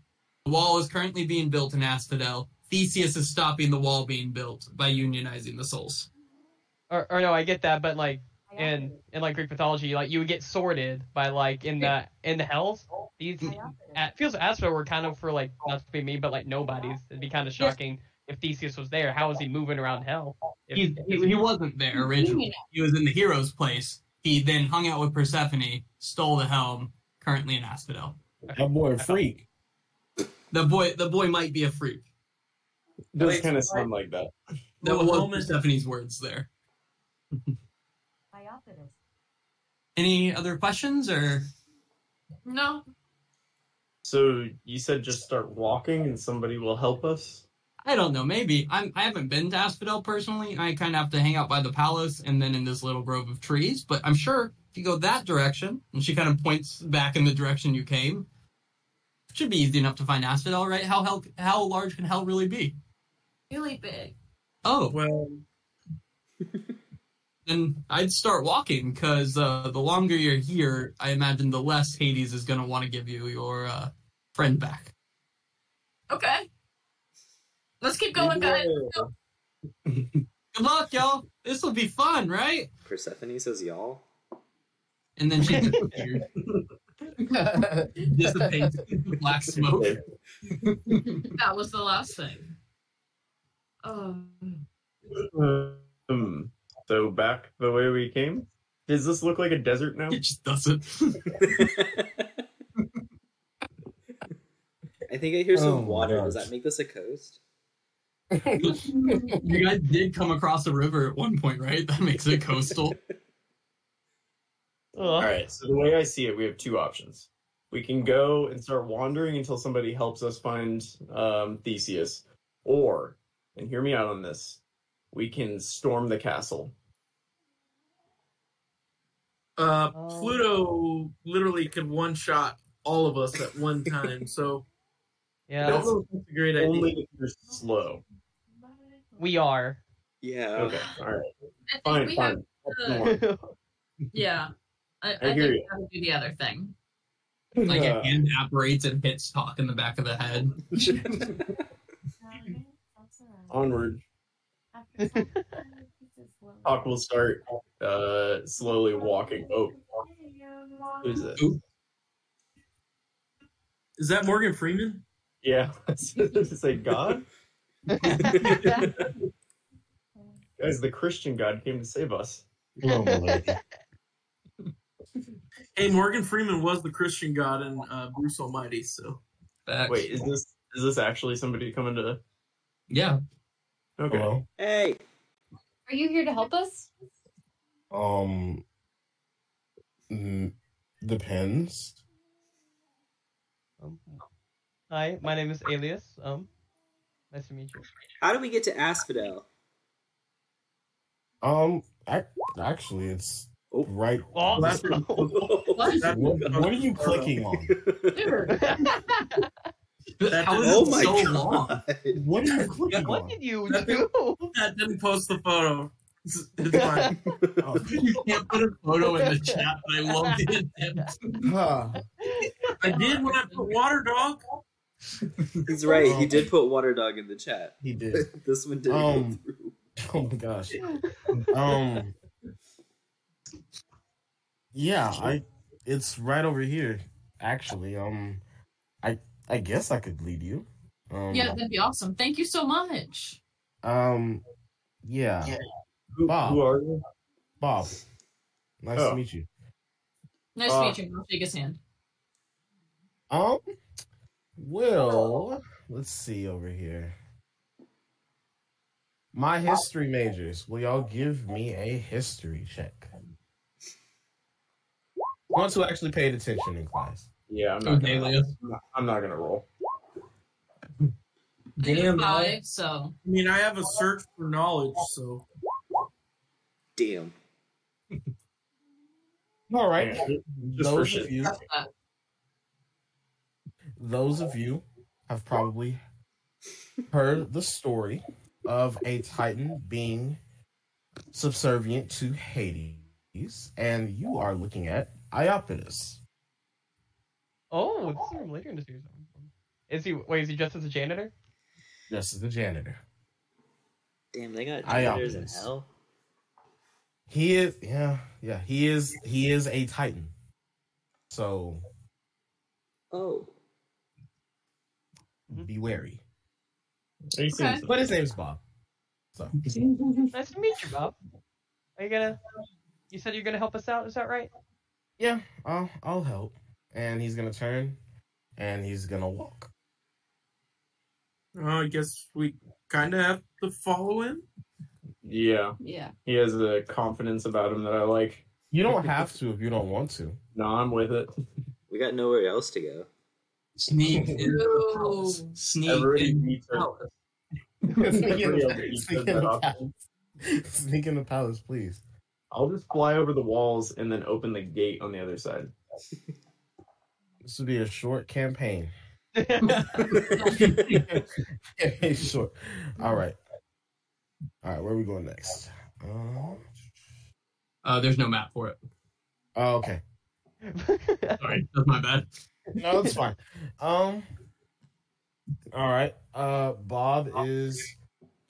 The wall is currently being built in Asphodel. Theseus is stopping the wall being built by unionizing the souls. Or, or no, I get that, but like in in like Greek mythology, like you would get sorted by like in the in the hells. These at, fields of Asphodel were kind of for like not to be me, but like nobodies. It'd be kind of shocking if Theseus was there. How was he moving around hell? If, He, he, he wasn't there originally. He was in the hero's place. He then hung out with Persephone, stole the helm, currently in Asphodel. That boy a freak. The boy the boy might be a freak. does kind of sound like that. That Well, was moment- Persephone's words there. Any other questions or No. So you said just start walking and somebody will help us? I don't know. Maybe I'm. I haven't been to Asphodel personally. I kind of have to hang out by the palace and then in this little grove of trees. But I'm sure if you go that direction, and she kind of points back in the direction you came, should be easy enough to find Asphodel, right? How hell, how large can hell really be? Really big. Oh, Well, then I'd start walking because uh, the longer you're here, I imagine the less Hades is going to want to give you your uh, friend back. Okay. Let's keep going, guys. Good luck, y'all. This will be fun, right? Persephone says y'all. And then she disappears. dissipates into black smoke. That was the last thing. Oh. Um, so back the way we came? Does this look like a desert now? It just doesn't. I think I hear some Oh water. Does that make this a coast? you guys did come across a river at one point, right? That makes it coastal. All right. So the way I see it, we have two options. We can go and start wandering until somebody helps us find um, Theseus, or, and hear me out on this, we can storm the castle. Uh, Oh. Pluto literally could one shot all of us at one time. So Yeah, don't know if that's a great idea. Only if you're slow. we are. Yeah. Okay. All right. I think Fine. we Fine. have Come yeah. I, I, I think hear we you. have to do the other thing. Like a hand operates and hits Tock in the back of the head. onward. Hawk will start uh, slowly walking. Oh, who's this? Oop. Is that Morgan Freeman? Yeah. Say God? Guys, the Christian God came to save us. Oh. Hey, Morgan Freeman was the Christian god in uh, Bruce Almighty. So Facts. Wait, is this is this actually somebody coming to? Yeah. Okay. Hello? Hey. Are you here to help us? Um, depends. Um, hi, my name is Alias. Um, nice to meet you. How do we get to Asphodel? Um, ac- actually, it's Oh. right. Oh, that's What, what are you clicking on? Dude, That How is oh it my so god. long? What are you clicking what on? did you That- do? that didn't post the photo. It's, it's fine. Oh, You can't put a photo in the chat, but I love the attempt. huh. I did when I put water dog. He's right. He did put water dog in the chat. He did. this one didn't Um, go through. Oh my gosh. Um. Yeah, I. It's right over here. Actually, um, I I guess I could lead you. Um, yeah, that'd be awesome. Thank you so much. Um. Yeah. Who, Bob. who are you? Bob. Nice Oh. to meet you. Nice Uh, to meet you. I'll shake his hand. Um. Well, let's see over here. My history majors. Will y'all give me a history check? Ones who actually paid attention in class. Yeah, I'm not. Gonna, Leah. I'm not, I'm not gonna roll. Damn. five, so I mean, I have a search for knowledge, so Damn. All right. Just those shit. of you, those of you have probably heard the story of a Titan being subservient to Hades, and you are looking at Iapetus. Oh, oh, this is from later in the series. Is he? Wait, is he just as a janitor? Just as the janitor. Damn, they got I janitors in optimus. hell. He is, yeah, yeah. He is, he is a Titan. So Oh. be wary. He Okay. But his name's Bob. So Nice to meet you, Bob. Are you gonna? You said you're gonna help us out. Is that right? yeah, I'll, I'll help. And he's gonna turn, and he's gonna walk. uh, I guess we kind of have to follow him. Yeah, Yeah. he has a confidence about him that I like. You don't have to if you don't want to. No, I'm with it. We got nowhere else to go. Sneak into the Ew. Sneak Everybody into beats the her. house. Sneak in the- sneak in the palace. Sneak in the palace, please. I'll just fly over the walls and then open the gate on the other side. This would be a short campaign. short. All right. All right, where are we going next? Uh, Uh, there's no map for it. oh, okay. Sorry, that's my bad. No, it's fine. Um. All right. Uh, Bob is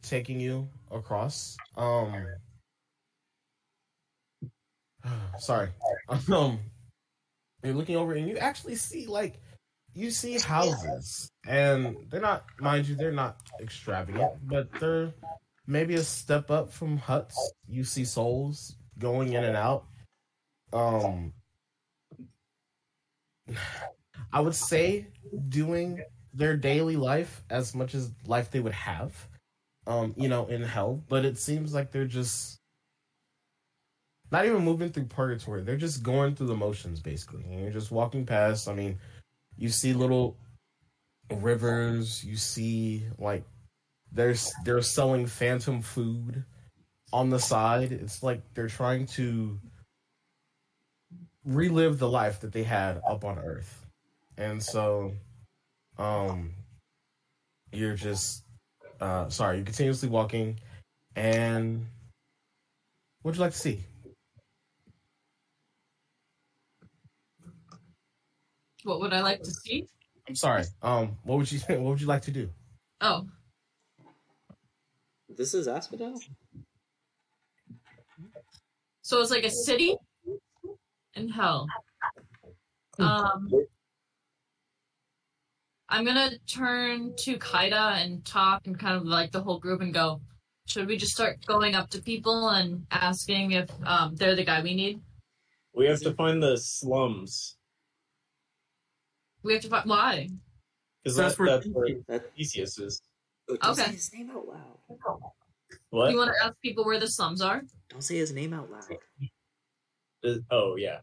taking you across. Um. Sorry. Um. You're looking over and you actually see like you see houses. And they're not mind you they're not extravagant but they're maybe a step up from huts. You see souls going in and out. Um i would say doing their daily life as much as life they would have um you know in hell but it seems like they're just not even moving through purgatory. They're just going through the motions basically. And you're just walking past i mean you see little rivers you see like there's they're selling phantom food on the side. It's like they're trying to relive the life that they had up on earth. And so um you're just uh sorry you're continuously walking. And what would you like to see What would I like to see? i'm sorry um what would you what would you like to do Oh, This is Asphodel? so it's like a city in hell. Um, I'm gonna turn to Kaida and Tock and kind of like the whole group and go. Should we just start going up to people and asking if um, they're the guy we need? We have to find the slums We have to find why. because That's that's, where- that's where That, Theseus is. don't Okay. say his name out loud. What? You want to ask people where the slums are? Don't say his name out loud. Does- oh yeah.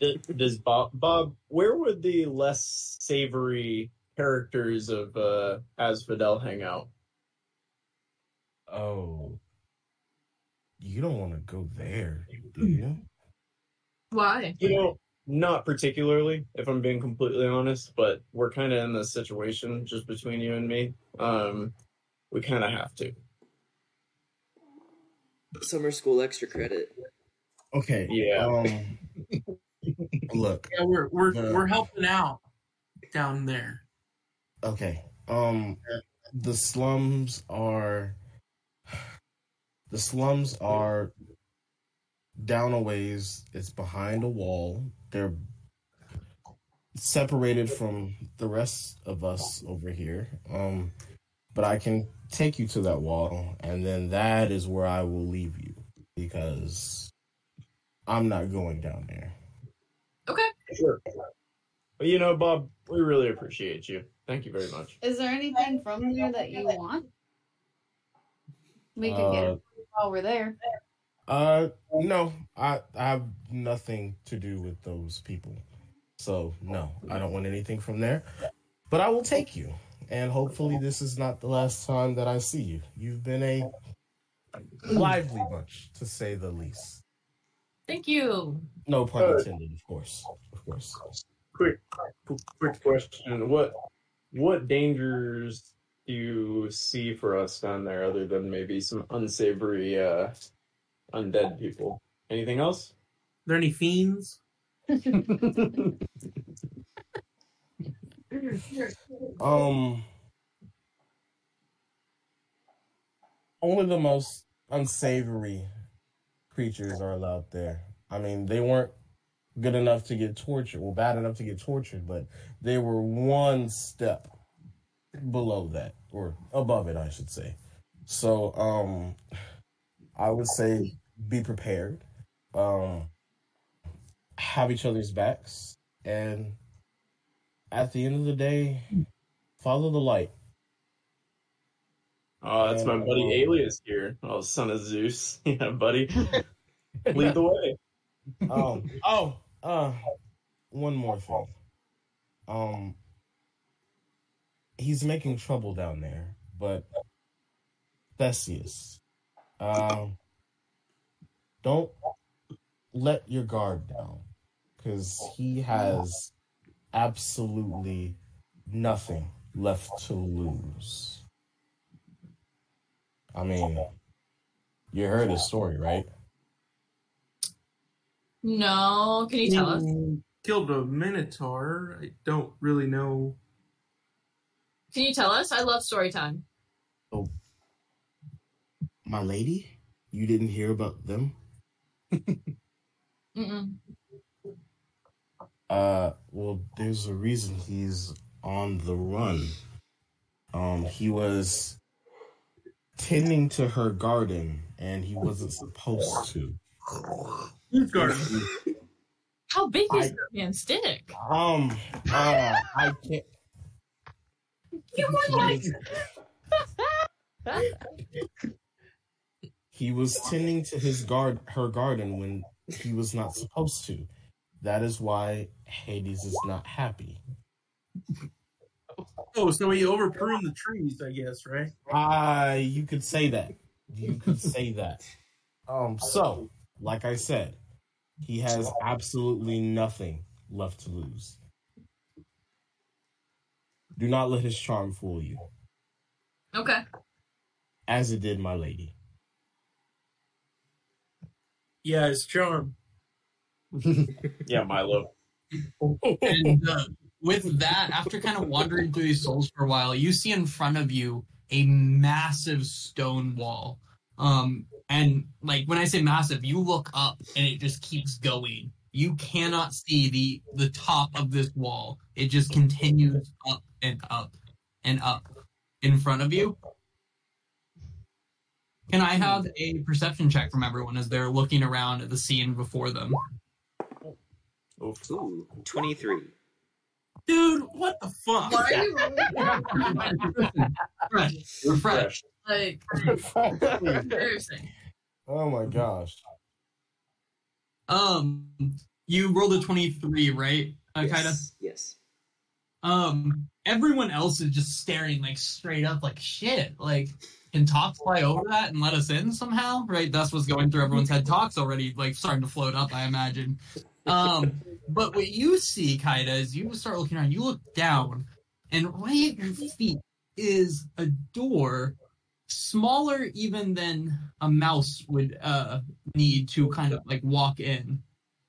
Does, does Bob Bob? Where would the less savory characters of uh, Asphodel hang out? oh you don't want to go there do you Why? You know, not particularly, if I'm being completely honest. But we're kind of in this situation just between you and me. Um, we kind of have to. Summer school extra credit. okay Yeah. um look Yeah, we're we're Uh, we're helping out down there. Okay. Um the slums are the slums are down a ways. It's behind a wall. They're separated from the rest of us over here. Um but I can take you to that wall and then that is where I will leave you because I'm not going down there. Okay. Sure. But you know, Bob, we really appreciate you. Thank you very much. Is there anything from there that you want? We could get Uh, it while we're there. Uh, no, I I have nothing to do with those people. So no, I don't want anything from there. But I will take you, and hopefully this is not the last time that I see you. You've been a lively bunch, to say the least. Thank you. No pun Uh, intended, of course, of course. Quick, quick question: What what dangers do you see for us down there, other than maybe some unsavory uh, undead people? Anything else? Are there any fiends? Um, only the most unsavory creatures are allowed there. I mean, they weren't good enough to get tortured, well, bad enough to get tortured, but they were one step below that, or above it, I should say. So, um, I would say be prepared. Um, have each other's backs, and at the end of the day, follow the light. Oh, that's my buddy Alias here. Oh, son of Zeus. Yeah, buddy. Lead the way. um, oh, uh, one more thing. Um, he's making trouble down there, but Theseus, um, don't let your guard down because he has absolutely nothing left to lose. I mean, you heard his story, right? No, can you tell us? Mm. Killed a minotaur. I don't really know. Can you tell us? I love story time. Oh, my lady, you didn't hear about them? Uh, well, there's a reason he's on the run. Um, he was tending to her garden, and he wasn't supposed to. Whose garden? How big is I- that man's stick? Um, uh, I can't. You were like, He was tending to his guard, her garden, when he was not supposed to. That is why Hades is not happy. Oh, so he overpruned the trees, I guess, right? Ah, you could say that. You could say that. Um, so, like I said, he has absolutely nothing left to lose. Do not let his charm fool you, okay. as it did my lady. Yeah, his charm. Yeah, Milo. and uh, with that, after kind of wandering through these souls for a while, you see in front of you a massive stone wall. Um, and like when I say massive, you look up and it just keeps going. You cannot see the the top of this wall. It just continues up and up and up in front of you. Can I have a perception check from everyone as they're looking around at the scene before them? Ooh, 23. Dude, what the fuck? Why are you Fresh. Refresh. like embarrassing? oh my gosh. Um, you rolled a twenty-three, right, uh, Kaida? Yes. yes. Um, everyone else is just staring like straight up, like shit. Like, can Talks fly over that and let us in somehow? Right? That's what's going through everyone's head. Tock's already like starting to float up, I imagine. Um, but what you see, Kaida, is you start looking around. You look down, and right at your feet is a door smaller even than a mouse would uh need to kind of like walk in.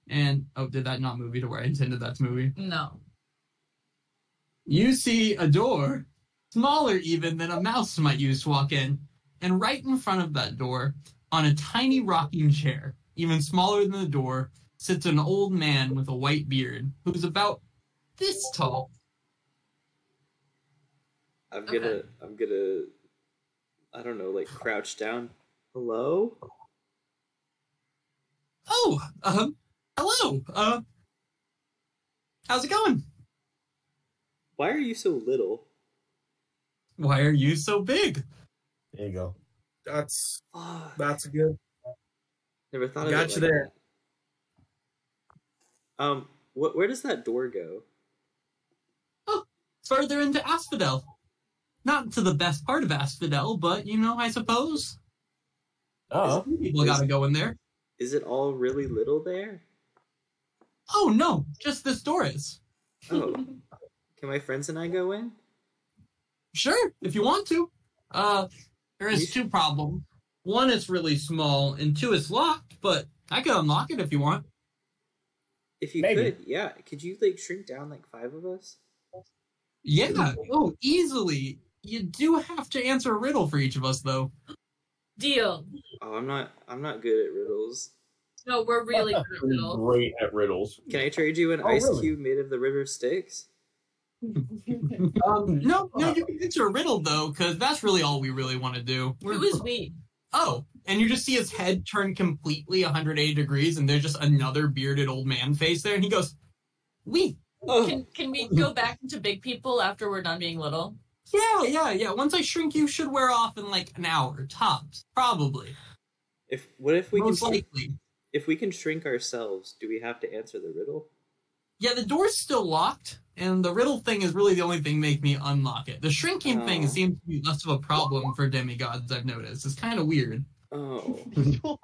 And oh, did that not move you to where I intended that to move? No. You see a door smaller even than a mouse might use to walk in, and right in front of that door, on a tiny rocking chair, even smaller than the door, sits an old man with a white beard who's about this tall. I'm gonna, Okay. I'm gonna, I don't know, like crouch down. Hello? Oh, um, hello. Uh, how's it going? Why are you so little? Why are you so big? There you go. That's Fuck. that's good. Never thought of Got it you like there. that. Um, what? Where does that door go? Oh, further into Asphodel. Not to the best part of Asphodel, but you know, I suppose Oh, people gotta go in there. Is it all really little there? Oh no, just this door is. Oh, can my friends and I go in? Sure, if you want to. Uh, there is two problems. One, it's really small, and two, it's locked. But I can unlock it if you want. If you Maybe. could, yeah. Could you like shrink down like five of us? Yeah. Oh, easily. You do have to answer a riddle for each of us, though. Deal. Oh, I'm not. I'm not good at riddles. No, we're really good at riddles. Great at riddles. Can I trade you an Oh, ice really? cube made of the river Styx? Um, no, no, you can answer a riddle though, because that's really all we really want to do. Who is we? Oh, and you just see his head turn completely 180 degrees, and there's just another bearded old man face there, and he goes, "We." Can can we go back into big people after we're done being little? Yeah, yeah, yeah. Once I shrink, you should wear off in like an hour tops, probably. if what if we Most can likely. if we can shrink ourselves? Do we have to answer the riddle? Yeah, the door's still locked, and the riddle thing is really the only thing make me unlock it. The shrinking thing Oh. seems to be less of a problem for demigods. I've noticed. It's kind of weird. Oh.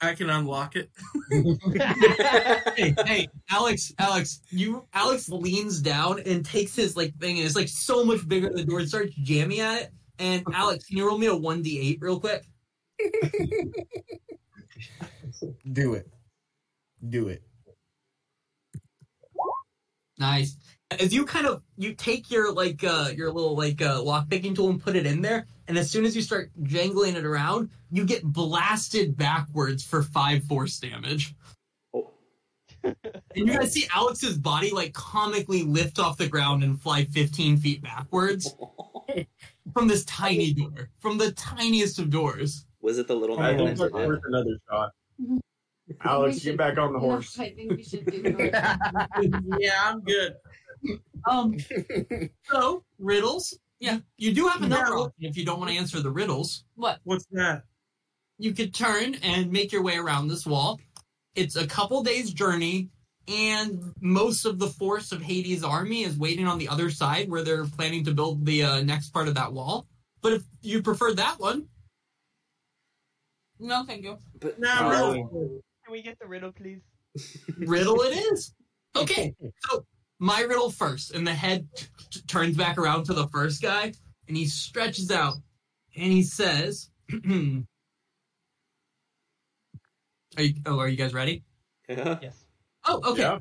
I can unlock it. hey, hey, Alex, Alex, you Alex leans down and takes his like thing, and it's like so much bigger than the door and starts jamming at it. And Alex, can you roll me a one d eight real quick? Do it. Do it. Nice. As you kind of you take your like uh your little like uh lock picking tool and put it in there, and as soon as you start jangling it around, you get blasted backwards for five force damage. Oh. And you guys see Alex's body like comically lift off the ground and fly 15 feet backwards from this tiny door, from the tiniest of doors. Was it the little I man think that that's did it? worth another shot. Alex, get back on the horse. I think we should do yeah, I'm good. Um, so riddles. Yeah, you do have another Yeah. option if you don't want to answer the riddles. What? What's that? You could turn and make your way around this wall. It's a couple days' journey, and most of the force of Hades' army is waiting on the other side where they're planning to build the uh, next part of that wall. But if you prefer that one, No, thank you. But No, no. Can we get the riddle, please? riddle it is. Okay, so my riddle first, and the head t- t- turns back around to the first guy, and he stretches out, and he says, "Are you? Oh, are you guys ready? Yes. Oh, okay.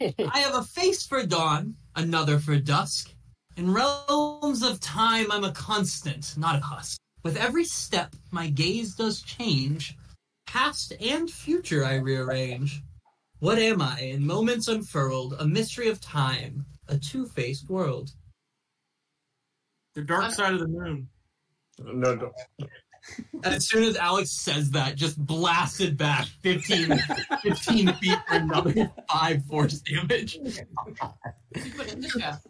I have a face for dawn, another for dusk. In realms of time, I'm a constant, not a husk. With every step, my gaze does change. Past and future I rearrange. What am I? In moments unfurled, a mystery of time, a two-faced world. The dark uh, side of the moon. No, no. As soon as Alex says that, just blasted back 15, 15 feet for another five force damage. You put it in the chat.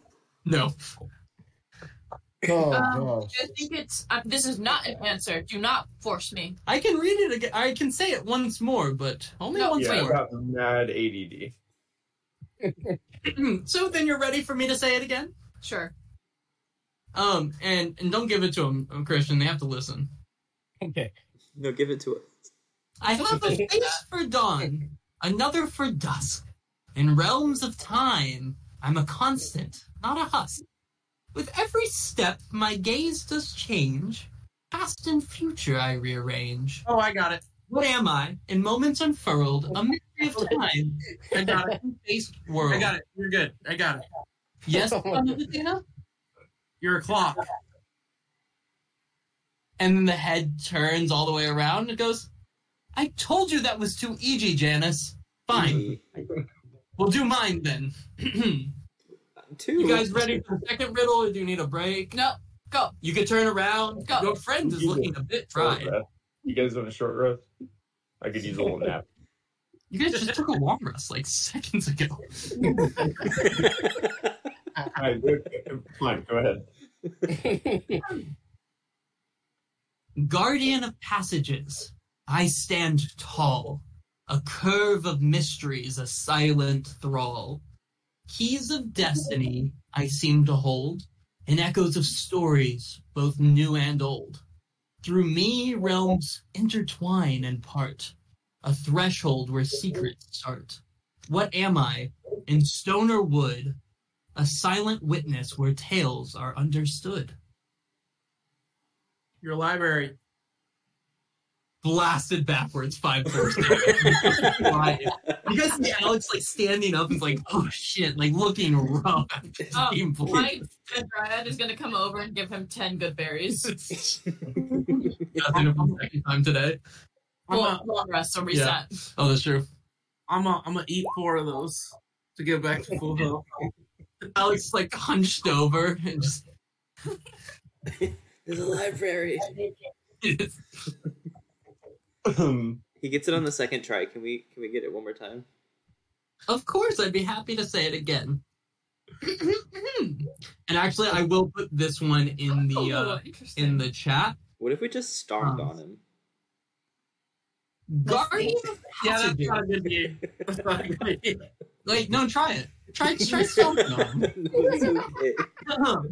No. Oh, Um, gosh. I think it's. Uh, this is not an answer. Do not force me. I can read it again. I can say it once more, but only No, once Yeah, I more. got mad ADD. so then you're ready for me to say it again? Sure. Um, and and don't give it to them, um, Christian. They have to listen. Okay. No, give it to us. I have a face for dawn, another for dusk. In realms of time, I'm a constant, not a husk. With every step, my gaze does change. Past and future I rearrange. Oh, I got it. What am I? In moments unfurled, a mystery of time, I got it. faced world. I got it. You're good. I got it. Yes, my God. Athena? You're a clock. And then the head turns all the way around and goes, I told you that was too easy, Janice. Fine. We'll do mine then. you guys ready for the second riddle or do you need a break? No. Go. You can turn around. Go. Your friend is looking a bit Short fried. You guys want a short rest? I could use a little nap. You guys just took a long rest like seconds ago. Alright, Fine, go ahead. Guardian of passages, I stand tall, a curve of mysteries, a silent thrall. Keys of destiny I seem to hold, and echoes of stories, both new and old. Through me, realms intertwine and part, a threshold where secrets start. What am I? In stone or wood, a silent witness where tales are understood. Your library. Blasted backwards five four Why? You guys see Alex like standing up and like, oh shit, like looking rough. after this Um, my the dryad is gonna come over and give him ten good berries. Nothing of the second time today. I'm Well, a, long rest, so reset. Oh, that's true. I'm a, I'm gonna eat four of those to get back to full health. Alex like hunched over and just There's a library. He gets it on the second try. Can we can we get it one more time? Of course, I'd be happy to say it again. and actually, I will put this one in the uh, Oh, interesting. in the chat. What if we just stomped Um, on him? Guardian of Yeah, that's Passages. not a good game. That's not a good game. Like, no, try it. Try, try stomping on him. Okay.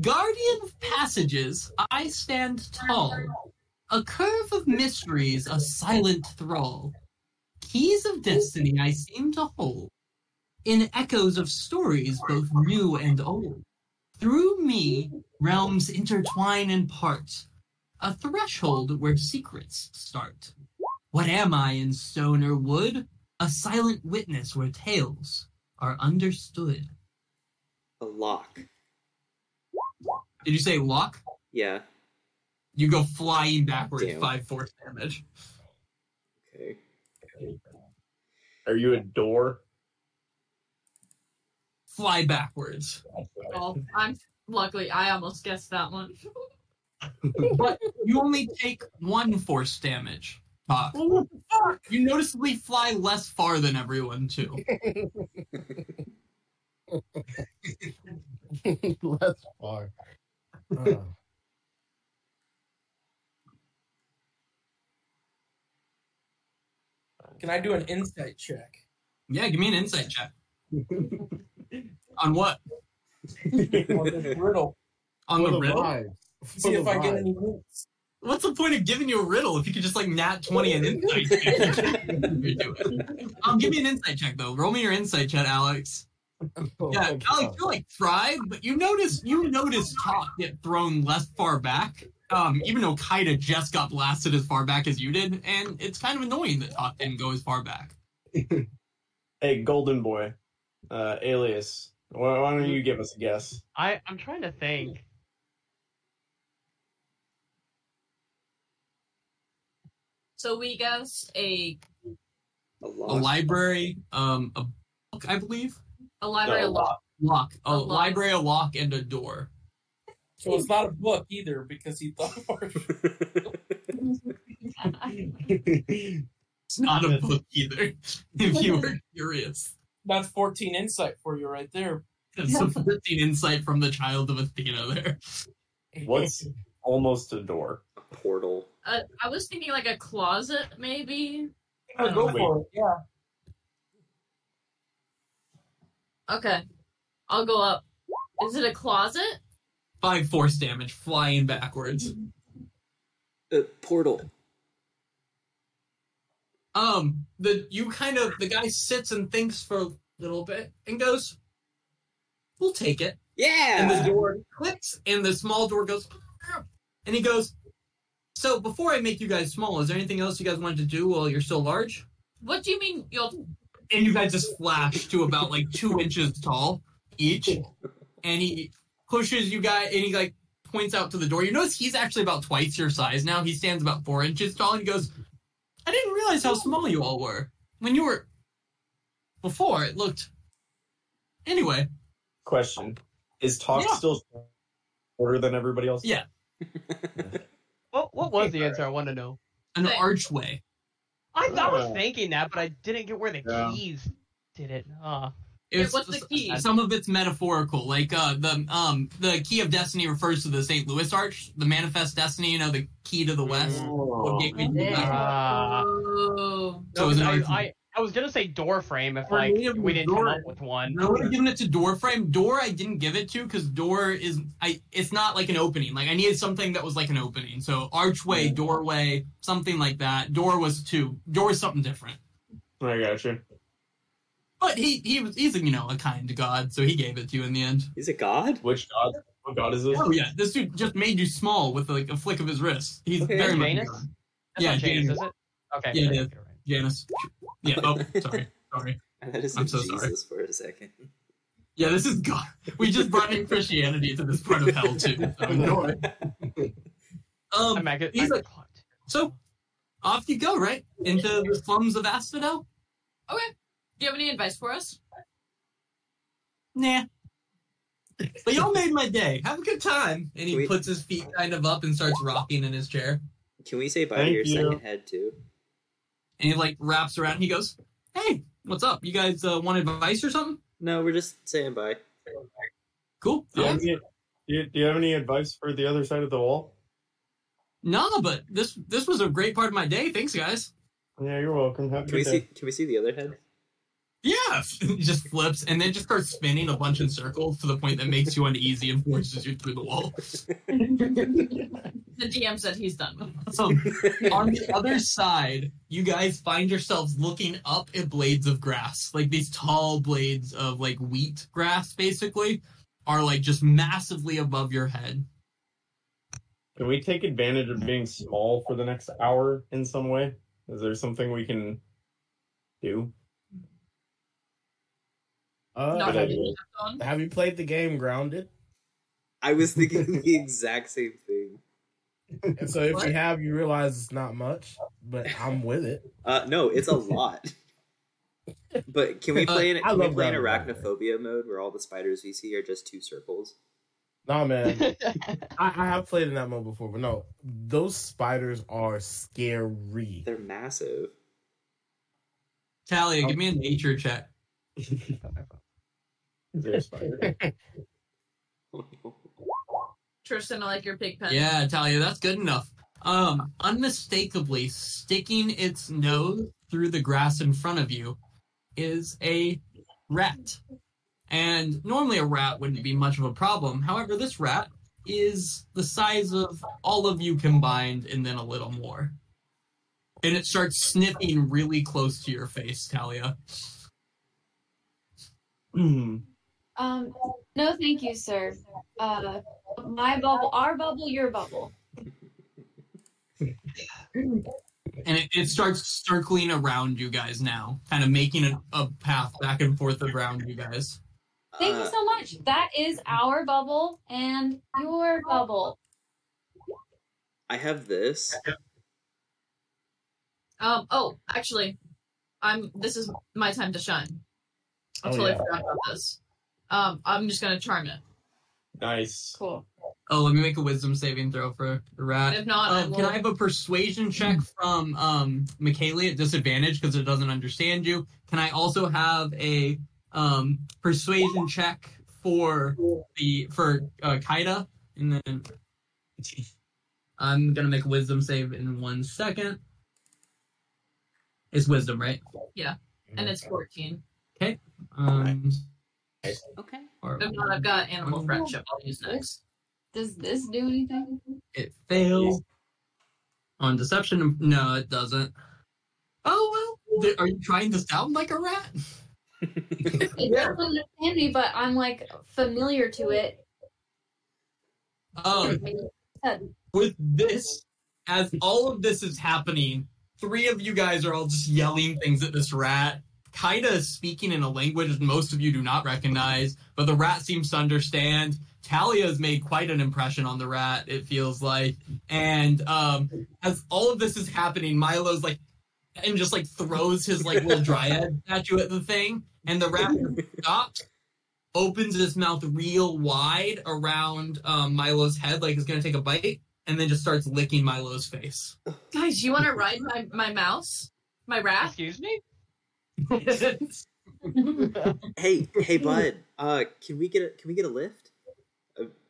Guardian of passages, I stand tall. A curve of mysteries, a silent thrall. Keys of destiny I seem to hold. In echoes of stories both new and old. Through me, realms intertwine and part. A threshold where secrets start. What am I in stone or wood? A silent witness where tales are understood. A lock. Did you say lock? Yeah. You go flying backwards, Damn. five force damage. Okay. Are you a door? Fly backwards. Well, I'm luckily I almost guessed that one. But you only take one force damage. Tock. You noticeably fly less far than everyone too. That's far. Uh, Can I do an insight check? Yeah, give me an insight check. On what? on this riddle. On for the riddle? vibes. See if the I get any hints. What's the point of giving you a riddle if you could just like nat 20 an insight check? You're doing. Um, give me an insight check though. Roll me your insight check, Alex. Oh, Yeah, Alex, God. you like tried, but you notice you notice Tock get thrown less far back. Um, even though Kaida just got blasted as far back as you did, and it's kind of annoying that Tock didn't go as far back. Hey, Golden Boy, uh, alias. Why, why don't you give us a guess? I I'm trying to think. So we guess a A A library, um, a book, I believe. a library No, lock. Lock, a, A lock. library, a lock, and a door. So it's not a book either because he thought It's not a book either. If you were curious, that's 14 insight for you right there. that's some 14 insight from the child of Athena there. What's almost a door? A portal. Uh, I was thinking like a closet, maybe. Oh, go Wait. for it. Yeah. Okay, I'll go up. Is it a closet? Five force damage, flying backwards. Uh, portal. Um, the you kind of the guy sits and thinks for a little bit and goes, "We'll take it." Yeah. And the door clicks, and the small door goes, and he goes. So before I make you guys small, is there anything else you guys wanted to do while you're still large? What do you mean you'll And you guys just flash to about like two inches tall each, and he pushes you guys, and he like points out to the door. You notice he's actually about twice your size now. He stands about four inches tall, and he goes, "I didn't realize how small you all were when you were before. It looked anyway." Question: Is Tock Yeah. still shorter than everybody else? Yeah. What what was the answer? I want to know. An Thanks. archway. I, I was Oh. thinking that, but I didn't get where the Yeah. keys did it. Uh, Here, It's- what's the key? Some of it's metaphorical, like uh, the um the key of destiny refers to the St. Louis Arch, the manifest destiny. You know, the key to the west. Oh. What gateway to the west. Oh. So it I. I, I was gonna say door frame if like maybe we didn't door- come up with one. I would have given it to door frame. Door I didn't give it to because door is I it's not like an opening. Like I needed something that was like an opening. So archway, doorway, something like that. Door was two. Door is something different. I got you. But he he was he's a, you know a kind god, so he gave it to you in the end. He's a god. Which god? What god is this? Oh yeah, this dude just made you small with like a flick of his wrist. He's Okay. very much a Janus? That's yeah, not Janus, Janus. is it? Okay. Yeah, it right, is. you're right. Janus. Yeah. Oh, sorry, sorry. I had to say I'm so Jesus sorry. for a second. Yeah, this is God. We just brought in Christianity to this part of hell too. So enjoy. I'm Um, back at- he's I'm- like, so off you go, right into the slums of Asphodel. Okay. Do you have any advice for us? Nah. But y'all made my day. Have a good time. And he Sweet. puts his feet kind of up and starts rocking in his chair. Can we say bye Thank to your you. second head too? And he like wraps around. He goes, "Hey, what's up? You guys uh, want advice or something? No, we're just saying bye. Cool. Do you, have any, do, you, do you have any advice for the other side of the wall? Nah, but this this was a great part of my day. Thanks, guys. Yeah, you're welcome. Have a Can we good see? Can we see the other head? Yeah, he just flips and then just starts spinning a bunch of circles to the point that makes you uneasy and forces you through the wall. The DM said he's done. So on the other side, you guys find yourselves looking up at blades of grass, like these tall blades of like wheat grass, basically, are like just massively above your head. Can we take advantage of being small for the next hour in some way? Is there something we can do? Uh, Not have, you, have you played the game Grounded? I was thinking the exact same thing. And so if What? you have, you realize it's not much, but I'm with it. Uh, no, it's a lot. But can we play in, I can we play in Grounded, by arachnophobia mode where all the spiders we see are just two circles? No, man. I, I have played in that mode before, but no, those spiders are scary. They're massive. Thalia, give me a nature check. Is there a spider? Tristan, I like your pig pen. Yeah, Thalia, that's good enough. Um, unmistakably sticking its nose through the grass in front of you is a rat. And normally a rat wouldn't be much of a problem. However, this rat is the size of all of you combined and then a little more. And it starts sniffing really close to your face, Thalia. Hmm. Um, no, thank you, sir. Uh, my bubble, our bubble, your bubble. and it, it starts circling around you guys now, kind of making a, a path back and forth around you guys. Thank you so much. That is our bubble and your bubble. I have this. Um. Oh, actually, I'm. This is my time to shine. I Oh, totally yeah. forgot about this. Um. I'm just gonna charm it. Nice. Cool. Oh, let me make a wisdom saving throw for the rat. If not, Um, will. can I have a persuasion check from um Michaela at disadvantage because it doesn't understand you? Can I also have a um persuasion check for the for uh, Kaida? And then I'm gonna make a wisdom save in one second. It's wisdom, right? Yeah, and it's 14. Um, Okay. or If not, I've got animal friendship. I'll use next. Does this do anything? it fails on deception. No, it doesn't. Oh well. Th- Are you trying to sound like a rat? It doesn't understand me, but I'm like familiar to it. Um, with this, as all of this is happening, three of you guys are all just yelling things at this rat. Kaida is speaking in a language that most of you do not recognize, but the rat seems to understand. Thalia has made quite an impression on the rat, it feels like. And um, as all of this is happening, Milo's like, and just like throws his like little dryad statue at the thing, and the rat stops, opens his mouth real wide around um, Milo's head, like it's gonna take a bite, and then just starts licking Milo's face. Guys, you want to ride my, my mouse? My rat? Excuse me? Hey, hey, bud. Uh, can we get a can we get a lift?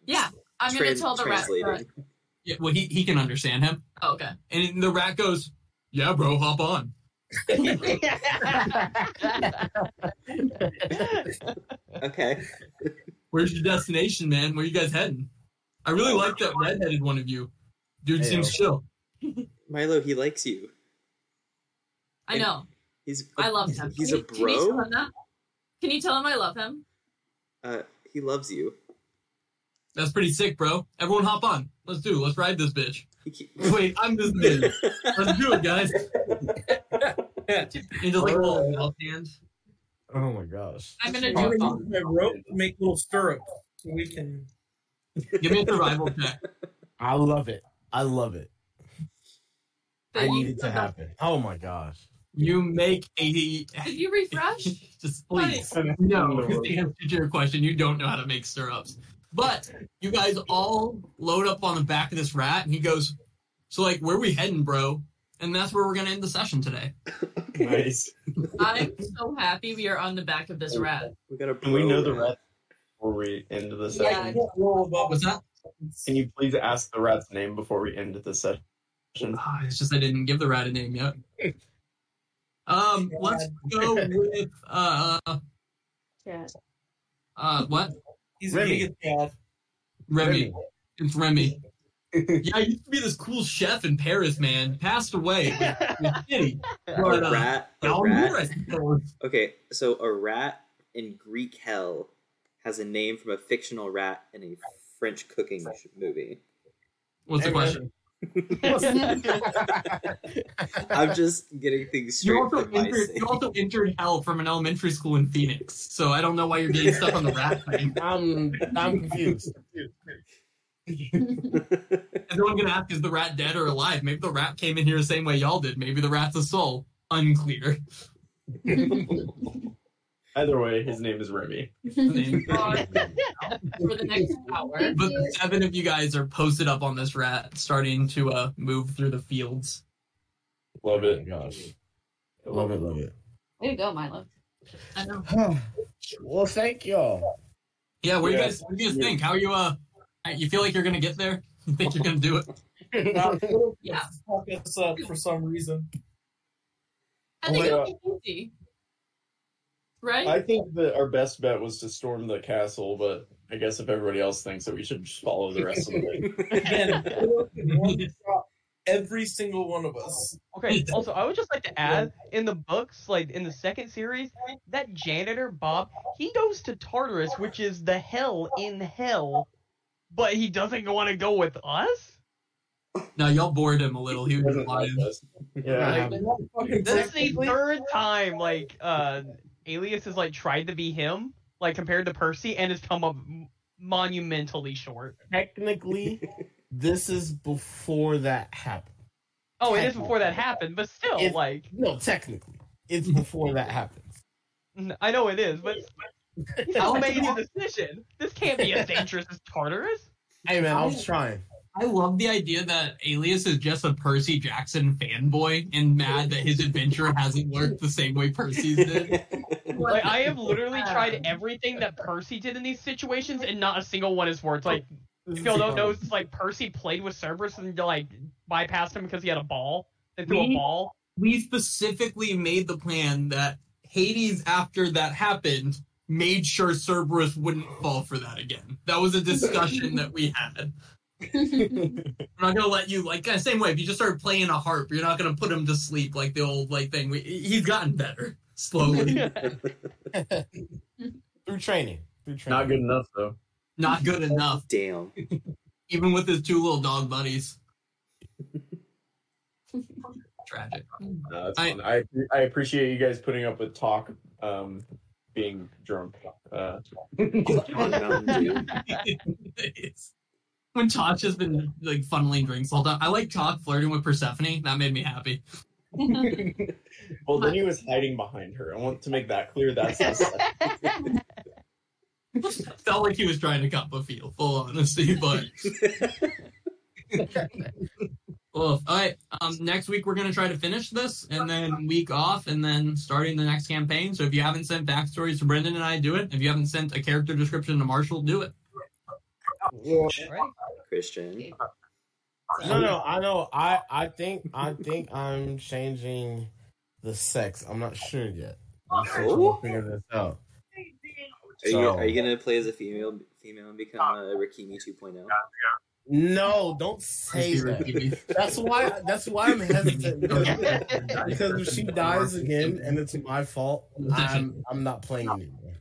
Yeah. I'm going to tell the rat. translating. yeah, well, he he can understand him, Oh, okay. and the rat goes, "Yeah, bro, hop on." Okay. Where's your destination, man? Where you guys heading? I really like that redheaded one of you. Dude Hey, seems yo. chill. Milo, he likes you. I know. He's I love him. He's can a you, Can you tell bro. him that? Can you tell him I love him? Uh, he loves you. That's pretty sick, bro. Everyone, hop on. Let's do. it. Let's ride this bitch. Wait, I'm this bitch. Let's do it, guys. And just like a little mouth hand. Oh my gosh. I'm going to I'm do gonna use my rope to make little stirrups so we can. Give me a survival check. I love it. I love it. I need it to happen. Oh my gosh. You make a Did you refresh? just please. No, because the answer to your question, you don't know how to make stirrups. But you guys all load up on the back of this rat, and he goes, "So, like, where we heading, bro?" And that's where we're gonna end the session today. Nice. I'm so happy we are on the back of this rat. we got a. Can we know the rat before we end the session? Yeah. session? What's that? Can you please ask the rat's name before we end the session? Ah, it's just I didn't give the rat a name yet. Um, let's go with uh, Chad. uh, what? He's Remy. a giga Remy. It's Remy. yeah, I used to be this cool chef in Paris, man. Passed away. Shitty. But, a uh, rat. A rat. Moore, I suppose. Okay, so a rat in Greek hell has a name from a fictional rat in a French cooking movie. What's the Hey, question? I'm just getting things straight You also, entered, you also entered hell from an elementary school in Phoenix, so I don't know why you're getting stuck on the rat thing. I'm I'm confused. Everyone gonna ask, is the rat dead or alive? Maybe the rat came in here the same way y'all did. Maybe the rat's a soul. Unclear. Either way, his name is Remy. For the next hour. But the seven of you guys are posted up on this rat, starting to uh move through the fields. Love it. Gosh, love it, love it. Way to go, Milo. I know. well, thank y'all. Yeah, what do you Yeah. guys what do you guys think? How are you uh you feel like you're gonna get there? You think you're gonna do it? Yeah. Fuck us up for some reason. I think Oh, it'll be easy. Right? I think that our best bet was to storm the castle, but I guess if everybody else thinks that we should just follow the rest of the way. Again, one shot, every single one of us. Okay, also, I would just like to add in the books, like in the second series, that janitor, Bob, he goes to Tartarus, which is the hell in hell, but he doesn't want to go with us? No, y'all bored him a little. He was Doesn't lying. Yeah. Like, this is the third time, like, uh, Alias has, like, tried to be him, like, compared to Percy, and has come up monumentally short. Technically, this is before that happened. Oh, it is before that happened, but still, If- like, No, technically, it's before that happens. I know it is, but how made the decision? This can't be as dangerous as Tartarus. Hey man, I was trying. I love the idea that Alias is just a Percy Jackson fanboy and mad that his adventure hasn't worked the same way Percy's did. Like I have literally tried everything that Percy did in these situations, and not a single one has worked. Like if y'all don't know, it's like Percy played with Cerberus and like bypassed him because he had a ball. They threw a ball. We specifically made the plan that Hades, after that happened, made sure Cerberus wouldn't fall for that again. That was a discussion that we had. I'm not gonna let you like kind of same way. If you just start playing a harp, you're not gonna put him to sleep like the old like thing. We, he's gotten better slowly. Through training. Through training. Not good enough though. not good enough, Damn. even with his two little dog buddies. Tragic. No, I- I I appreciate you guys putting up with Tock um being drunk. Uh, On Mountain Dew. When Tosh has been like funneling drinks all the time. I like Todd flirting with Persephone. That made me happy. well, then he was hiding behind her. I want to make that clear. That's the Felt like he was trying to cup a feel, full honesty, but well, all right. Um, next week we're gonna try to finish this, and then week off, and then starting the next campaign. So if you haven't sent backstories to Brendan and I, do it. If you haven't sent a character description to Marshall, do it. Christian. No, no, I know. I, I think, I think I'm changing the sex. I'm not sure yet. I'm still trying to figure this out. Are you, So- are you gonna play as a female female and become a Rikimi oh? 2.0? No, don't say that. That's why. That's why I'm hesitant. Because, because if she dies again and it's my fault, I'm I'm not playing anymore.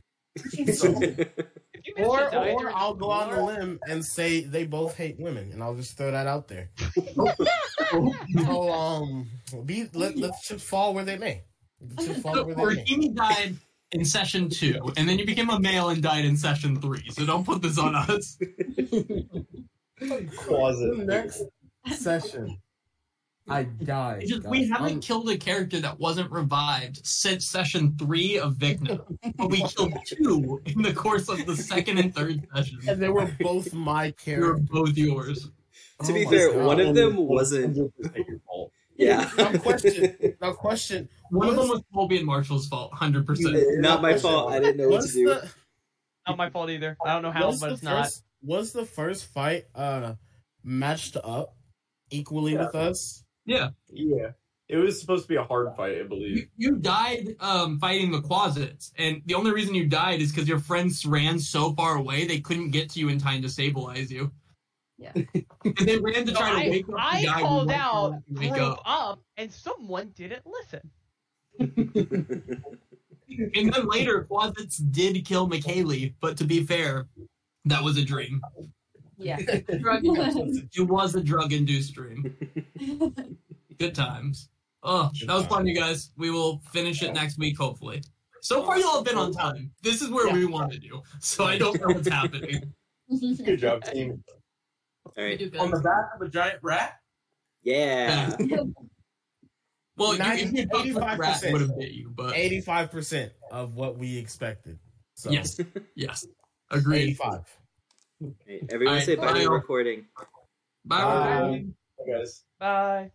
So, or or I'll go on a limb and say they both hate women, and I'll just throw that out there. so um, be let let's just fall where they may. Let's fall So where they may. Rahimi died in session two, and then you became a male and died in session three. So don't put this on us. closet. Next session, I died. Just, we haven't I'm- killed a character that wasn't revived since session three of Vecna, but we killed two in the course of the second and third sessions. and they were both my characters. They were both yours. to be Oh my fair, God. one of them wasn't. your fault. Yeah. Now question. Now question. One of them Was- was Colby and Marshall's fault, hundred percent. Not my fault. I didn't know what to Was do. the Not my fault either. I don't know how, was but the it's not. first was the first fight uh matched up equally Yeah. with us? Yeah, Yeah. It was supposed to be a hard fight, I believe. you died um, fighting the closets, and the only reason you died is because your friends ran so far away they couldn't get to you in time to stabilize you. Yeah. and they ran to try I, to wake up I guy. called out, you wake group up. up, and someone didn't listen. And then later, closets did kill McKaylee, but to be fair, that was a dream. Yeah. it was a drug induced dream. Good times. Oh, that was fun, you guys. We will finish it next week, hopefully. So far, you all have been on time. This is where yeah. we wanted you. So I don't know what's happening. Good job, team. All right. On the back of a giant rat? Yeah. well, you, 85%, would have bit you, but 85% of what we expected. So. Yes. Yes. Agreed. 85. Everyone say bye to the recording. Bye. Bye. Bye. Guys. bye.